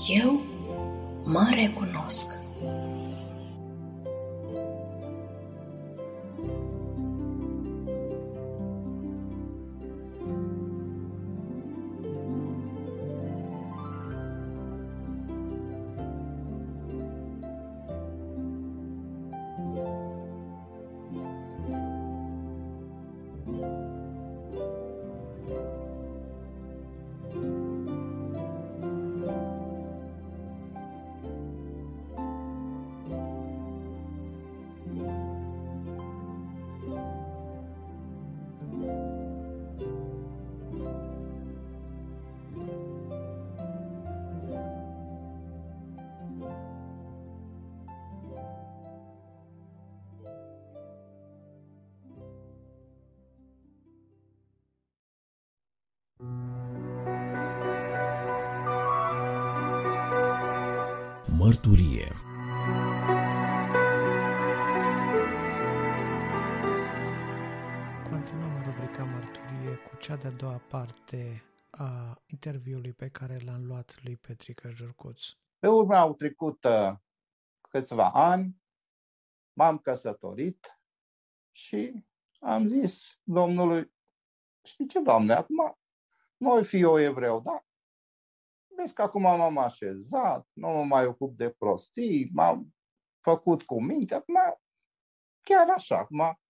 Eu mă recunosc. Parte a interviului pe care l-am luat lui Petrica Jurcuț. Pe urmă au trecut uh, câțiva ani, m-am căsătorit și am zis Domnului, știi ce, Doamne, acum nu voi fi eu evreu, da? Vezi că acum m-am așezat, nu mă mai ocup de prostii, m-am făcut cu minte, acum chiar așa, acum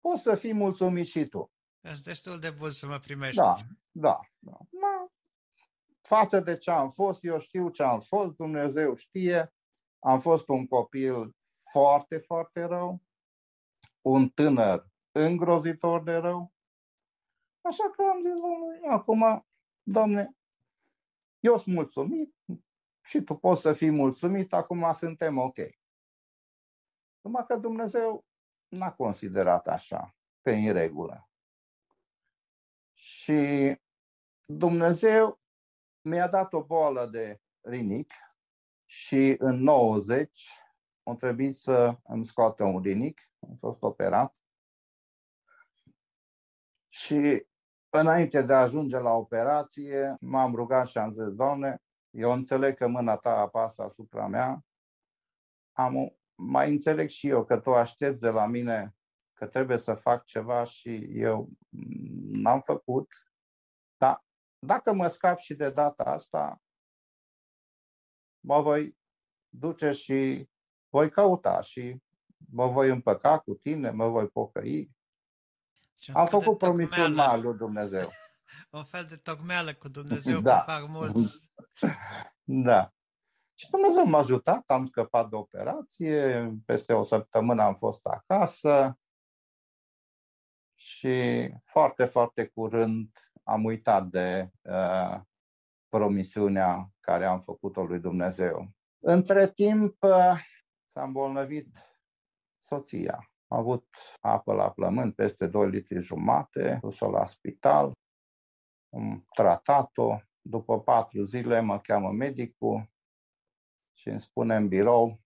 poți să fii mulțumit și tu. Ești destul de bun să mă primești. Da, da, da. Ma, față de ce am fost, eu știu ce am fost, Dumnezeu știe, am fost un copil foarte, foarte rău, un tânăr îngrozitor de rău, așa că am zis, acum, Doamne, eu sunt mulțumit și tu poți să fii mulțumit, acum suntem ok. Numai că Dumnezeu n-a considerat așa, pe în regulă. Și Dumnezeu mi-a dat o boală de rinic și în 90 am trebuit să îmi scoată un rinic, am fost operat. Și înainte de a ajunge la operație, m-am rugat și am zis, Doamne, eu înțeleg că mâna ta apasă asupra mea, am, mai înțeleg și eu că tu aștepți de la mine că trebuie să fac ceva și eu n-am făcut. Dar dacă mă scap și de data asta, mă voi duce și voi căuta și mă voi împăca cu tine, mă voi pocăi. Am făcut promisiuni mari lui Dumnezeu. Un fel de tocmeală cu Dumnezeu, da. cum fac mulți. Da. Și Dumnezeu m-a ajutat, am scăpat de operație, peste o săptămână am fost acasă și foarte, foarte curând am uitat de uh, promisiunea care am făcut-o lui Dumnezeu. Între timp uh, s-a îmbolnăvit soția. A avut apă la plămâni peste 2 litri jumate, dus-o la spital, am tratat-o. După patru zile mă cheamă medicul și îmi spune în birou,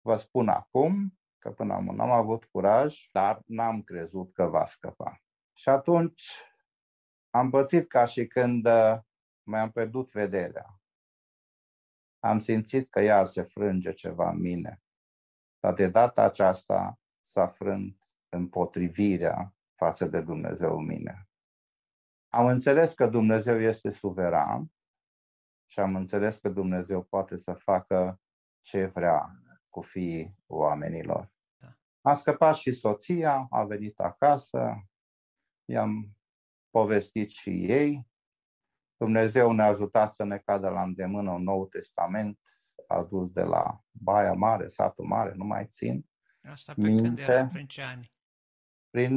vă spun acum că până acum n-am avut curaj, dar n-am crezut că va scăpa. Și atunci am pățit ca și când uh, mi-am pierdut vederea. Am simțit că iar se frânge ceva în mine. Dar de data aceasta s-a frânt împotrivirea față de Dumnezeu în mine. Am înțeles că Dumnezeu este suveran și am înțeles că Dumnezeu poate să facă ce vrea cu fiii oamenilor. Da. A scăpat și soția, a venit acasă, i-am povestit și ei. Dumnezeu ne-a ajutat să ne cadă la îndemână un nou testament adus de la Baia Mare, satul mare, nu mai țin. Asta pe minte. când era prin ce ani? Prin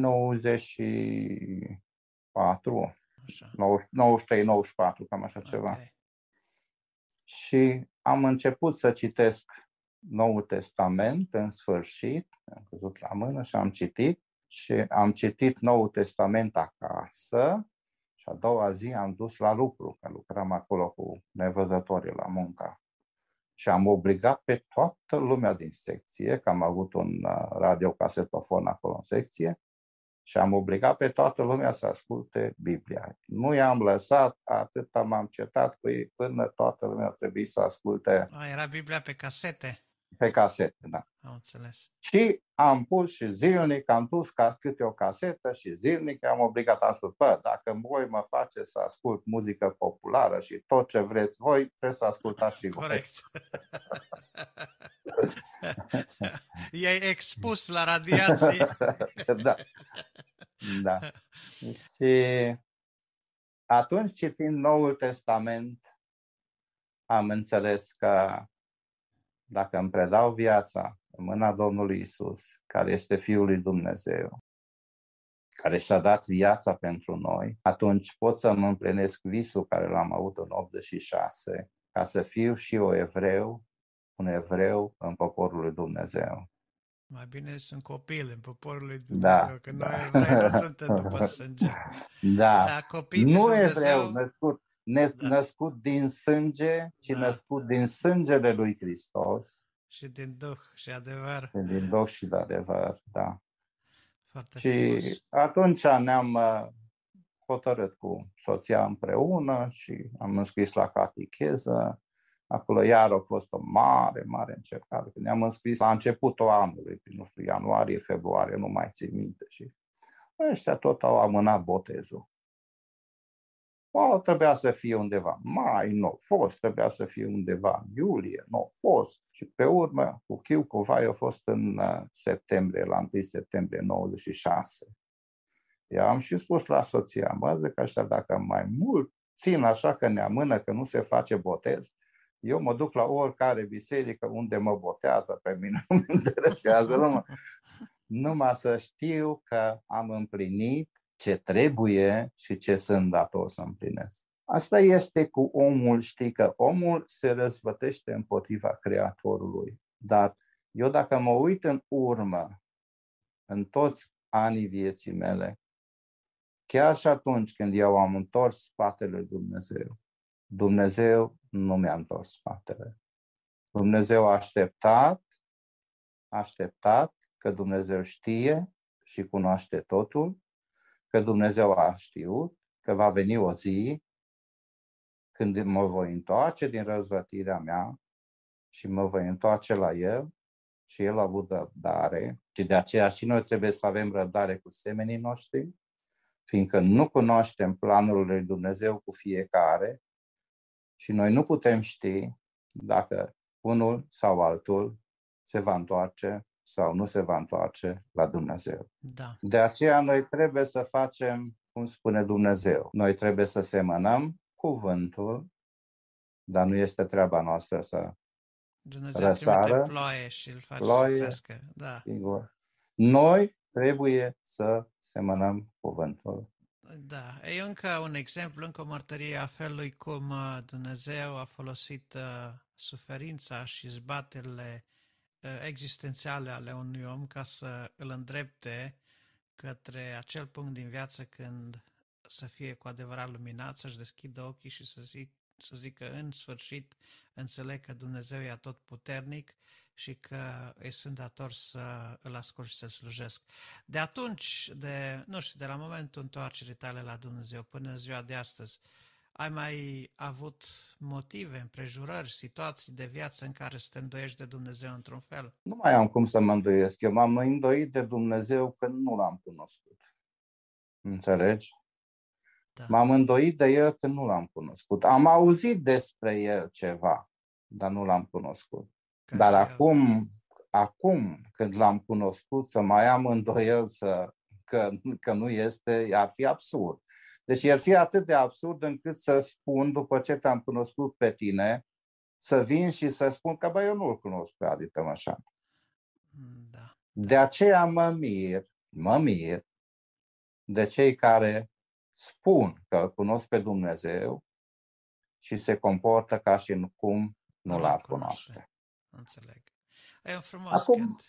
94, 93-94, cam așa okay. ceva. Și am început să citesc Noul Testament în sfârșit, am căzut la mână și am citit și am citit Noul Testament acasă și a doua zi am dus la lucru, că lucram acolo cu nevăzătorii la muncă. Și am obligat pe toată lumea din secție, că am avut un uh, radiocasetofon acolo în secție, și am obligat pe toată lumea să asculte Biblia. Nu i-am lăsat, atât m-am cetat cu ei, până toată lumea trebuie să asculte. A, era Biblia pe casete. Pe casete, da. Am înțeles. Și am pus și zilnic, am pus ca câte o casetă și zilnic am obligat, am spus, bă, dacă voi mă face să ascult muzică populară și tot ce vreți voi, trebuie să ascultați și voi. Corect. I-ai expus la radiații. da. Da. Și atunci, citind Noul Testament, am înțeles că dacă îmi predau viața în mâna Domnului Isus, care este Fiul lui Dumnezeu, care și-a dat viața pentru noi, atunci pot să mă împlinesc visul care l-am avut în 86, ca să fiu și eu evreu, un evreu în poporul lui Dumnezeu. Mai bine sunt copil în poporul lui da, Dumnezeu, da, că da. noi evrei nu suntem după sânge. Da, da nu Dumnezeu, evreu, născut, da. născut din sânge, ci da. născut din sângele lui Hristos. Și din Duh și adevăr. Și din Duh și de adevăr, da. Foarte și frumos. atunci ne-am uh, hotărât cu soția împreună și am înscris la catecheză. Acolo iar a fost o mare, mare încercare. Când ne-am înscris la începutul anului, prin, nu știu, ianuarie, februarie, nu mai țin minte. Și ăștia tot au amânat botezul. O, trebuia să fie undeva mai, nu a fost, trebuia să fie undeva în iulie, nu a fost. Și pe urmă, cu chiu, cu vai, a fost în uh, septembrie, la 1 septembrie 96. Eu am și spus la soția, mă, zic așa, dacă mai mult țin așa că ne amână, că nu se face botez, eu mă duc la oricare biserică unde mă botează pe mine, nu mă interesează, numai, numai să știu că am împlinit ce trebuie și ce sunt dator să împlinesc. Asta este cu omul, știi că omul se răzvătește împotriva Creatorului, dar eu dacă mă uit în urmă, în toți anii vieții mele, chiar și atunci când eu am întors spatele lui Dumnezeu, Dumnezeu nu mi-a întors spatele. Dumnezeu a așteptat, a așteptat că Dumnezeu știe și cunoaște totul, că Dumnezeu a știut că va veni o zi când mă voi întoarce din răzvătirea mea și mă voi întoarce la El și El a avut răbdare și de aceea și noi trebuie să avem răbdare cu semenii noștri, fiindcă nu cunoaștem planul lui Dumnezeu cu fiecare și noi nu putem ști dacă unul sau altul se va întoarce sau nu se va întoarce la Dumnezeu. Da. De aceea noi trebuie să facem cum spune Dumnezeu. Noi trebuie să semănăm cuvântul, dar nu este treaba noastră să Dumnezeu răsară. ploaie și îl face ploaie, să crească. Da. Sigur. Noi trebuie să semănăm cuvântul. Da, e încă un exemplu, încă o mărtărie a felului cum uh, Dumnezeu a folosit uh, suferința și zbaterile uh, existențiale ale unui om ca să îl îndrepte către acel punct din viață când să fie cu adevărat luminat, să-și deschidă ochii și să, zic, să zică în sfârșit înțeleg că Dumnezeu e tot puternic și că îi sunt dator să îl ascult și să slujesc. De atunci, de, nu știu, de la momentul întoarcerii tale la Dumnezeu până în ziua de astăzi, ai mai avut motive, împrejurări, situații de viață în care să te îndoiești de Dumnezeu într-un fel? Nu mai am cum să mă îndoiesc. Eu m-am îndoit de Dumnezeu când nu l-am cunoscut. Înțelegi? Da. M-am îndoit de El când nu l-am cunoscut. Am auzit despre El ceva, dar nu l-am cunoscut. Ca Dar și eu. acum, acum, când l-am cunoscut, să mai am îndoiel să, că, că nu este, ar fi absurd. Deci ar fi atât de absurd încât să spun, după ce te-am cunoscut pe tine, să vin și să spun că, bă, eu nu-l cunosc pe Adi Tămășan. Da. De aceea mă mir, mă mir de cei care spun că îl cunosc pe Dumnezeu și se comportă ca și cum nu Nu-l l-ar cunoaște. cunoaște. Înțeleg. E un frumos Acum- gând.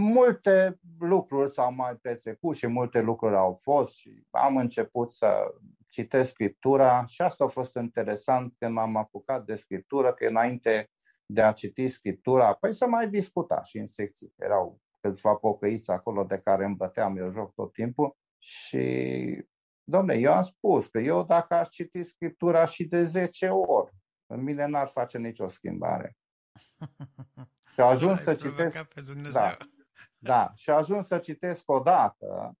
Multe lucruri s-au mai petrecut și multe lucruri au fost și am început să citesc Scriptura și asta a fost interesant când m-am apucat de Scriptură, că înainte de a citi Scriptura, păi să mai discuta și în secții. Erau câțiva pocăiți acolo de care îmi băteam eu joc tot timpul și, domne, eu am spus că eu dacă aș citi Scriptura și de 10 ori, în mine n-ar face nicio schimbare. Și a ajuns Ai să provocat citesc pe Dumnezeu. Da. Da, și a ajuns să citesc o dată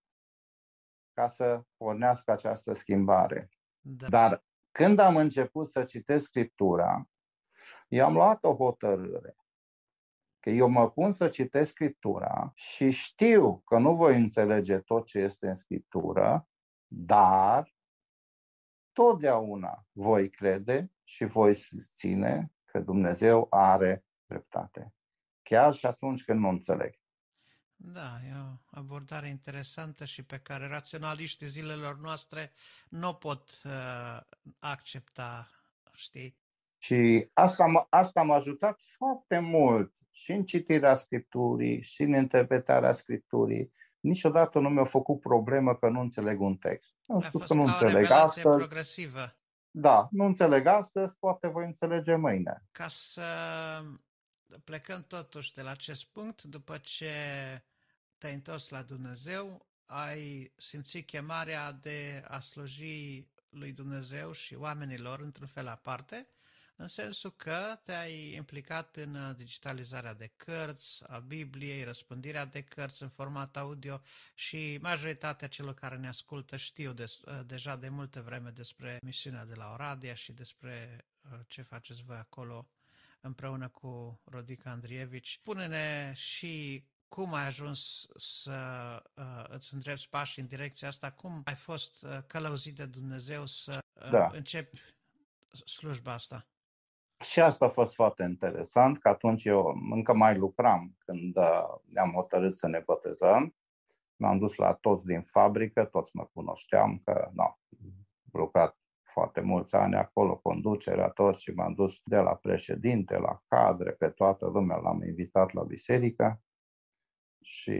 ca să pornească această schimbare. Da. Dar când am început să citesc Scriptura, eu am luat o hotărâre. Că eu mă pun să citesc Scriptura și știu că nu voi înțelege tot ce este în Scriptură, dar totdeauna voi crede și voi susține că Dumnezeu are dreptate. Chiar și atunci când nu înțeleg. Da, e o abordare interesantă și pe care raționaliștii zilelor noastre nu o pot uh, accepta, știi? Și asta, m- asta m-a ajutat foarte mult și în citirea Scripturii, și în interpretarea Scripturii. Niciodată nu mi-a făcut problemă că nu înțeleg un text. Am A spus fost că nu ca o înțeleg revelație astăzi. progresivă. Da, nu înțeleg astăzi, poate voi înțelege mâine. Ca să plecăm totuși de la acest punct, după ce te-ai întors la Dumnezeu, ai simțit chemarea de a sluji lui Dumnezeu și oamenilor într-un fel aparte, în sensul că te-ai implicat în uh, digitalizarea de cărți, a Bibliei, răspândirea de cărți în format audio și majoritatea celor care ne ascultă știu des, uh, deja de multe vreme despre misiunea de la Oradea și despre uh, ce faceți voi acolo împreună cu Rodica Andrievici. Pune-ne și cum ai ajuns să uh, îți îndrepți pașii în direcția asta? Cum ai fost uh, călăuzit de Dumnezeu să uh, da. începi slujba asta? Și asta a fost foarte interesant, că atunci eu încă mai lucram când uh, ne-am hotărât să ne botezăm. M-am dus la toți din fabrică, toți mă cunoșteam, că nu, am lucrat foarte mulți ani acolo, conducerea, toți, și m-am dus de la președinte, la cadre, pe toată lumea, l-am invitat la biserică și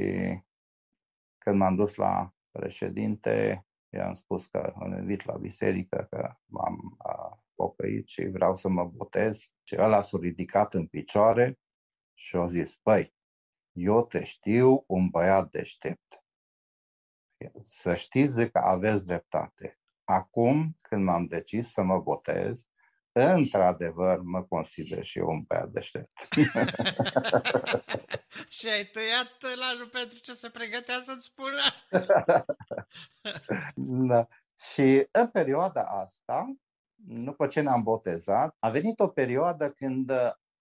când m-am dus la președinte, i-am spus că îl invit la biserică, că m-am pocăit și vreau să mă botez. Și ăla s-a ridicat în picioare și a zis, păi, eu te știu un băiat deștept. Să știți că aveți dreptate. Acum, când m-am decis să mă botez, într-adevăr mă consider și eu un băiat deștept. și ai tăiat la pentru ce se pregătea să-ți spună? da. Și în perioada asta, după ce ne-am botezat, a venit o perioadă când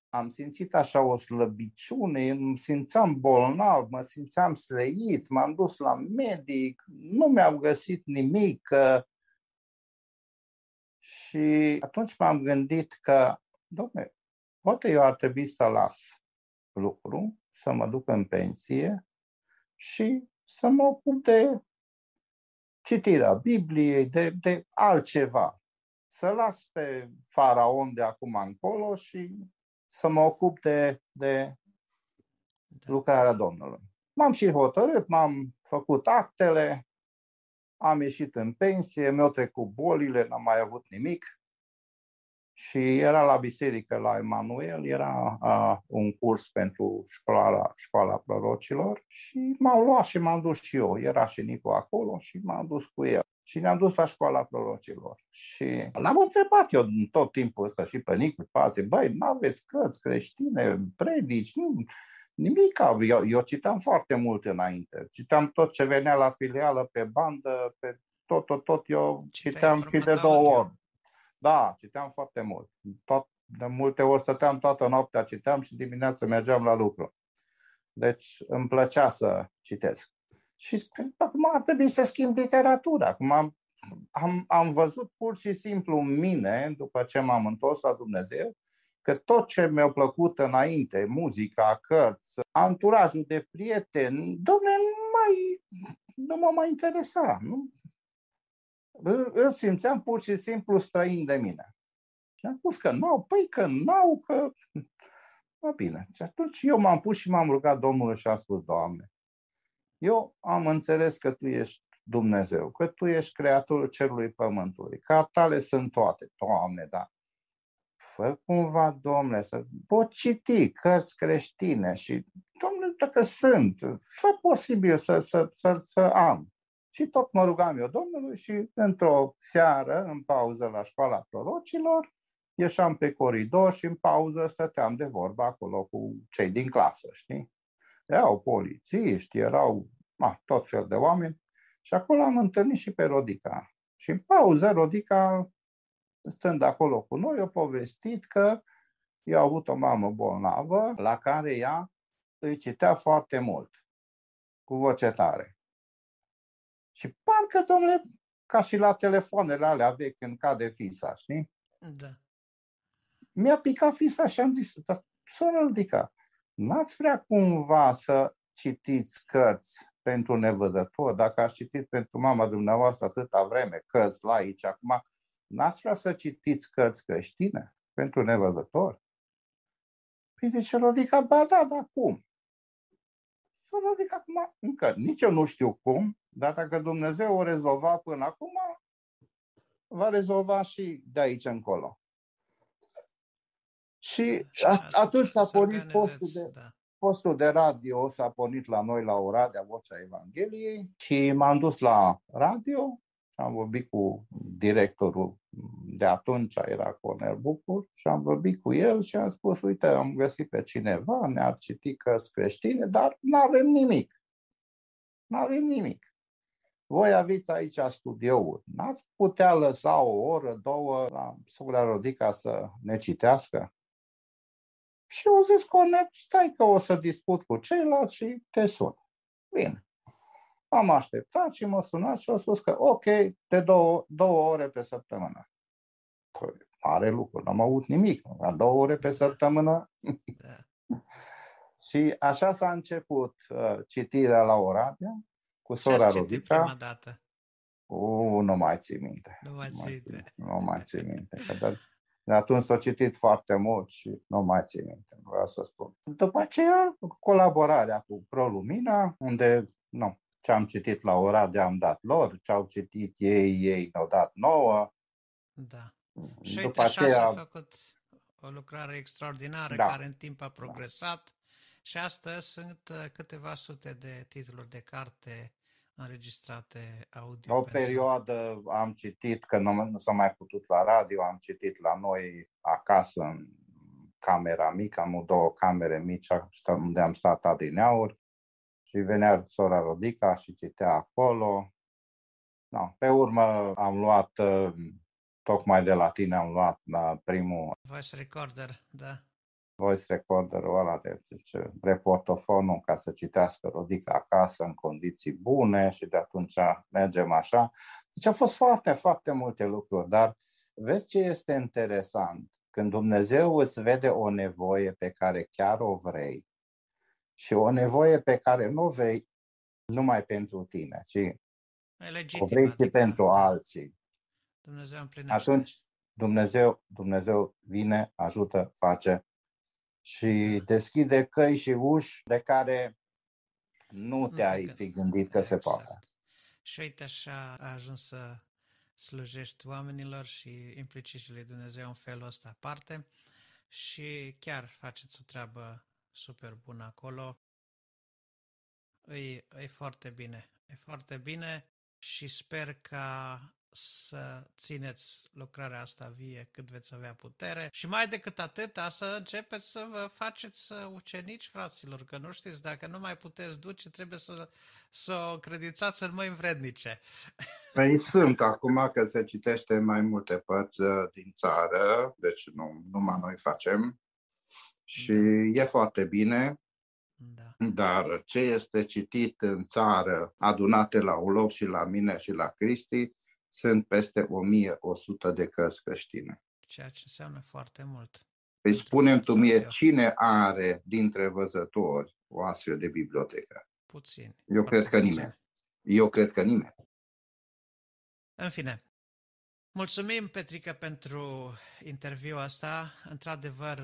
am simțit așa o slăbiciune, îmi simțeam bolnav, mă simțeam sleit, m-am dus la medic, nu mi-am găsit nimic, și atunci m-am gândit că, domne, poate eu ar trebui să las lucru, să mă duc în pensie și să mă ocup de citirea Bibliei, de, de altceva. Să las pe faraon de acum încolo și să mă ocup de, de da. lucrarea Domnului. M-am și hotărât, m-am făcut actele, am ieșit în pensie, mi-au trecut bolile, n-am mai avut nimic. Și era la biserică la Emanuel, era uh, un curs pentru școala, școala prorocilor și m-au luat și m-am dus și eu. Era și Nicu acolo și m-am dus cu el. Și ne-am dus la școala prorocilor. Și l-am întrebat eu tot timpul ăsta și pe Nicu, pe alții, băi, n-aveți cărți creștine, predici, nu, Nimic. Eu, eu citam foarte mult înainte. Citam tot ce venea la filială pe bandă, pe tot, tot, tot. Eu citeam și de două ori. Da, citeam foarte mult. Tot, de multe ori stăteam toată noaptea, citeam și dimineața mergeam la lucru. Deci îmi plăcea să citesc. Și acum ar trebui să schimb literatura. Acum am, am, am văzut pur și simplu în mine, după ce m-am întors la Dumnezeu, că tot ce mi-a plăcut înainte, muzica, cărți, anturajul de prieteni, domne, nu, mai, nu mă mai interesa. Nu? Îl simțeam pur și simplu străin de mine. Și am spus că nu, păi că nu, că... Mă bine. Și atunci eu m-am pus și m-am rugat Domnului și am spus, Doamne, eu am înțeles că Tu ești Dumnezeu, că Tu ești Creatorul Cerului Pământului, că a Tale sunt toate. Doamne, da fă cumva, domnule, să pot citi cărți creștine și, domnule, dacă sunt, fă posibil să, să, să, să am. Și tot mă rugam eu Domnului și într-o seară, în pauză la școala prorocilor, ieșeam pe coridor și în pauză stăteam de vorbă acolo cu cei din clasă, știi? Erau polițiști, erau ma, tot fel de oameni și acolo am întâlnit și pe Rodica. Și în pauză Rodica stând acolo cu noi, a povestit că i-a avut o mamă bolnavă la care ea îi citea foarte mult, cu voce tare. Și parcă, domnule, ca și la telefoanele alea vechi când cade fisa, știi? Da. Mi-a picat fisa și am zis, dar soră ridica, n-ați vrea cumva să citiți cărți pentru nevăzător? Dacă ați citit pentru mama dumneavoastră atâta vreme, cărți la aici, acum N-ați vrea să citiți cărți creștine pentru nevăzători? Păi zice Rodica, ba da, dar cum? Să Rodica acum, încă, nici eu nu știu cum, dar dacă Dumnezeu o rezolva până acum, va rezolva și de aici încolo. Și atunci s-a pornit postul de, da. postul de radio s-a pornit la noi la Oradea, Vocea Evangheliei și m-am dus la radio și am vorbit cu directorul de atunci, era Cornel Bucur, și am vorbit cu el și am spus, uite, am găsit pe cineva, ne-ar citi cărți creștine, dar nu avem nimic. Nu avem nimic. Voi aveți aici studioul. N-ați putea lăsa o oră, două la Sugrea Rodica să ne citească? Și au zis Cornel, stai că o să discut cu ceilalți și te sun. Bine. Am așteptat și mă sunat și au spus că ok, de două, două ore pe săptămână. Păi, mare lucru, n-am avut nimic. La două ore pe săptămână. Da. și așa s-a început uh, citirea la Oradea cu sora Rodica. prima dată? Uh, nu mai țin minte. Nu mai țin minte. Nu mai țin minte. Că de, de atunci s-a citit foarte mult și nu mai țin minte, vreau să spun. După aceea, colaborarea cu ProLumina, unde nu, ce am citit la Oradea am dat lor, ce au citit ei, ei ne-au dat nouă. Da. Și După uite, aceea... s-a făcut o lucrare extraordinară da. care în timp a progresat da. și astăzi sunt uh, câteva sute de titluri de carte înregistrate audio. O pentru... perioadă am citit, că nu, nu s-a mai putut la radio, am citit la noi acasă în camera mică, am două camere mici unde am stat adineauri și venea sora Rodica și citea acolo. No, pe urmă am luat, uh, tocmai de la tine am luat la primul... Voice recorder, da. Voice recorderul ăla de zice, reportofonul ca să citească Rodica acasă în condiții bune și de atunci mergem așa. Deci au fost foarte, foarte multe lucruri, dar vezi ce este interesant? Când Dumnezeu îți vede o nevoie pe care chiar o vrei, și o nevoie pe care nu o vrei numai pentru tine, ci legitim, o vrei și adică pentru alții. Dumnezeu împlinește. Atunci Dumnezeu, Dumnezeu vine, ajută, face și da. deschide căi și uși de care nu, nu te-ai fi gândit că exact. se poate. Și uite așa a ajuns să slujești oamenilor și implici și lui Dumnezeu în felul ăsta aparte și chiar faceți o treabă super bun acolo. E, e foarte bine. E foarte bine și sper ca să țineți lucrarea asta vie cât veți avea putere și mai decât atât, să începeți să vă faceți ucenici, fraților, că nu știți, dacă nu mai puteți duce, trebuie să, să o credințați în mâini vrednice. Păi sunt acum că se citește mai multe părți uh, din țară, deci nu numai noi facem, și da. e foarte bine, da. dar ce este citit în țară, adunate la un loc și la mine și la Cristi, sunt peste 1100 de cărți creștine. Ceea ce înseamnă foarte mult. Păi spunem tu mie, cine are dintre văzători o astfel de bibliotecă? Puțin. Eu cred că nimeni. Eu cred că nimeni. În fine, mulțumim, Petrică, pentru interviul asta. Într-adevăr,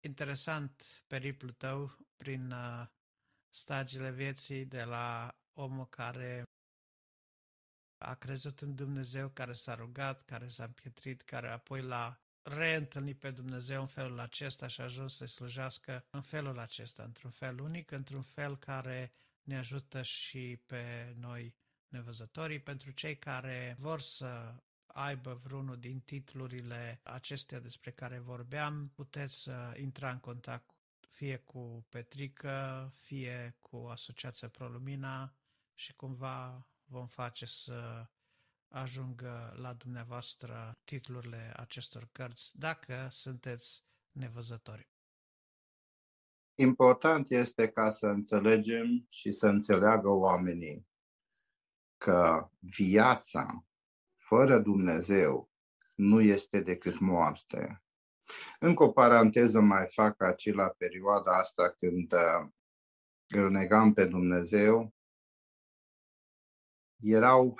interesant periplul tău prin uh, stagiile vieții de la omul care a crezut în Dumnezeu, care s-a rugat, care s-a împietrit, care apoi l-a reîntâlnit pe Dumnezeu în felul acesta și a ajuns să slujească în felul acesta, într-un fel unic, într-un fel care ne ajută și pe noi nevăzătorii, pentru cei care vor să aibă vreunul din titlurile acestea despre care vorbeam, puteți uh, intra în contact fie cu Petrică, fie cu Asociația ProLumina și cumva vom face să ajungă la dumneavoastră titlurile acestor cărți, dacă sunteți nevăzători. Important este ca să înțelegem și să înțeleagă oamenii că viața fără Dumnezeu nu este decât moarte. Încă o paranteză mai fac aici la perioada asta când uh, îl negam pe Dumnezeu. Erau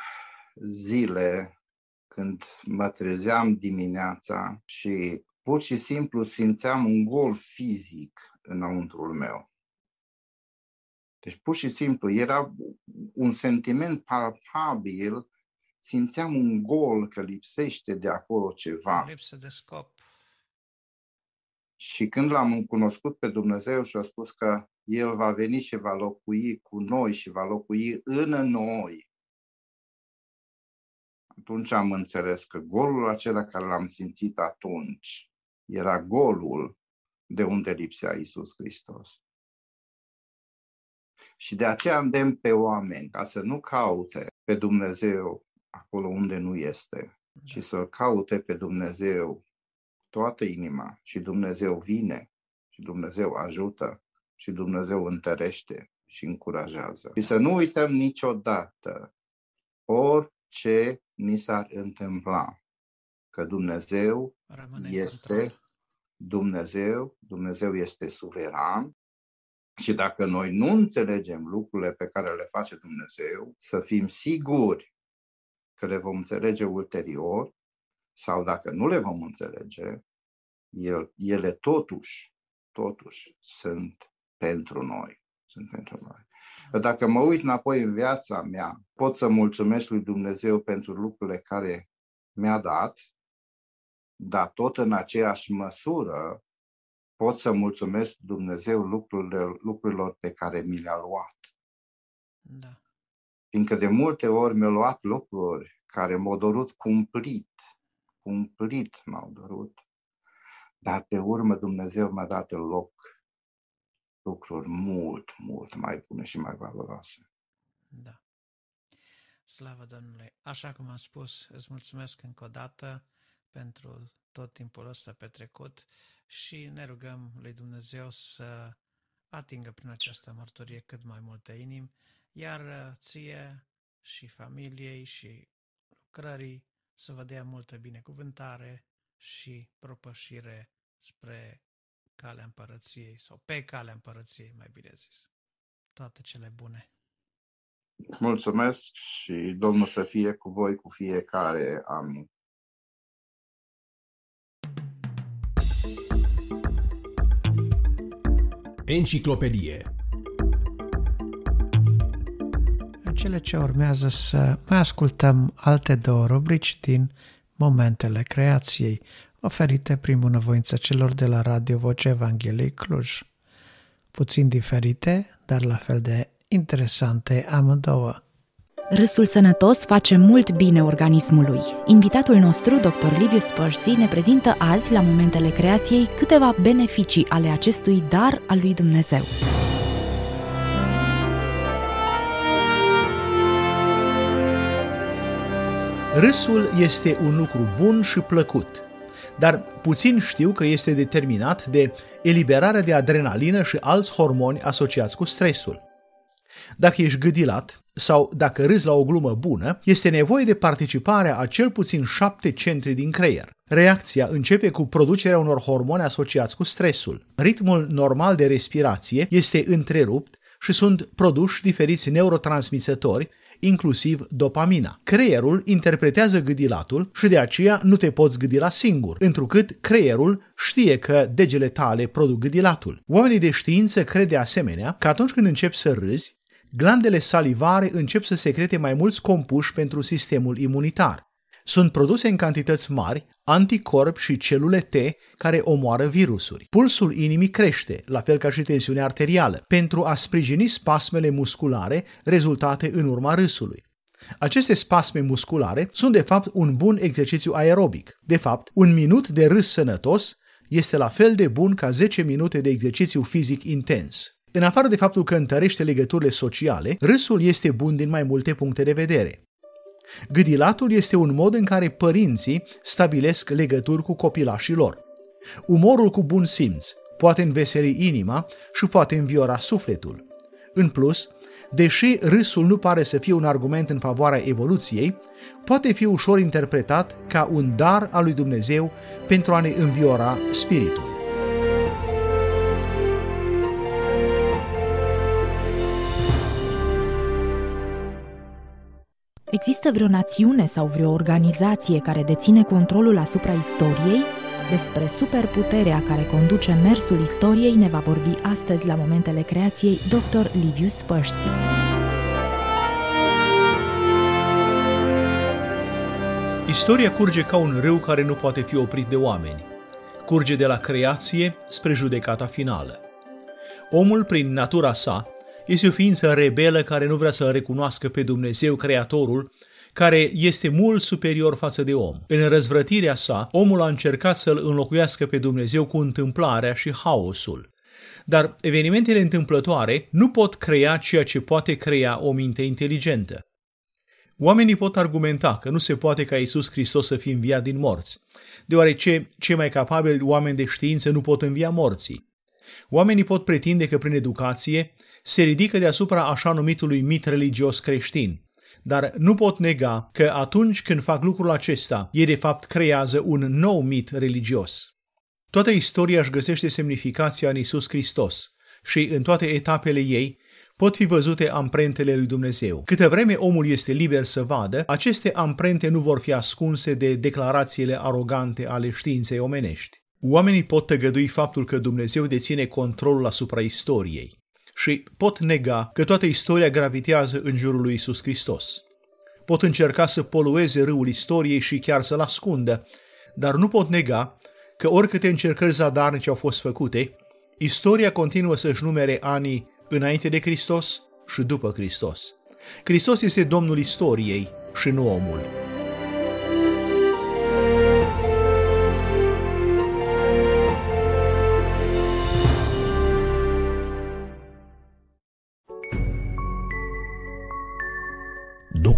zile când mă trezeam dimineața și pur și simplu simțeam un gol fizic înăuntrul meu. Deci pur și simplu era un sentiment palpabil simțeam un gol că lipsește de acolo ceva. Lipsă de scop. Și când l-am cunoscut pe Dumnezeu și a spus că El va veni și va locui cu noi și va locui în noi. Atunci am înțeles că golul acela care l-am simțit atunci era golul de unde lipsea Isus Hristos. Și de aceea îndemn pe oameni ca să nu caute pe Dumnezeu acolo unde nu este, ci da. să-L caute pe Dumnezeu toată inima și Dumnezeu vine și Dumnezeu ajută și Dumnezeu întărește și încurajează. Și să nu uităm niciodată orice ni s-ar întâmpla, că Dumnezeu Rămâne este Dumnezeu, Dumnezeu este suveran și dacă noi nu înțelegem lucrurile pe care le face Dumnezeu, să fim siguri că le vom înțelege ulterior sau dacă nu le vom înțelege, ele totuși, totuși sunt pentru noi. Sunt pentru noi. Dacă mă uit înapoi în viața mea, pot să mulțumesc lui Dumnezeu pentru lucrurile care mi-a dat, dar tot în aceeași măsură pot să mulțumesc Dumnezeu lucrurile, lucrurilor pe care mi le-a luat. Da. Fiindcă de multe ori mi-au luat lucruri care m-au dorut cumplit, cumplit m-au dorut, dar pe urmă Dumnezeu mi-a dat în loc lucruri mult, mult mai bune și mai valoroase. Da. Slavă Domnului! Așa cum am spus, îți mulțumesc încă o dată pentru tot timpul ăsta petrecut și ne rugăm lui Dumnezeu să atingă prin această mărturie cât mai multe inimi, iar ție și familiei și lucrării să vă dea multă binecuvântare și propășire spre calea împărăției sau pe calea împărăției, mai bine zis. Toate cele bune. Mulțumesc și Domnul să fie cu voi cu fiecare. Amin. Enciclopedie cele ce urmează să mai ascultăm alte două rubrici din Momentele Creației, oferite prin bunăvoință celor de la Radio Voce Evangheliei Cluj. Puțin diferite, dar la fel de interesante amândouă. Râsul sănătos face mult bine organismului. Invitatul nostru, dr. Livius Percy, ne prezintă azi, la momentele creației, câteva beneficii ale acestui dar al lui Dumnezeu. Râsul este un lucru bun și plăcut, dar puțin știu că este determinat de eliberarea de adrenalină și alți hormoni asociați cu stresul. Dacă ești gâdilat sau dacă râzi la o glumă bună, este nevoie de participarea a cel puțin șapte centri din creier. Reacția începe cu producerea unor hormoni asociați cu stresul. Ritmul normal de respirație este întrerupt și sunt produși diferiți neurotransmisători inclusiv dopamina. Creierul interpretează gâdilatul și de aceea nu te poți gâdila singur, întrucât creierul știe că degele tale produc gâdilatul. Oamenii de știință cred de asemenea că atunci când începi să râzi, glandele salivare încep să secrete mai mulți compuși pentru sistemul imunitar. Sunt produse în cantități mari anticorpi și celule T care omoară virusuri. Pulsul inimii crește, la fel ca și tensiunea arterială, pentru a sprijini spasmele musculare rezultate în urma râsului. Aceste spasme musculare sunt de fapt un bun exercițiu aerobic. De fapt, un minut de râs sănătos este la fel de bun ca 10 minute de exercițiu fizic intens. În afară de faptul că întărește legăturile sociale, râsul este bun din mai multe puncte de vedere. Gâdilatul este un mod în care părinții stabilesc legături cu copilașii lor. Umorul cu bun simț poate înveseli inima și poate înviora sufletul. În plus, deși râsul nu pare să fie un argument în favoarea evoluției, poate fi ușor interpretat ca un dar al lui Dumnezeu pentru a ne înviora spiritul. Există vreo națiune sau vreo organizație care deține controlul asupra istoriei? Despre superputerea care conduce mersul istoriei ne va vorbi astăzi la momentele creației dr. Livius Percy. Istoria curge ca un râu care nu poate fi oprit de oameni. Curge de la creație spre judecata finală. Omul, prin natura sa, este o ființă rebelă care nu vrea să recunoască pe Dumnezeu, Creatorul, care este mult superior față de om. În răzvrătirea sa, omul a încercat să-l înlocuiască pe Dumnezeu cu întâmplarea și haosul. Dar evenimentele întâmplătoare nu pot crea ceea ce poate crea o minte inteligentă. Oamenii pot argumenta că nu se poate ca Isus Hristos să fie înviat din morți, deoarece cei mai capabili oameni de știință nu pot învia morții. Oamenii pot pretinde că prin educație se ridică deasupra așa numitului mit religios creștin, dar nu pot nega că atunci când fac lucrul acesta, ei de fapt creează un nou mit religios. Toată istoria își găsește semnificația în Isus Hristos și în toate etapele ei pot fi văzute amprentele lui Dumnezeu. Câte vreme omul este liber să vadă, aceste amprente nu vor fi ascunse de declarațiile arogante ale științei omenești. Oamenii pot tăgădui faptul că Dumnezeu deține controlul asupra istoriei și pot nega că toată istoria gravitează în jurul lui Isus Hristos. Pot încerca să polueze râul istoriei și chiar să-l ascundă, dar nu pot nega că oricâte încercări zadarnice au fost făcute, istoria continuă să-și numere anii înainte de Hristos și după Hristos. Hristos este Domnul istoriei și nu omul.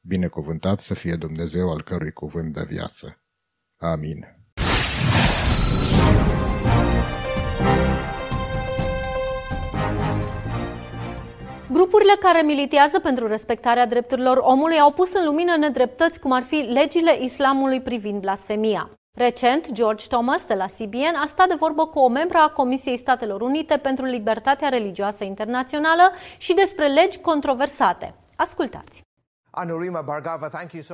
Binecuvântat să fie Dumnezeu al cărui cuvânt de viață. Amin. Grupurile care militează pentru respectarea drepturilor omului au pus în lumină nedreptăți cum ar fi legile islamului privind blasfemia. Recent, George Thomas de la CBN a stat de vorbă cu o membra a Comisiei Statelor Unite pentru Libertatea Religioasă Internațională și despre legi controversate. Ascultați!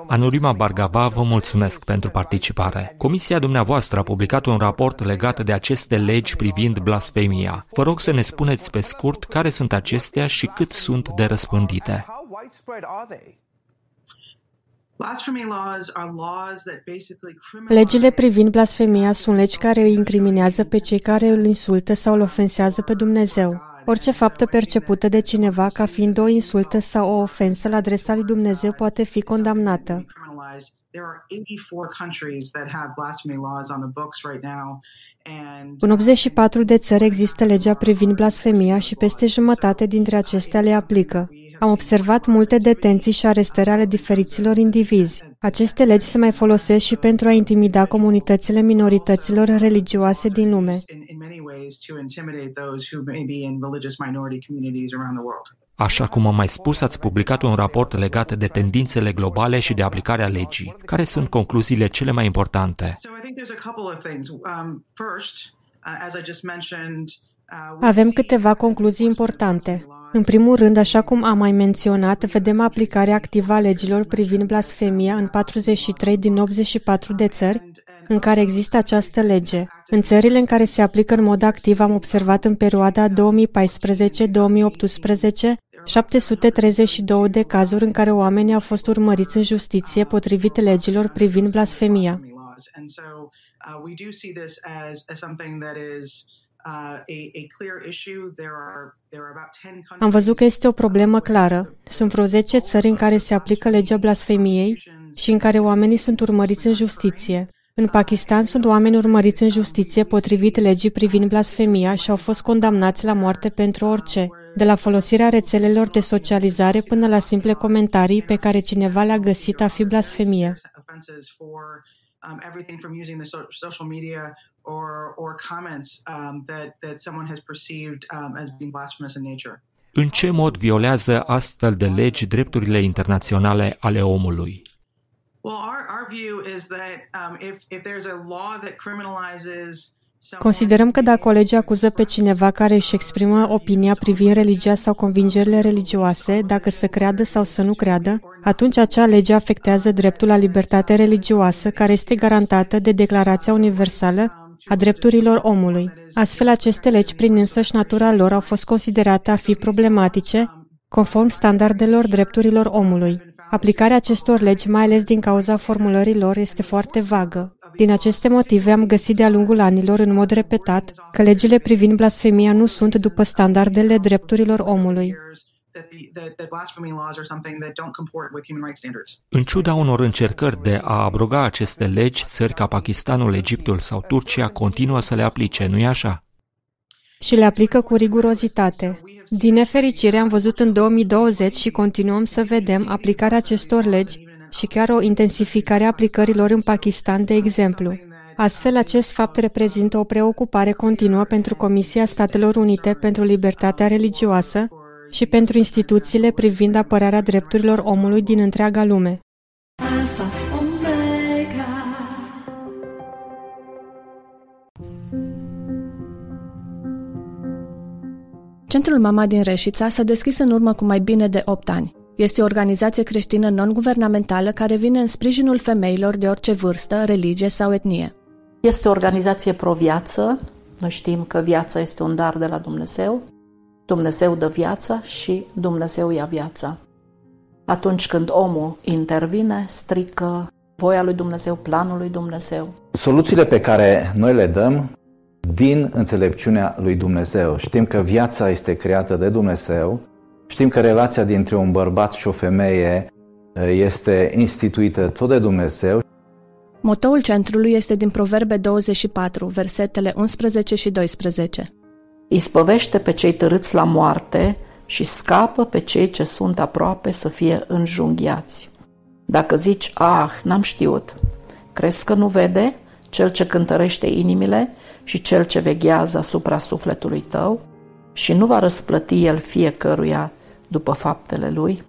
Anurima Bargava, vă mulțumesc pentru participare. Comisia dumneavoastră a publicat un raport legat de aceste legi privind blasfemia. Vă rog să ne spuneți pe scurt care sunt acestea și cât sunt de răspândite. Legile privind blasfemia sunt legi care îi incriminează pe cei care îl insultă sau îl ofensează pe Dumnezeu. Orice faptă percepută de cineva ca fiind o insultă sau o ofensă la adresa lui Dumnezeu poate fi condamnată. În 84 de țări există legea privind blasfemia și peste jumătate dintre acestea le aplică. Am observat multe detenții și arestări ale diferiților indivizi. Aceste legi se mai folosesc și pentru a intimida comunitățile minorităților religioase din lume. Așa cum am mai spus, ați publicat un raport legat de tendințele globale și de aplicarea legii. Care sunt concluziile cele mai importante? Avem câteva concluzii importante. În primul rând, așa cum am mai menționat, vedem aplicarea activă a legilor privind blasfemia în 43 din 84 de țări în care există această lege. În țările în care se aplică în mod activ am observat în perioada 2014-2018 732 de cazuri în care oamenii au fost urmăriți în justiție potrivit legilor privind blasfemia. Am văzut că este o problemă clară. Sunt vreo 10 țări în care se aplică legea blasfemiei și în care oamenii sunt urmăriți în justiție. În Pakistan sunt oameni urmăriți în justiție potrivit legii privind blasfemia și au fost condamnați la moarte pentru orice, de la folosirea rețelelor de socializare până la simple comentarii pe care cineva le-a găsit a fi blasfemie. Um, everything from using the social media or, or comments um, that, that someone has perceived um, as being blasphemous in nature. În ce mod violează astfel de legi drepturile internaționale ale omului? Well, our, our view is that um, if, if there's a law that criminalizes Considerăm că dacă o lege acuză pe cineva care își exprimă opinia privind religia sau convingerile religioase, dacă să creadă sau să nu creadă, atunci acea lege afectează dreptul la libertate religioasă care este garantată de Declarația Universală a drepturilor omului. Astfel, aceste legi, prin însăși natura lor, au fost considerate a fi problematice, conform standardelor drepturilor omului. Aplicarea acestor legi, mai ales din cauza formulării lor, este foarte vagă. Din aceste motive am găsit de-a lungul anilor în mod repetat că legile privind blasfemia nu sunt după standardele drepturilor omului. În ciuda unor încercări de a abroga aceste legi, țări ca Pakistanul, Egiptul sau Turcia continuă să le aplice, nu-i așa? Și le aplică cu rigurozitate. Din nefericire am văzut în 2020 și continuăm să vedem aplicarea acestor legi și chiar o intensificare a aplicărilor în Pakistan, de exemplu. Astfel, acest fapt reprezintă o preocupare continuă pentru Comisia Statelor Unite pentru Libertatea Religioasă și pentru instituțiile privind apărarea drepturilor omului din întreaga lume. Centrul Mama din Reșița s-a deschis în urmă cu mai bine de 8 ani. Este o organizație creștină non-guvernamentală care vine în sprijinul femeilor de orice vârstă, religie sau etnie. Este o organizație pro-viață. Noi știm că viața este un dar de la Dumnezeu. Dumnezeu dă viața și Dumnezeu ia viața. Atunci când omul intervine, strică voia lui Dumnezeu, planul lui Dumnezeu. Soluțiile pe care noi le dăm din înțelepciunea lui Dumnezeu. Știm că viața este creată de Dumnezeu Știm că relația dintre un bărbat și o femeie este instituită tot de Dumnezeu. Motoul centrului este din Proverbe 24, versetele 11 și 12. Ispăvește pe cei târâți la moarte și scapă pe cei ce sunt aproape să fie înjunghiați. Dacă zici, ah, n-am știut, crezi că nu vede cel ce cântărește inimile și cel ce veghează asupra sufletului tău? Și nu va răsplăti el fiecăruia după faptele lui?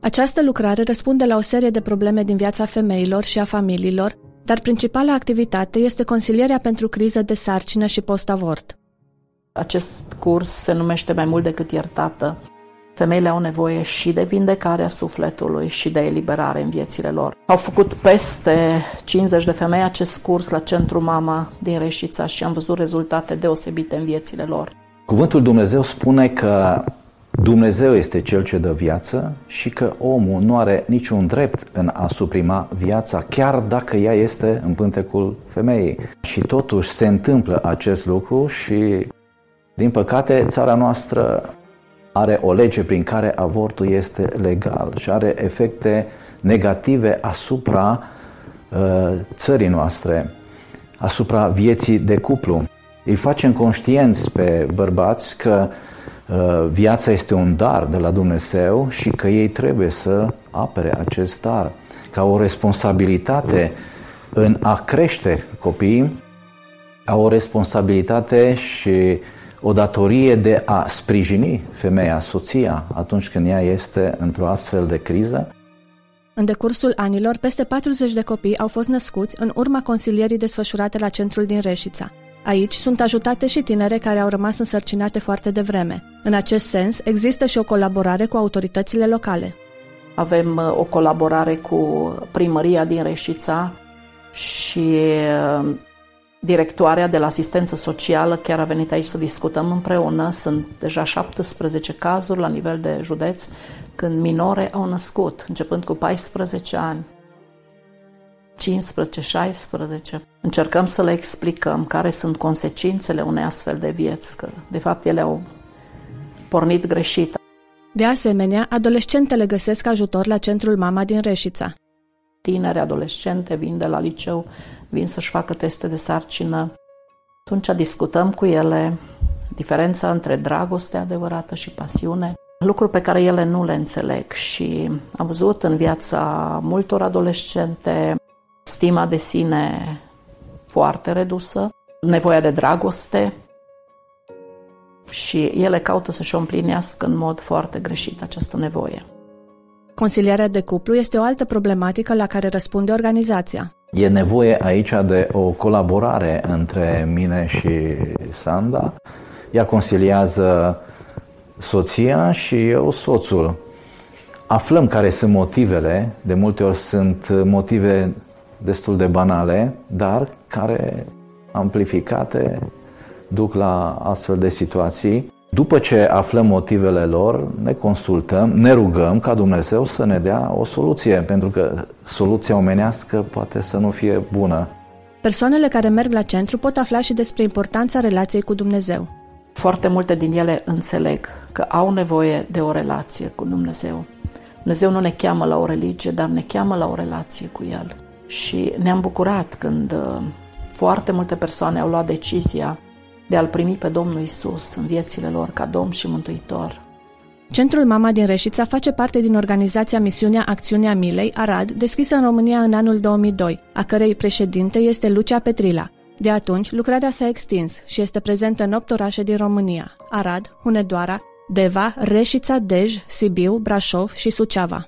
Această lucrare răspunde la o serie de probleme din viața femeilor și a familiilor, dar principala activitate este consilierea pentru criză de sarcină și post-avort. Acest curs se numește mai mult decât iertată. Femeile au nevoie și de vindecarea sufletului și de eliberare în viețile lor. Au făcut peste 50 de femei acest curs la Centru Mama din Reșița și am văzut rezultate deosebite în viețile lor. Cuvântul Dumnezeu spune că Dumnezeu este Cel ce dă viață și că omul nu are niciun drept în a suprima viața, chiar dacă ea este în pântecul femeii. Și totuși se întâmplă acest lucru și, din păcate, țara noastră are o lege prin care avortul este legal și are efecte negative asupra uh, țării noastre, asupra vieții de cuplu. Îi facem conștienți pe bărbați că uh, Uh, viața este un dar de la Dumnezeu și că ei trebuie să apere acest dar ca o responsabilitate în a crește copiii, au o responsabilitate și o datorie de a sprijini femeia, soția, atunci când ea este într-o astfel de criză. În decursul anilor, peste 40 de copii au fost născuți în urma consilierii desfășurate la centrul din Reșița. Aici sunt ajutate și tinere care au rămas însărcinate foarte devreme. În acest sens, există și o colaborare cu autoritățile locale. Avem uh, o colaborare cu primăria din Reșița și uh, directoarea de la asistență socială chiar a venit aici să discutăm împreună. Sunt deja 17 cazuri la nivel de județ când minore au născut, începând cu 14 ani. 15-16. Încercăm să le explicăm care sunt consecințele unei astfel de vieți, că de fapt ele au pornit greșit. De asemenea, adolescentele găsesc ajutor la centrul Mama din Reșița. Tineri adolescente vin de la liceu, vin să-și facă teste de sarcină. Atunci discutăm cu ele diferența între dragoste adevărată și pasiune, lucruri pe care ele nu le înțeleg și am văzut în viața multor adolescente stima de sine foarte redusă, nevoia de dragoste și ele caută să-și o împlinească în mod foarte greșit această nevoie. Consilierea de cuplu este o altă problematică la care răspunde organizația. E nevoie aici de o colaborare între mine și Sanda. Ea consiliază soția și eu soțul. Aflăm care sunt motivele, de multe ori sunt motive destul de banale, dar care amplificate duc la astfel de situații. După ce aflăm motivele lor, ne consultăm, ne rugăm ca Dumnezeu să ne dea o soluție, pentru că soluția omenească poate să nu fie bună. Persoanele care merg la centru pot afla și despre importanța relației cu Dumnezeu. Foarte multe din ele înțeleg că au nevoie de o relație cu Dumnezeu. Dumnezeu nu ne cheamă la o religie, dar ne cheamă la o relație cu El. Și ne-am bucurat când uh, foarte multe persoane au luat decizia de a-L primi pe Domnul Isus în viețile lor ca Domn și Mântuitor. Centrul Mama din Reșița face parte din organizația Misiunea Acțiunea Milei, Arad, deschisă în România în anul 2002, a cărei președinte este Lucia Petrila. De atunci, lucrarea s-a extins și este prezentă în 8 orașe din România, Arad, Hunedoara, Deva, Reșița, Dej, Sibiu, Brașov și Suceava.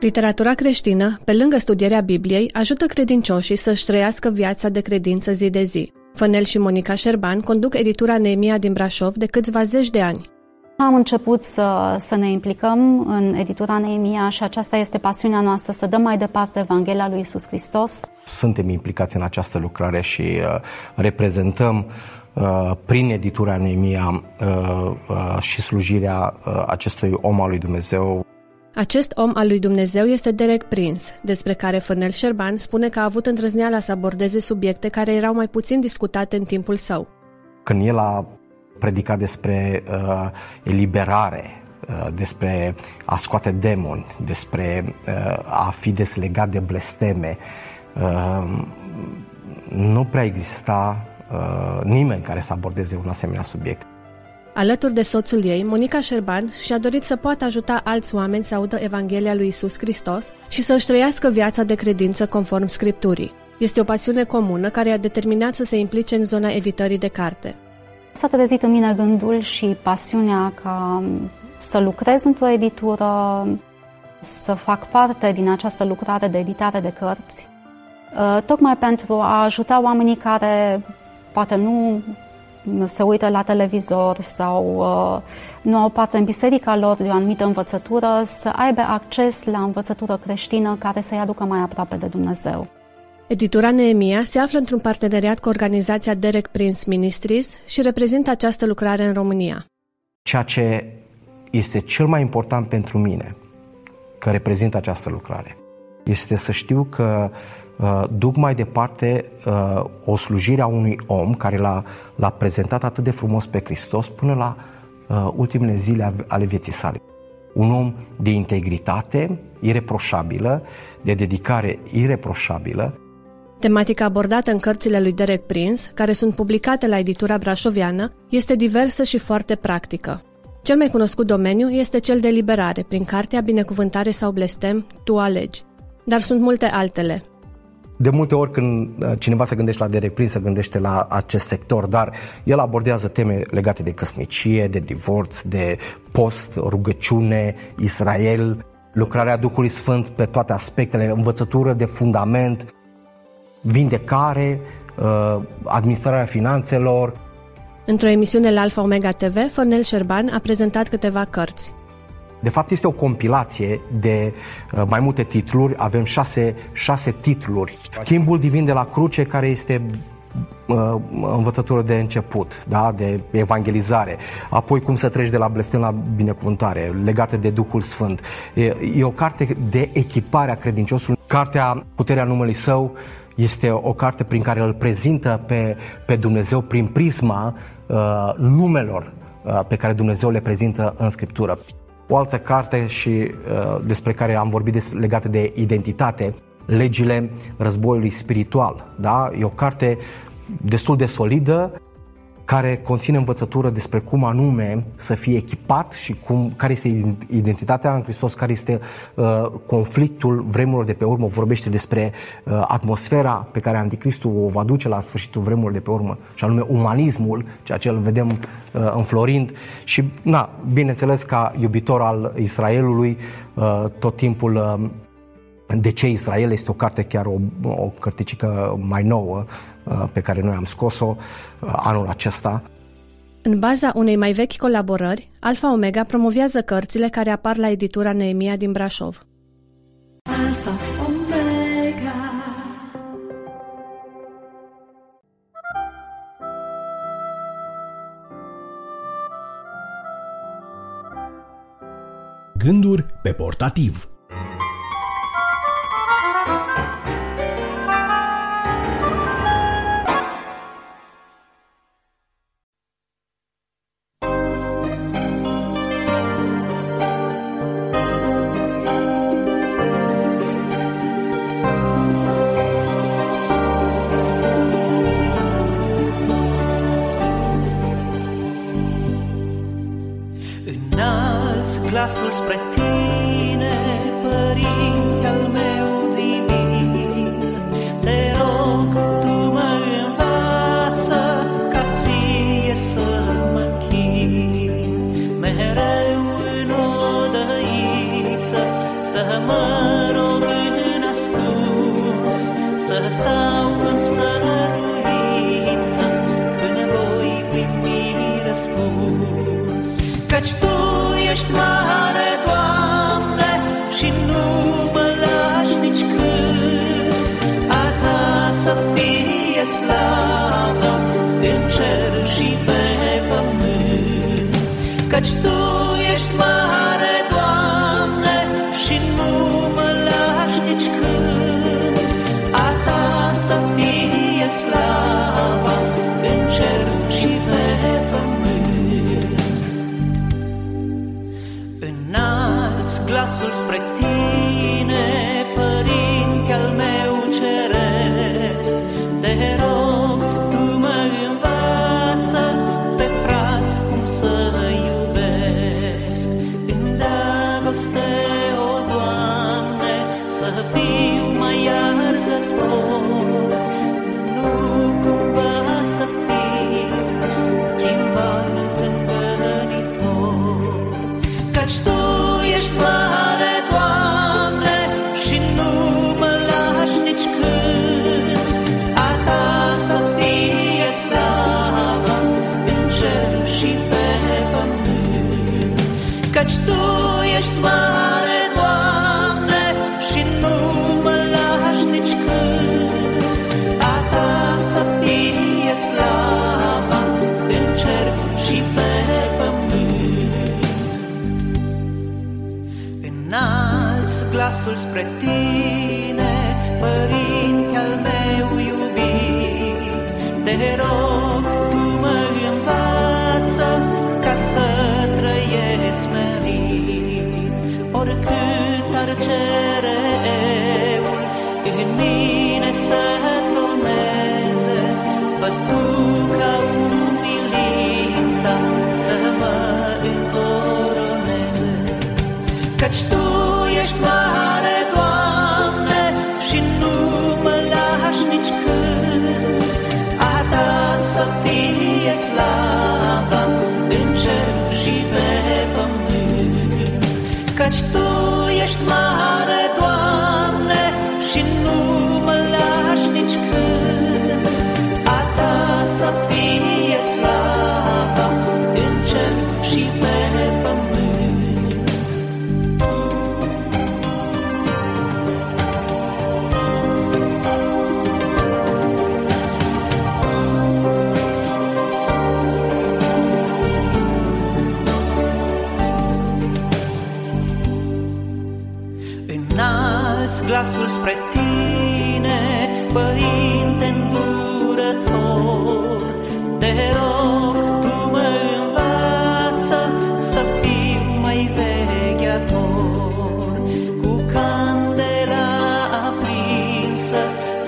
Literatura creștină, pe lângă studierea Bibliei, ajută credincioșii să-și trăiască viața de credință zi de zi. Fănel și Monica Șerban conduc editura Neemia din Brașov de câțiva zeci de ani. Am început să, să ne implicăm în editura Neemia și aceasta este pasiunea noastră, să dăm mai departe Evanghelia lui Isus Hristos. Suntem implicați în această lucrare și uh, reprezentăm uh, prin editura Neemia uh, uh, și slujirea uh, acestui om al lui Dumnezeu acest om al lui Dumnezeu este Derek Prince, despre care Fănel Șerban spune că a avut îndrăzneala să abordeze subiecte care erau mai puțin discutate în timpul său. Când el a predicat despre uh, eliberare, uh, despre a scoate demoni, despre uh, a fi deslegat de blesteme, uh, nu prea exista uh, nimeni care să abordeze un asemenea subiect. Alături de soțul ei, Monica Șerban și-a dorit să poată ajuta alți oameni să audă Evanghelia lui Isus Hristos și să-și trăiască viața de credință conform Scripturii. Este o pasiune comună care a determinat să se implice în zona editării de carte. S-a trezit în mine gândul și pasiunea ca să lucrez într-o editură, să fac parte din această lucrare de editare de cărți, uh, tocmai pentru a ajuta oamenii care poate nu se uită la televizor sau uh, nu au parte în biserica lor de o anumită învățătură, să aibă acces la învățătură creștină care să-i aducă mai aproape de Dumnezeu. Editura Neemia se află într-un parteneriat cu organizația Derek Prince Ministries și reprezintă această lucrare în România. Ceea ce este cel mai important pentru mine, că reprezintă această lucrare, este să știu că uh, duc mai departe uh, o slujire a unui om care l-a, l-a prezentat atât de frumos pe Hristos până la uh, ultimele zile ale vieții sale. Un om de integritate ireproșabilă, de dedicare ireproșabilă. Tematica abordată în cărțile lui Derek Prince, care sunt publicate la editura brașoviană, este diversă și foarte practică. Cel mai cunoscut domeniu este cel de liberare, prin cartea Binecuvântare sau Blestem, Tu alegi. Dar sunt multe altele. De multe ori când uh, cineva se gândește la Derek Prince, se gândește la acest sector, dar el abordează teme legate de căsnicie, de divorț, de post, rugăciune, Israel, lucrarea Duhului Sfânt pe toate aspectele, învățătură de fundament, vindecare, uh, administrarea finanțelor. Într-o emisiune la Alfa Omega TV, Fănel Șerban a prezentat câteva cărți. De fapt, este o compilație de uh, mai multe titluri. Avem șase, șase titluri. Schimbul divin de la cruce, care este uh, învățătură de început, da? de evangelizare, apoi cum să treci de la blestem la binecuvântare, legată de Duhul Sfânt. E, e o carte de echipare a credinciosului. Cartea Puterea numelui său este o carte prin care îl prezintă pe, pe Dumnezeu prin prisma uh, numelor uh, pe care Dumnezeu le prezintă în Scriptură. O altă carte și uh, despre care am vorbit des, legată de identitate, legile războiului spiritual. Da? E o carte destul de solidă. Care conține învățătură despre cum anume să fie echipat și cum, care este identitatea în Hristos, care este uh, conflictul vremurilor de pe urmă, vorbește despre uh, atmosfera pe care Anticristul o va duce la sfârșitul vremurilor de pe urmă, și anume umanismul, ceea ce îl vedem uh, înflorind. Și, na, bineînțeles, ca iubitor al Israelului, uh, tot timpul uh, de ce Israel este o carte chiar o, o cărticică mai nouă uh, pe care noi am scos-o uh, anul acesta. În baza unei mai vechi colaborări, Alfa Omega promovează cărțile care apar la editura Neemia din Brașov. Alfa Omega Gânduri pe portativ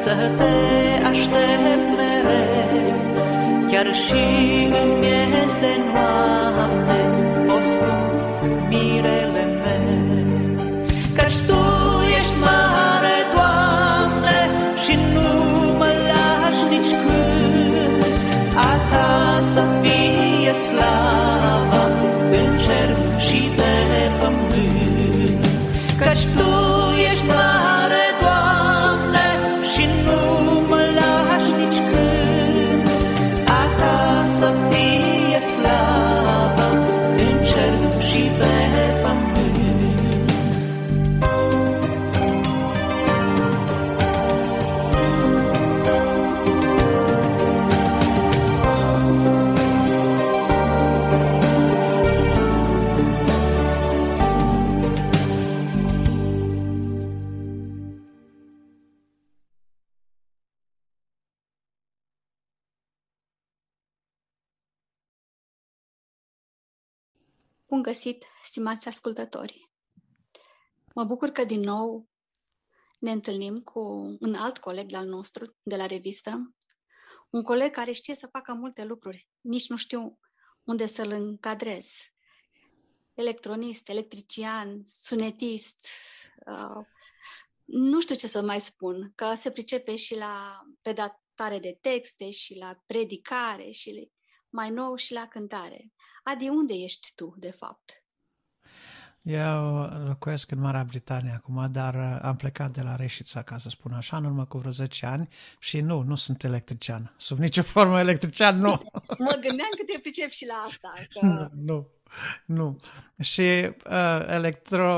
te aștept mereu, chiar și în miez de noapte găsit, stimați ascultători! Mă bucur că din nou ne întâlnim cu un alt coleg al nostru de la revistă, un coleg care știe să facă multe lucruri, nici nu știu unde să-l încadrez. Electronist, electrician, sunetist, uh, nu știu ce să mai spun, că se pricepe și la redactare de texte și la predicare și mai nou și la cântare. Adi, unde ești tu, de fapt? Eu locuiesc în Marea Britanie acum, dar uh, am plecat de la Reșița, ca să spun așa, în urmă cu vreo 10 ani și nu, nu sunt electrician. Sub nicio formă electrician, nu. Mă gândeam că te pricep și la asta. Că... nu, nu. Și uh, electro,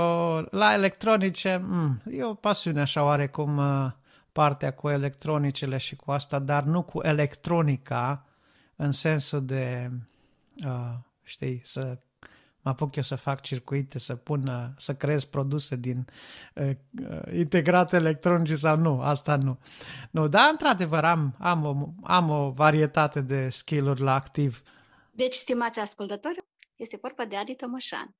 la electronice, mm, e o pasiune așa oarecum uh, partea cu electronicele și cu asta, dar nu cu electronica în sensul de, uh, știi, să mă apuc eu să fac circuite, să pun, uh, să creez produse din uh, uh, integrate electronice sau nu, asta nu. Nu, dar într-adevăr am, am, o, am o varietate de skill-uri la activ. Deci, stimați ascultători, este vorba de Adi Tămășan.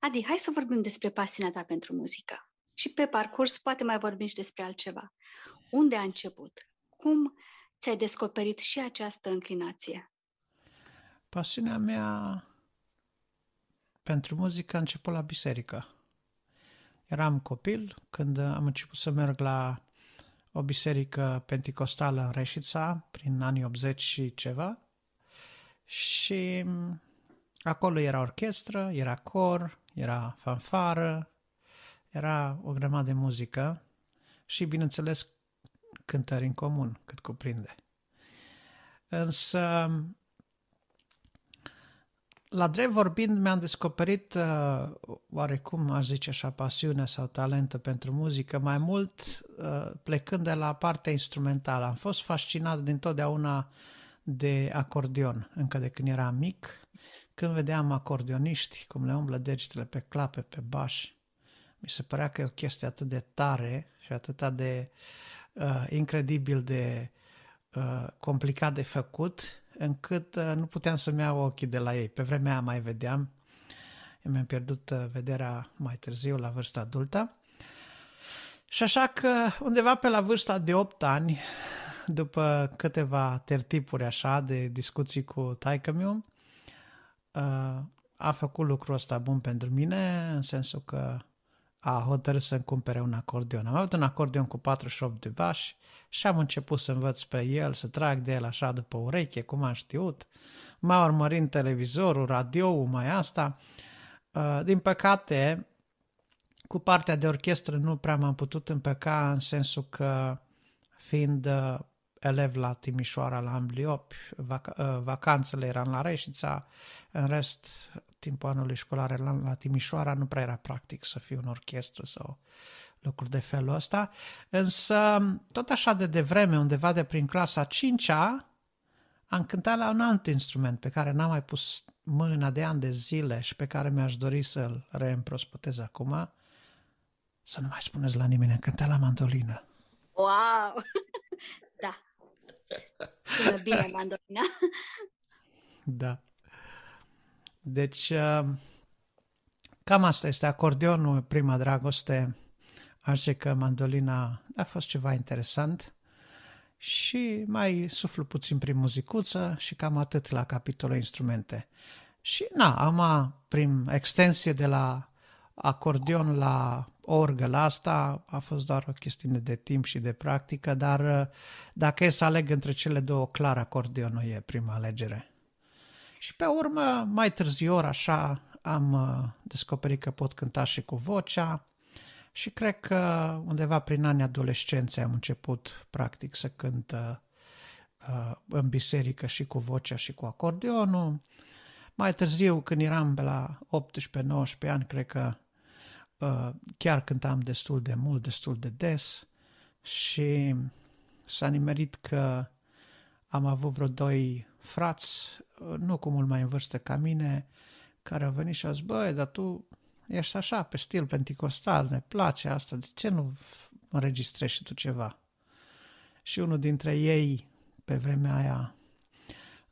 Adi, hai să vorbim despre pasiunea ta pentru muzică. Și pe parcurs poate mai vorbim și despre altceva. Unde a început? Cum ți-ai descoperit și această înclinație? Pasiunea mea pentru muzică a început la biserică. Eram copil când am început să merg la o biserică penticostală în Reșița, prin anii 80 și ceva. Și acolo era orchestră, era cor, era fanfară, era o grămadă de muzică și, bineînțeles, cântări în comun, cât cuprinde. Însă, la drept vorbind, mi-am descoperit uh, oarecum, aș zice așa, pasiunea sau talentul pentru muzică, mai mult uh, plecând de la partea instrumentală. Am fost fascinat dintotdeauna de acordeon, încă de când eram mic, când vedeam acordeoniști, cum le umblă degetele pe clape, pe baș. Mi se părea că e o chestie atât de tare și atât de uh, incredibil de uh, complicat de făcut, încât uh, nu puteam să-mi iau ochii de la ei. Pe vremea aia mai vedeam, eu mi-am pierdut uh, vederea mai târziu, la vârsta adultă. Și așa că undeva pe la vârsta de 8 ani, după câteva tertipuri așa de discuții cu taică miu, uh, a făcut lucrul ăsta bun pentru mine, în sensul că a hotărât să-mi cumpere un acordeon. Am avut un acordeon cu 48 de bași și am început să învăț pe el, să trag de el așa după ureche, cum am știut. M-a urmărit televizorul, radioul, mai asta. Uh, din păcate, cu partea de orchestră nu prea m-am putut împăca în sensul că fiind uh, elev la Timișoara, la Ambliopi, vac- uh, vacanțele eram la Reșița, în rest, timpul anului școlar la, la Timișoara nu prea era practic să fiu în orchestră sau lucruri de felul ăsta, însă tot așa de devreme, undeva de prin clasa 5-a, am cântat la un alt instrument pe care n-am mai pus mâna de ani de zile și pe care mi-aș dori să-l reîmprospătez acum, să nu mai spuneți la nimeni, am cântat la mandolină. Wow! da. Sună bine mandolina. Da. Deci, cam asta este acordeonul, prima dragoste. Aș zice că mandolina a fost ceva interesant. și mai suflu puțin prin muzicuță și cam atât la capitolul instrumente. Și na, am prin extensie de la acordeon la orgă la asta a fost doar o chestiune de timp și de practică, dar dacă e să aleg între cele două, clar acordeonul e prima alegere. Și pe urmă, mai târziu, așa, am uh, descoperit că pot cânta și cu vocea și cred că undeva prin anii adolescenței am început practic să cânt uh, uh, în biserică și cu vocea și cu acordeonul. Mai târziu, când eram pe la 18-19 ani, cred că chiar cântam destul de mult, destul de des și s-a nimerit că am avut vreo doi frați, nu cu mult mai în vârstă ca mine, care au venit și au zis, băi, dar tu ești așa, pe stil penticostal, ne place asta, de ce nu înregistrezi și tu ceva? Și unul dintre ei, pe vremea aia,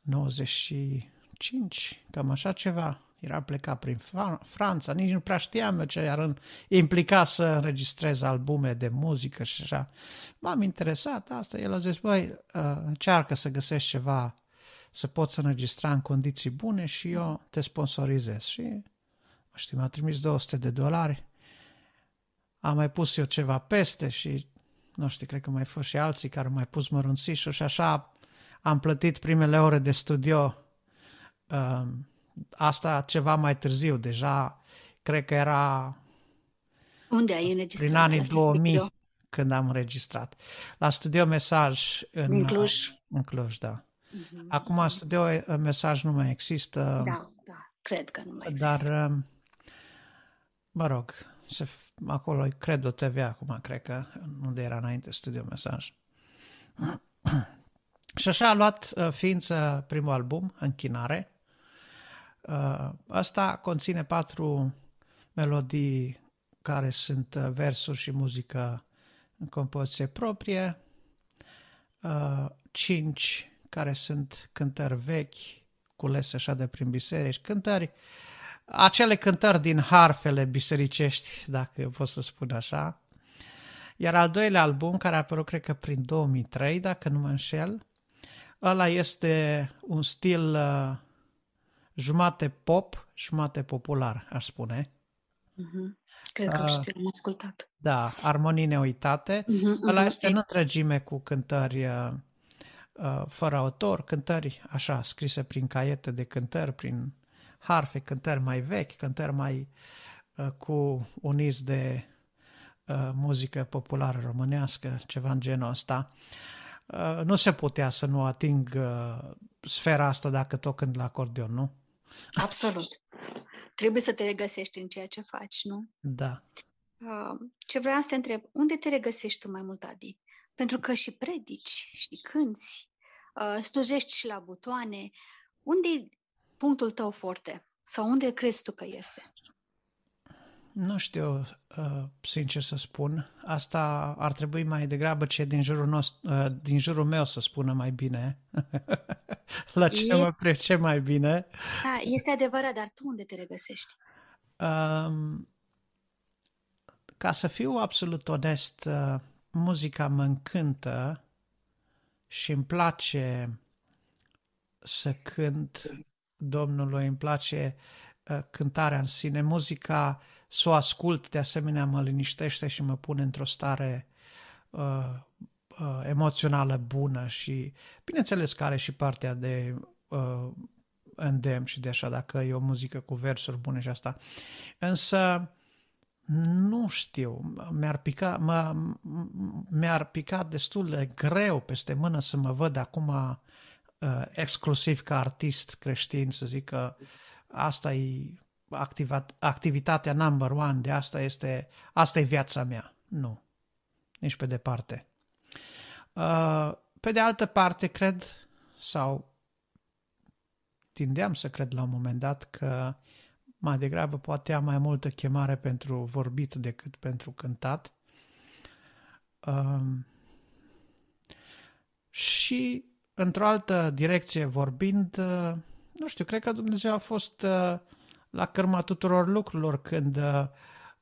95, cam așa ceva, era plecat prin Franța, nici nu prea știam eu ce ar implica să înregistrez albume de muzică și așa. M-am interesat asta, el a zis, băi, uh, încearcă să găsești ceva să poți înregistra în condiții bune și eu te sponsorizez. Și, mă știu, m-a trimis 200 de dolari, am mai pus eu ceva peste și, nu știu, cred că mai fost și alții care au mai pus mărunțișul și așa am plătit primele ore de studio um, asta ceva mai târziu, deja cred că era unde ai înregistrat? Prin anii 2000 studio? când am înregistrat. La Studio Mesaj în, în Cluj. În Cluj, da. Uh-huh. Acum Studio Mesaj nu mai există. Da, da, cred că nu mai există. Dar, um, mă rog, se, acolo cred o TV acum, cred că, unde era înainte Studio Mesaj. Și așa a luat uh, ființă primul album, Închinare, Uh, asta conține patru melodii care sunt uh, versuri și muzică în compoziție proprie, uh, cinci care sunt cântări vechi, culese așa de prin biserici, cântări, acele cântări din harfele bisericești, dacă pot să spun așa. Iar al doilea album, care a apărut, cred că prin 2003, dacă nu mă înșel, ăla este un stil uh, jumate pop, jumate popular, aș spune. Uh-huh. Cred că uh, știu, am ascultat. Da, armonii neuitate. Uh-huh, Ăla uh-huh. este în întregime cu cântări uh, uh, fără autor, cântări așa, scrise prin caiete de cântări, prin harfe, cântări mai vechi, cântări mai uh, cu uniți de uh, muzică populară românească, ceva în genul ăsta. Uh, nu se putea să nu ating uh, sfera asta dacă tot cânt la acordeon, nu? Absolut. Trebuie să te regăsești în ceea ce faci, nu? Da. Uh, ce vreau să te întreb, unde te regăsești tu mai mult, Adi? Pentru că și predici, și cânți, uh, slujești și la butoane. Unde e punctul tău forte? Sau unde crezi tu că este? Nu știu, uh, sincer să spun. Asta ar trebui mai degrabă ce din jurul, nostru, uh, din jurul meu să spună mai bine. La ce e... mă prece mai bine. Da, este adevărat, dar tu unde te regăsești? Um, ca să fiu absolut onest, uh, muzica mă încântă și îmi place să cânt Domnului, îmi place uh, cântarea în sine. Muzica uh, să o ascult, de asemenea mă liniștește și mă pune într-o stare uh, uh, emoțională bună și bineînțeles că are și partea de uh, îndemn și de așa, dacă e o muzică cu versuri bune și asta. Însă, nu știu, mi-ar pica, mă, mi-ar pica destul de greu peste mână să mă văd acum uh, exclusiv ca artist creștin, să zic că asta e activitatea number one, de asta este, asta e viața mea. Nu, nici pe departe. Uh, pe de altă parte, cred, sau tindeam să cred la un moment dat că mai degrabă poate am mai multă chemare pentru vorbit decât pentru cântat. Um, și într-o altă direcție vorbind, uh, nu știu, cred că Dumnezeu a fost uh, la cărma tuturor lucrurilor când uh,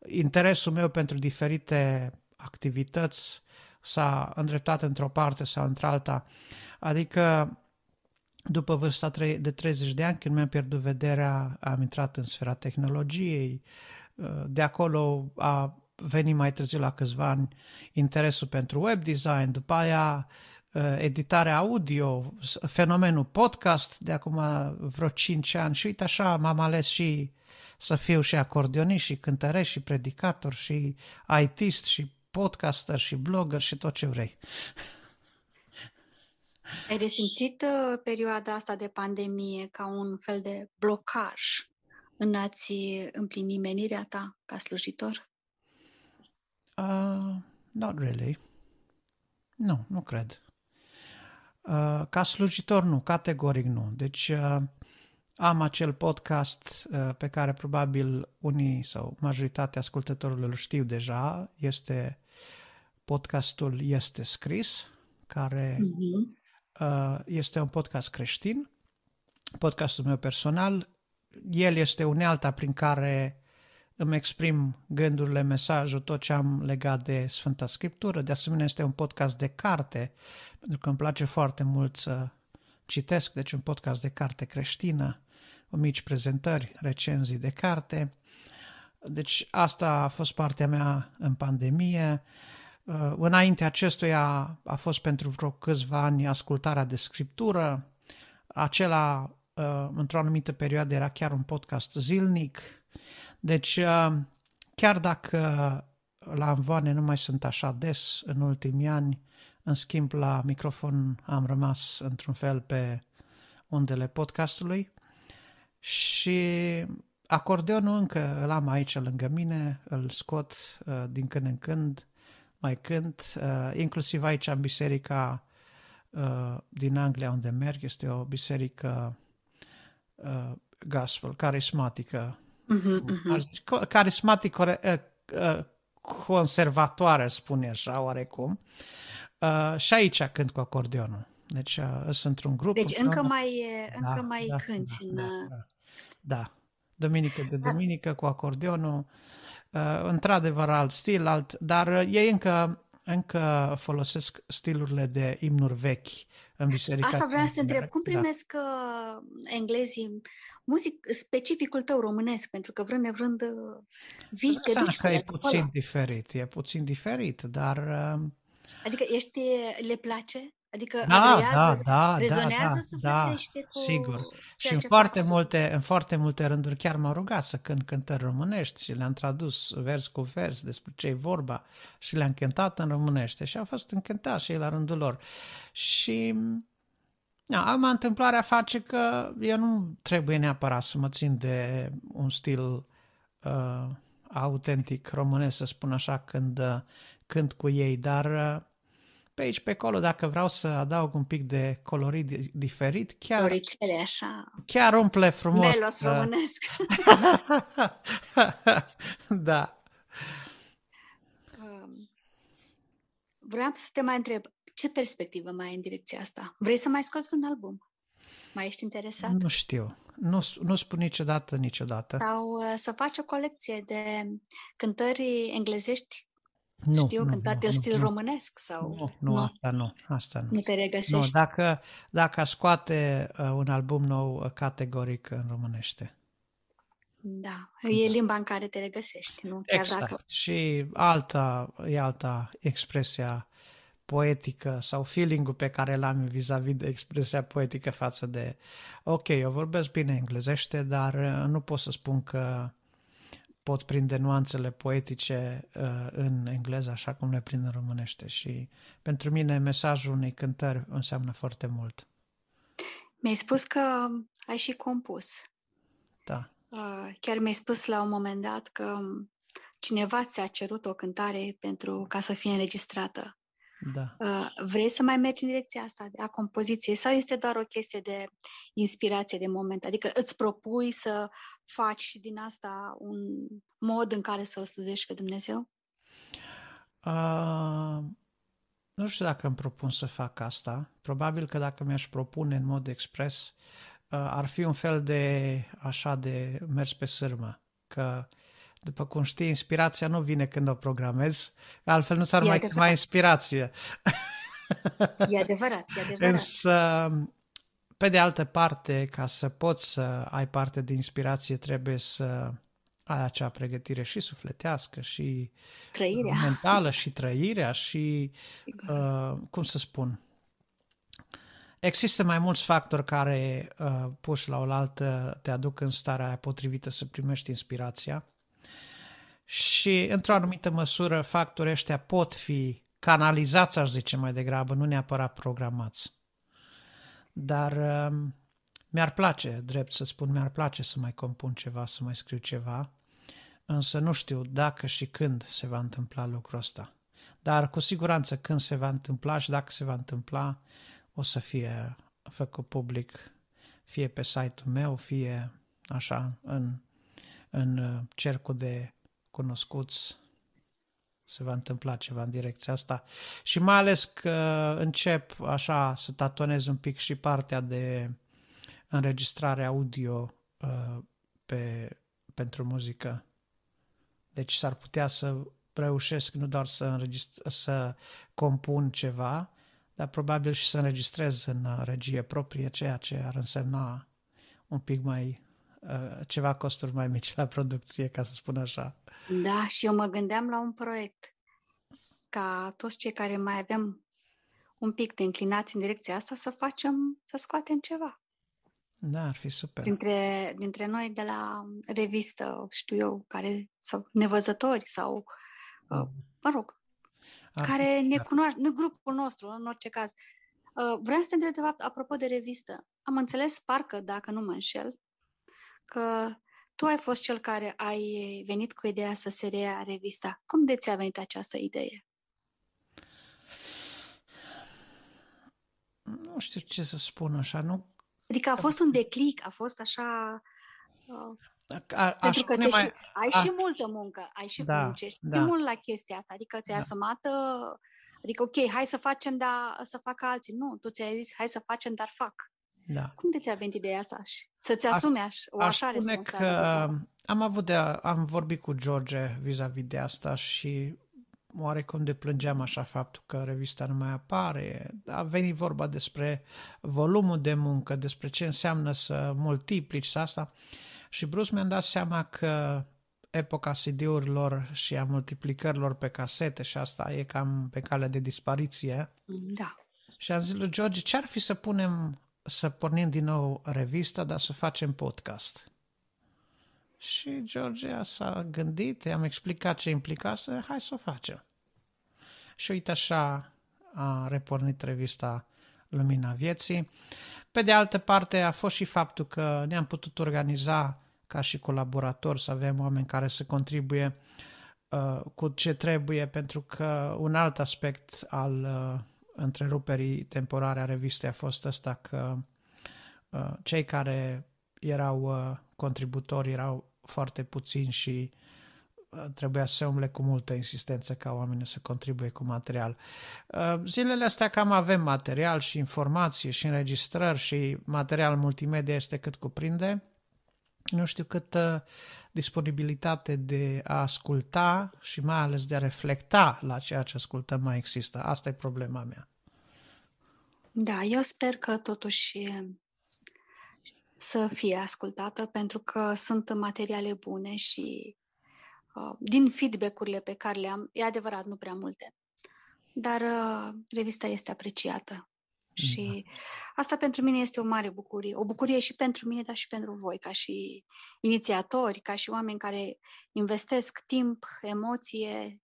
interesul meu pentru diferite activități s-a îndreptat într-o parte sau într-alta. Adică după vârsta de 30 de ani, când mi-am pierdut vederea, am intrat în sfera tehnologiei. De acolo a venit mai târziu la câțiva ani interesul pentru web design, după aia editarea audio, fenomenul podcast de acum vreo 5 ani și uite așa m-am ales și să fiu și acordeonist și cântăresc și predicator și ITist și podcaster și blogger și tot ce vrei. Ai resimțit uh, perioada asta de pandemie ca un fel de blocaj în a-ți împlini menirea ta ca slujitor? Uh, not really. Nu, nu cred. Uh, ca slujitor nu, categoric nu. Deci uh, am acel podcast uh, pe care probabil unii sau majoritatea ascultătorilor îl știu deja. Este podcastul Este Scris, care uh-huh. Uh, este un podcast creștin, podcastul meu personal. El este unealta prin care îmi exprim gândurile, mesajul, tot ce am legat de Sfânta Scriptură. De asemenea, este un podcast de carte, pentru că îmi place foarte mult să citesc, deci un podcast de carte creștină, o mici prezentări, recenzii de carte. Deci asta a fost partea mea în pandemie. Uh, înainte acestuia a fost pentru vreo câțiva ani ascultarea de scriptură. Acela, uh, într-o anumită perioadă, era chiar un podcast zilnic. Deci, uh, chiar dacă la învoane nu mai sunt așa des în ultimii ani, în schimb, la microfon am rămas într-un fel pe undele podcastului. Și acordeonul încă îl am aici lângă mine, îl scot uh, din când în când, mai cânt, uh, inclusiv aici în biserica uh, din Anglia unde merg, este o biserică uh, gospel, carismatică, uh-huh, uh-huh. carismatic uh, uh, conservatoare, spune așa, oarecum. Uh, și aici cânt cu acordeonul. Deci uh, sunt într-un grup. Deci încă mai, încă da, mai da, cânti da, în... Da, da. da, duminică de duminică cu acordeonul. Uh, într-adevăr alt stil, alt, dar uh, ei încă, încă folosesc stilurile de imnuri vechi în biserica. Asta vreau să te întreb. Cum da. primesc da. englezii muzic specificul tău românesc? Pentru că vrând nevrând vii, te duci că e puțin acolo. diferit, e puțin diferit, dar... Adică ești, le place? Adică da, agrează, da, da, rezonează da, da, da, cu sigur. Și în foarte, multe, în foarte multe rânduri chiar m-au rugat să cânt cântări românești și le-am tradus vers cu vers despre ce e vorba și le-am cântat în românește și au fost încântați și ei la rândul lor. Și da, acum întâmplarea face că eu nu trebuie neapărat să mă țin de un stil uh, autentic românesc, să spun așa, când uh, cânt cu ei, dar uh, pe aici, pe acolo, dacă vreau să adaug un pic de colorit diferit, chiar... Floricele, așa. Chiar umple frumos. Melos românesc. da. Um, vreau să te mai întreb, ce perspectivă mai ai în direcția asta? Vrei să mai scoți un album? Mai ești interesat? Nu știu. Nu, nu spun niciodată, niciodată. Sau uh, să faci o colecție de cântări englezești nu, Știu nu, cântat nu, în stil nu, românesc sau... Nu, nu, nu, asta nu, asta nu. Nu te regăsești? Nu, dacă, dacă scoate uh, un album nou uh, categoric în românește. Da, e limba în care te regăsești, nu? Chiar exact. dacă... Și alta, e alta expresia poetică sau feeling-ul pe care l-am vis-a-vis de expresia poetică față de ok, eu vorbesc bine englezește, dar uh, nu pot să spun că pot prinde nuanțele poetice uh, în engleză așa cum le prind în românește și pentru mine mesajul unei cântări înseamnă foarte mult. Mi-ai spus că ai și compus. Da. Uh, chiar mi-ai spus la un moment dat că cineva ți-a cerut o cântare pentru ca să fie înregistrată. Da. Uh, vrei să mai mergi în direcția asta a compoziției sau este doar o chestie de inspirație de moment? Adică îți propui să faci din asta un mod în care să-L slujești pe Dumnezeu? Uh, nu știu dacă îmi propun să fac asta. Probabil că dacă mi-aș propune în mod expres, uh, ar fi un fel de așa de mers pe sârmă. Că După cum știi, inspirația nu vine când o programezi, altfel nu s-ar mai chema inspirație. E adevărat, e adevărat. Însă, pe de altă parte, ca să poți să ai parte de inspirație, trebuie să ai acea pregătire și sufletească și trăirea. mentală și trăirea și, uh, cum să spun, există mai mulți factori care uh, puși la oaltă te aduc în starea potrivită să primești inspirația și, într-o anumită măsură, factorii ăștia pot fi canalizați, aș zice mai degrabă, nu neapărat programați. Dar uh, mi-ar place, drept să spun, mi-ar place să mai compun ceva, să mai scriu ceva, însă nu știu dacă și când se va întâmpla lucrul ăsta. Dar cu siguranță când se va întâmpla și dacă se va întâmpla, o să fie făcut public, fie pe site-ul meu, fie așa, în, în uh, cercul de cunoscuți se va întâmpla ceva în direcția asta. Și mai ales că încep așa să tatonez un pic și partea de înregistrare audio uh, pe, pentru muzică. Deci s-ar putea să reușesc nu doar să, înregistr- să compun ceva, dar probabil și să înregistrez în regie proprie, ceea ce ar însemna un pic mai uh, ceva costuri mai mici la producție, ca să spun așa. Da, și eu mă gândeam la un proiect ca toți cei care mai avem un pic de înclinați în direcția asta să facem, să scoatem ceva. Da, ar fi super. Dintre, dintre noi de la revistă, știu eu, care, sau nevăzători sau, uh, mă rog, ar care ne cunoaște, nu grupul nostru, în orice caz. Uh, vreau să te întreb, de fapt, apropo de revistă. Am înțeles, parcă, dacă nu mă înșel, că tu ai fost cel care ai venit cu ideea să se rea revista. Cum de ți-a venit această idee? Nu știu ce să spun așa, nu... Adică a fost un declic, a fost așa... Uh, a, pentru că te mai... și, ai a... și multă muncă, ai și da, muncești da. mult la chestia asta, adică ți-ai da. asumat, uh, adică ok, hai să facem, dar să facă alții. Nu, tu ți-ai zis, hai să facem, dar fac. Da. Cum de ți-a venit ideea asta? Să-ți asume aș, o așa responsabilitate? că am avut de a, am vorbit cu George vis-a-vis de asta și oarecum deplângeam așa faptul că revista nu mai apare. A venit vorba despre volumul de muncă, despre ce înseamnă să multiplici asta și brusc mi-am dat seama că epoca CD-urilor și a multiplicărilor pe casete și asta e cam pe cale de dispariție. Da. Și am zis lui George, ce ar fi să punem să pornim din nou revista, dar să facem podcast. Și Georgia s-a gândit, i-am explicat ce implica, să hai să o facem. Și uite așa a repornit revista Lumina Vieții. Pe de altă parte a fost și faptul că ne-am putut organiza ca și colaboratori, să avem oameni care să contribuie uh, cu ce trebuie, pentru că un alt aspect al uh, întreruperii temporare a revistei a fost ăsta că uh, cei care erau uh, contributori erau foarte puțini și uh, trebuia să se umble cu multă insistență ca oamenii să contribuie cu material. Uh, zilele astea cam avem material și informații și înregistrări și material multimedia este cât cuprinde. Nu știu câtă disponibilitate de a asculta și mai ales de a reflecta la ceea ce ascultăm mai există. Asta e problema mea. Da, eu sper că totuși să fie ascultată pentru că sunt materiale bune și uh, din feedback-urile pe care le am, e adevărat, nu prea multe, dar uh, revista este apreciată. Și da. asta pentru mine este o mare bucurie. O bucurie și pentru mine, dar și pentru voi, ca și inițiatori, ca și oameni care investesc timp, emoție,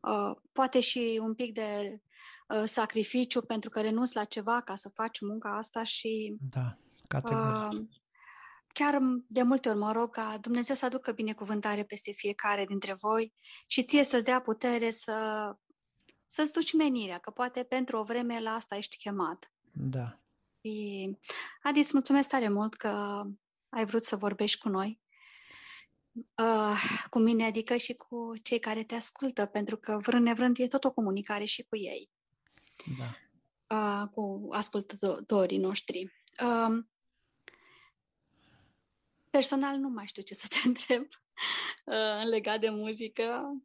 uh, poate și un pic de uh, sacrificiu pentru că renunți la ceva ca să faci munca asta și da, categoric. Uh, chiar de multe ori mă rog ca Dumnezeu să aducă binecuvântare peste fiecare dintre voi și ție să-ți dea putere să, să-ți duci menirea, că poate pentru o vreme la asta ești chemat. Da. Și, Adi, îți mulțumesc tare mult că ai vrut să vorbești cu noi, uh, cu mine, adică și cu cei care te ascultă, pentru că vrând nevrând e tot o comunicare și cu ei. Da. Uh, cu ascultătorii noștri. Uh, Personal nu mai știu ce să te întreb. uh, legat de muzică.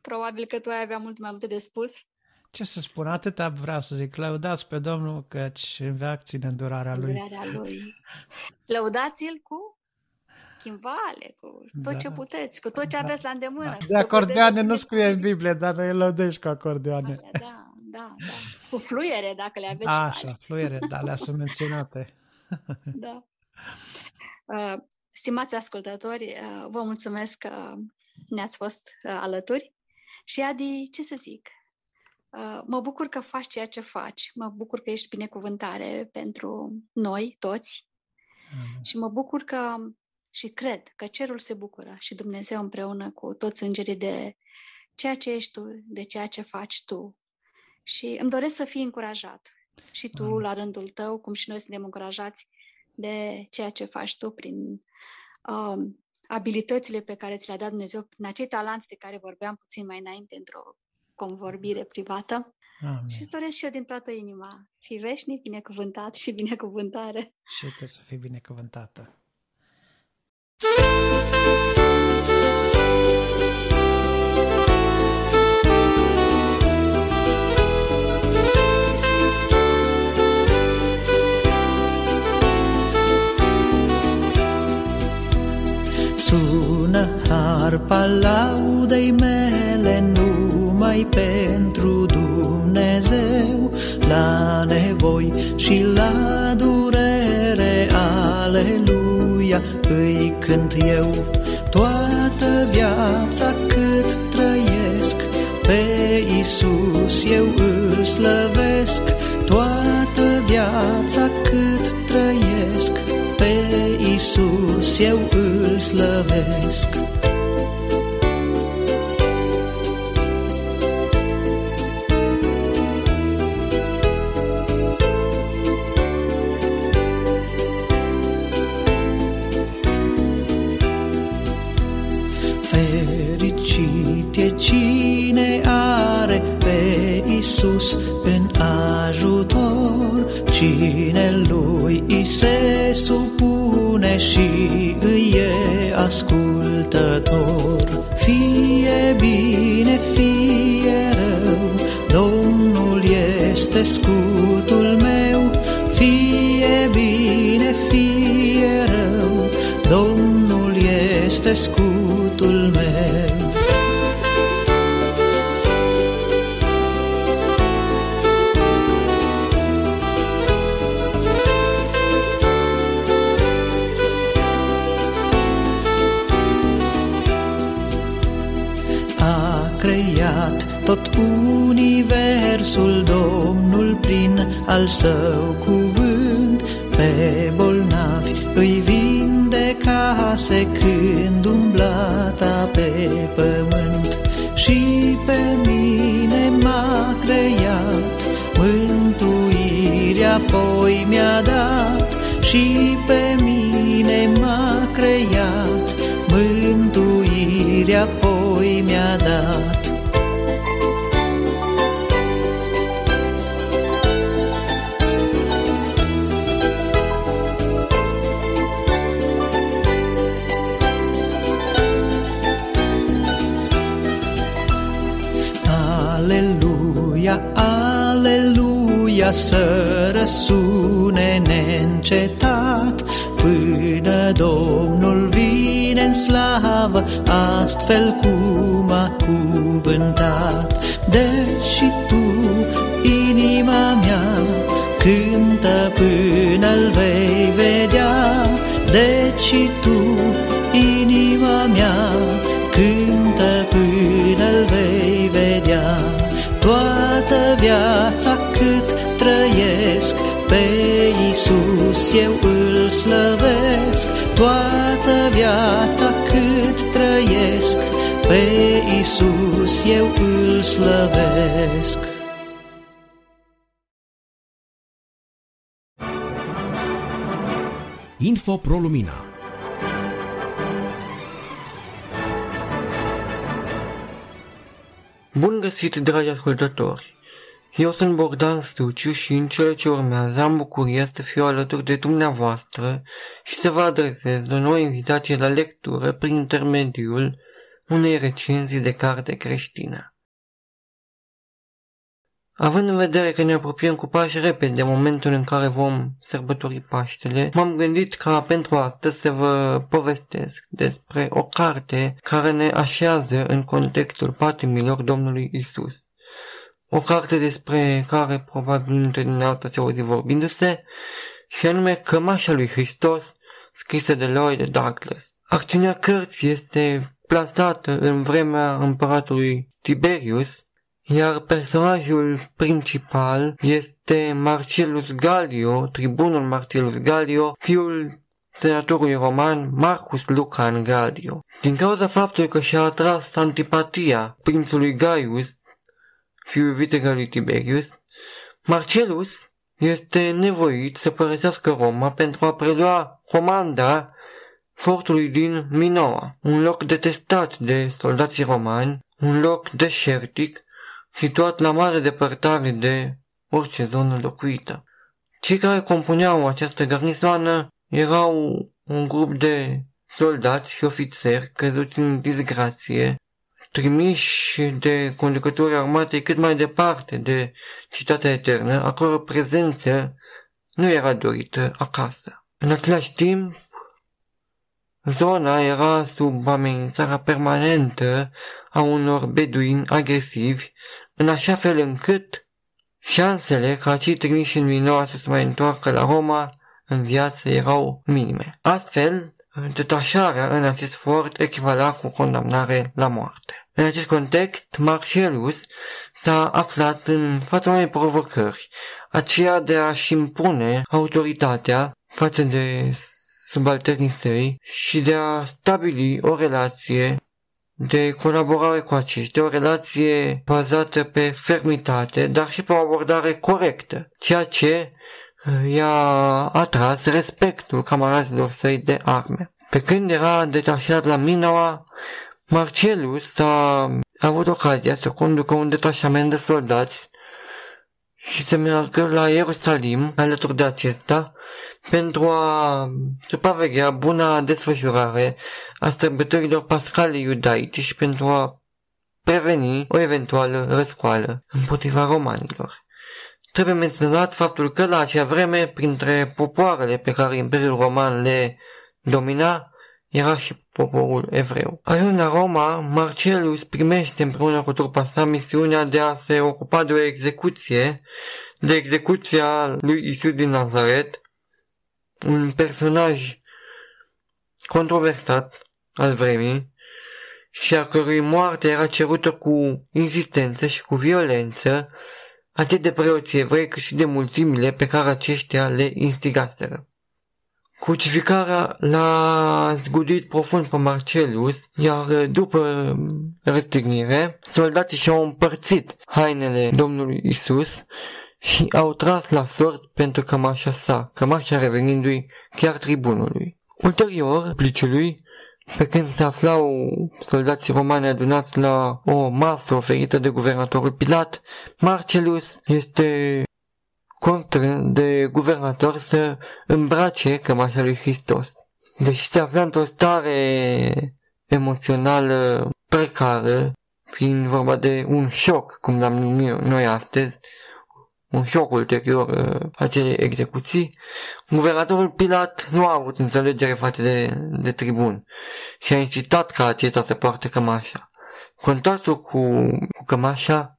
Probabil că tu ai avea mult mai multe de spus. Ce să spun, atâta vreau să zic, lăudați pe Domnul căci veac ține îndurarea Lui. Îndurarea Lui. Lăudați-L cu chimbale, cu tot Da. ce puteți, cu tot ce aveți la îndemână. De acordeoane nu scrie în Biblie, dar noi îl lăudești cu acordeoane. Da, da, da. Cu fluiere, dacă le aveți și Așa, mari. fluiere, dar le sunt menționate. Da. Uh, Stimați ascultători, uh, vă mulțumesc că ne-ați fost uh, alături. Și Adi, ce să zic? Uh, Mă bucur că faci ceea ce faci. Mă bucur că ești binecuvântare pentru noi, toți. Și mă bucur că și cred că cerul se bucură și Dumnezeu împreună cu toți îngerii de ceea ce ești tu, de ceea ce faci tu. Și îmi doresc să fii încurajat. Și tu, la rândul tău, cum și noi suntem încurajați de ceea ce faci tu prin um, abilitățile pe care ți le-a dat Dumnezeu, prin acei talanți de care vorbeam puțin mai înainte într-o convorbire privată. Amin. Și îți doresc și eu din toată inima. Fii veșnic, binecuvântat și binecuvântare. Și tu să fii binecuvântată. Sună harpa laudei mele numai pentru Dumnezeu, la nevoi și la durere, aleluia, îi cânt eu. Toată viața cât trăiesc, pe Isus eu îl slăvesc, toată viața cât trăiesc, pe Isus eu îl slăvesc. Isus în ajutor, cine lui îi se supune și îi e ascultător. Fie bine, fie rău, Domnul este scutul meu, fie bine, fie rău, Domnul este scutul meu. Universul Domnul prin al său cuvânt pe bolnavi îi vindecase când umblata pe pământ. Și pe mine m-a creat mântuirea apoi mi-a dat. Și pe mine m-a creat mântuirea să răsune neîncetat Până Domnul vine în slavă, astfel cum a cuvântat. Deci și tu, inima mea, cântă până-l vei vedea. Deci și tu, inima mea, trăiesc. Pe Iisus eu îl slăvesc. Toată viața cât trăiesc. Pe Iisus eu îl slăvesc. Info Pro Lumina. Bun găsit, dragi ascultători! Eu sunt Bogdan Stuciu și în cele ce urmează am bucuria să fiu alături de dumneavoastră și să vă adresez o nouă invitație la lectură prin intermediul unei recenzii de carte creștină. Având în vedere că ne apropiem cu pași repede de momentul în care vom sărbători Paștele, m-am gândit ca pentru astăzi să vă povestesc despre o carte care ne așează în contextul patimilor Domnului Isus. O carte despre care probabil dintre dumneavoastră se auzi vorbindu-se, și anume Cămașa lui Hristos, scrisă de Lloyd Douglas. Acțiunea cărții este plasată în vremea împăratului Tiberius, iar personajul principal este Marcellus Gallio, tribunul Marcellus Gallio, fiul senatorului roman Marcus Lucan Gallio. Din cauza faptului că și-a atras antipatia prințului Gaius, fiul vitega lui Tiberius, Marcellus este nevoit să părăsească Roma pentru a prelua comanda fortului din Minoa, un loc detestat de soldații romani, un loc deșertic situat la mare depărtare de orice zonă locuită. Cei care compuneau această garnizoană erau un grup de soldați și ofițeri căzuți în disgrație, trimiși de conducătorii armatei cât mai departe de citatea eternă, a căror prezență nu era dorită acasă. În același timp, Zona era sub amenințarea permanentă a unor beduini agresivi, în așa fel încât șansele ca cei trimiși în Minoa să se mai întoarcă la Roma în viață erau minime. Astfel, detașarea în acest fort echivala cu condamnare la moarte. În acest context, Marcellus s-a aflat în fața unei provocări, aceea de a-și impune autoritatea față de subalternii săi și de a stabili o relație de colaborare cu aceștia, o relație bazată pe fermitate, dar și pe o abordare corectă, ceea ce uh, i-a atras respectul camarazilor săi de arme. Pe când era detașat la Minoa, Marcellus a avut ocazia să conducă un detașament de soldați și să meargă la Ierusalim alături de acesta pentru a supraveghea buna desfășurare a sărbătorilor pascale iudaice și pentru a preveni o eventuală răscoală împotriva romanilor. Trebuie menționat faptul că la acea vreme, printre popoarele pe care Imperiul Roman le domina, era și poporul evreu. Ajung la Roma, Marcellus primește împreună cu trupa sa misiunea de a se ocupa de o execuție, de execuția lui Isus din Nazaret, un personaj controversat al vremii și a cărui moarte era cerută cu insistență și cu violență atât de preoții evrei cât și de mulțimile pe care aceștia le instigaseră. Crucificarea l-a zgudit profund pe Marcelus, iar după răstignire, soldații și-au împărțit hainele Domnului Isus și au tras la sort pentru cămașa sa, cămașa revenindu-i chiar tribunului. Ulterior, pliciului, pe când se aflau soldații romani adunați la o masă oferită de guvernatorul Pilat, Marcelus este constrâns de guvernator să îmbrace cămașa lui Hristos. Deși se afla într-o stare emoțională precară, fiind vorba de un șoc, cum l-am numit noi astăzi, un șoc ulterior uh, acelei execuții, guvernatorul Pilat nu a avut înțelegere față de, de tribun și a incitat ca acesta să poarte cămașa. Contactul cu, cu cămașa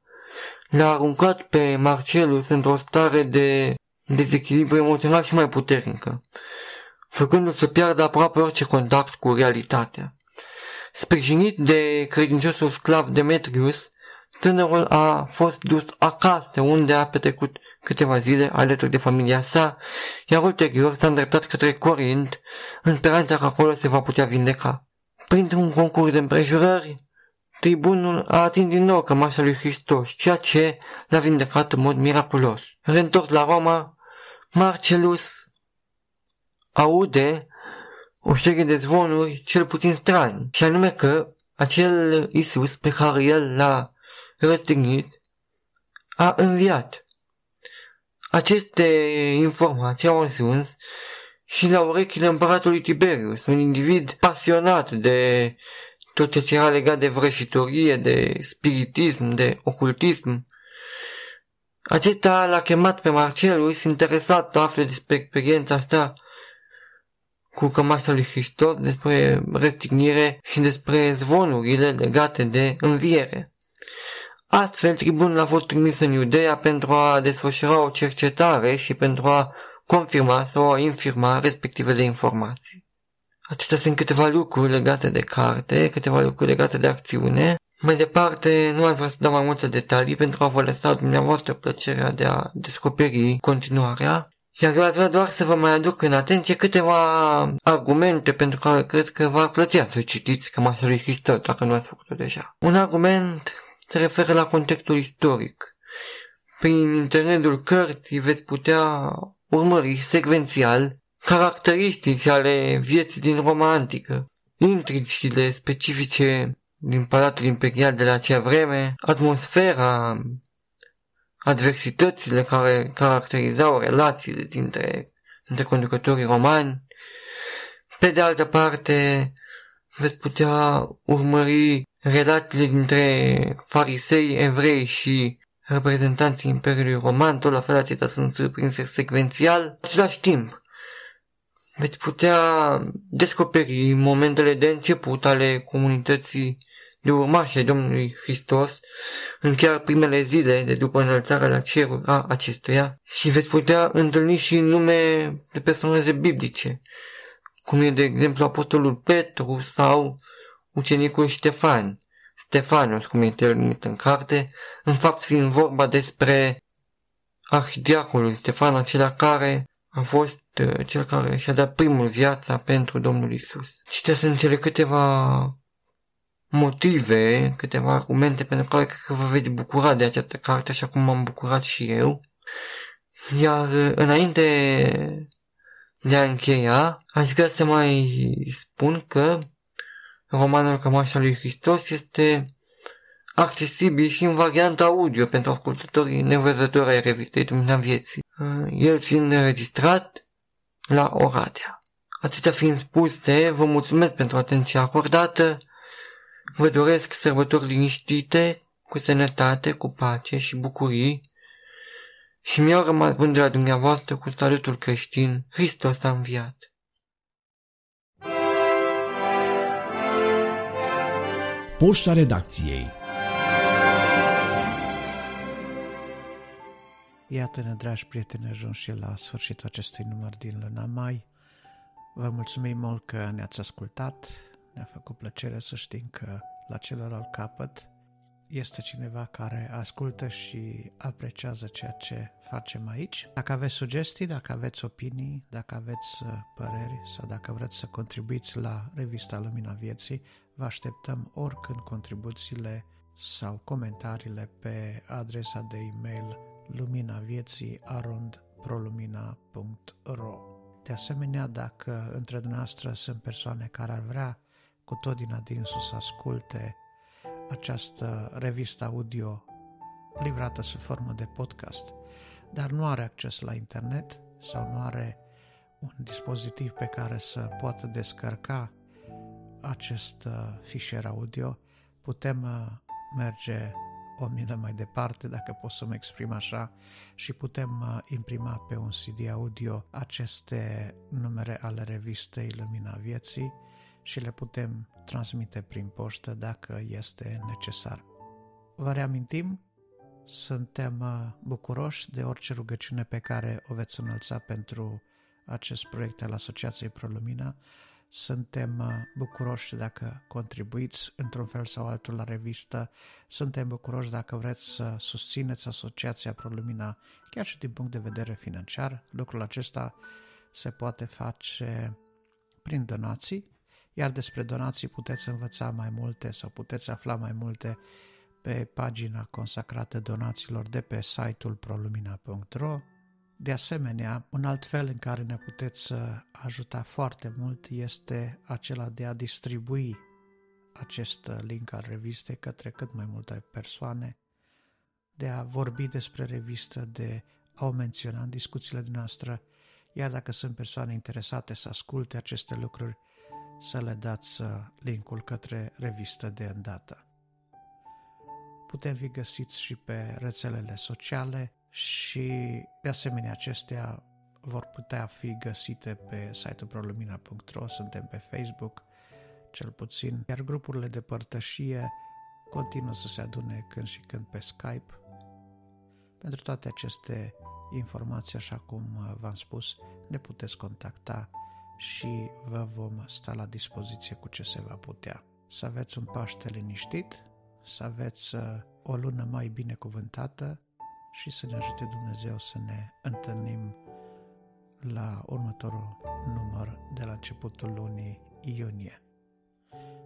l-a aruncat pe Marcelus într-o stare de dezechilibru emoțional și mai puternică, făcându-l să piardă aproape orice contact cu realitatea. Sprijinit de credinciosul sclav Demetrius, tânărul a fost dus acasă unde a petrecut câteva zile alături de familia sa, iar ulterior s-a îndreptat către Corint în speranța că acolo se va putea vindeca. Printr-un concurs de împrejurări, Tribunul a atins din nou cămașa lui Hristos, ceea ce l-a vindecat în mod miraculos. Reîntors la Roma, Marcelus aude o serie de zvonuri cel puțin strani, și anume că acel Isus pe care el l-a răstignit a înviat. Aceste informații au ajuns și la urechile împăratului Tiberius, un individ pasionat de tot ce era legat de vrăjitorie, de spiritism, de ocultism. Acesta l-a chemat pe Marcelus, interesat să afle despre experiența asta cu cămașa lui Hristos, despre răstignire și despre zvonurile legate de înviere. Astfel, tribunul a fost trimis în Iudeea pentru a desfășura o cercetare și pentru a confirma sau a infirma respectivele informații. Acestea sunt câteva lucruri legate de carte, câteva lucruri legate de acțiune. Mai departe, nu ați vrea să dau mai multe detalii pentru a vă lăsa dumneavoastră plăcerea de a descoperi continuarea. Iar eu aș vrea doar să vă mai aduc în atenție câteva argumente pentru care cred că v-ar plăcea să citiți Cămașa lui Hristos, dacă nu ați făcut-o deja. Un argument se referă la contextul istoric. Prin internetul cărții veți putea urmări secvențial caracteristici ale vieții din Roma antică, intrigile specifice din Palatul Imperial de la acea vreme, atmosfera, adversitățile care caracterizau relațiile dintre, dintre conducătorii romani. Pe de altă parte, veți putea urmări relațiile dintre farisei, evrei și reprezentanții Imperiului Roman, tot la fel acestea sunt surprinse secvențial. În același timp, veți putea descoperi momentele de început ale comunității de urmași ai Domnului Hristos în chiar primele zile de după înălțarea la cerul a acestuia și veți putea întâlni și nume de personaje biblice, cum e de exemplu Apostolul Petru sau ucenicul Ștefan, Stefanus, cum este el numit în carte, în fapt fiind vorba despre arhidiacolul Stefan, acela care a fost uh, cel care și-a dat primul viața pentru Domnul Isus. Citea sunt cele câteva motive, câteva argumente pentru care cred că vă veți bucura de această carte, așa cum m-am bucurat și eu. Iar uh, înainte de a încheia, aș vrea să mai spun că romanul Cămașa lui Hristos este accesibil și în varianta audio pentru ascultătorii nevăzători ai revistei Dumnezeu Vieții, uh, el fiind înregistrat la Oradea. Atâtea fiind spuse, vă mulțumesc pentru atenția acordată, vă doresc sărbători liniștite, cu sănătate, cu pace și bucurii și mi-au rămas bun de la dumneavoastră cu salutul creștin, Hristos a înviat. Poșta redacției Iată-ne, dragi prieteni, ajuns și la sfârșitul acestui număr din luna mai. Vă mulțumim mult că ne-ați ascultat. Ne-a făcut plăcere să știm că la celălalt capăt este cineva care ascultă și apreciază ceea ce facem aici. Dacă aveți sugestii, dacă aveți opinii, dacă aveți uh, păreri sau dacă vreți să contribuiți la revista Lumina Vieții, vă așteptăm oricând contribuțiile sau comentariile pe adresa de e-mail luminavieții.arondprolumina.ro De asemenea, dacă între dumneavoastră sunt persoane care ar vrea cu tot din adinsul să asculte această revistă audio livrată sub formă de podcast, dar nu are acces la internet sau nu are un dispozitiv pe care să poată descărca acest uh, fișier audio, putem uh, merge o milă mai departe, dacă pot să mă exprim așa, și putem uh, imprima pe un CD audio aceste numere ale revistei Lumina Vieții și le putem transmite prin poștă dacă este necesar. Vă reamintim, suntem uh, bucuroși de orice rugăciune pe care o veți înălța pentru acest proiect al Asociației ProLumina. Suntem uh, bucuroși dacă contribuiți într-un fel sau altul la revistă. Suntem bucuroși dacă vreți să susțineți Asociația ProLumina chiar și din punct de vedere financiar. Lucrul acesta se poate face prin donații iar despre donații puteți învăța mai multe sau puteți afla mai multe pe pagina consacrată donațiilor de pe site-ul prolumina.ro. De asemenea, un alt fel în care ne puteți ajuta foarte mult este acela de a distribui acest link al revistei către cât mai multe persoane. de a vorbi despre revistă, de a o menționa în discuțiile noastre, iar dacă sunt persoane interesate să asculte aceste lucruri, să le dați uh, linkul către revistă de îndată. Putem fi găsiți și pe rețelele sociale și, de asemenea, acestea vor putea fi găsite pe site-ul prolumina.ro, suntem pe Facebook, cel puțin, iar grupurile de părtășie continuă să se adune când și când pe Skype. Pentru toate aceste informații, așa cum uh, v-am spus, ne puteți contacta și vă vom sta la dispoziție cu ce se va putea. Să aveți un Paște liniștit, să aveți uh, o lună mai binecuvântată și să ne ajute Dumnezeu să ne întâlnim la următorul număr de la începutul lunii iunie.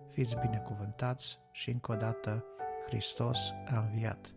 Fiți binecuvântați și încă o dată Hristos a înviat.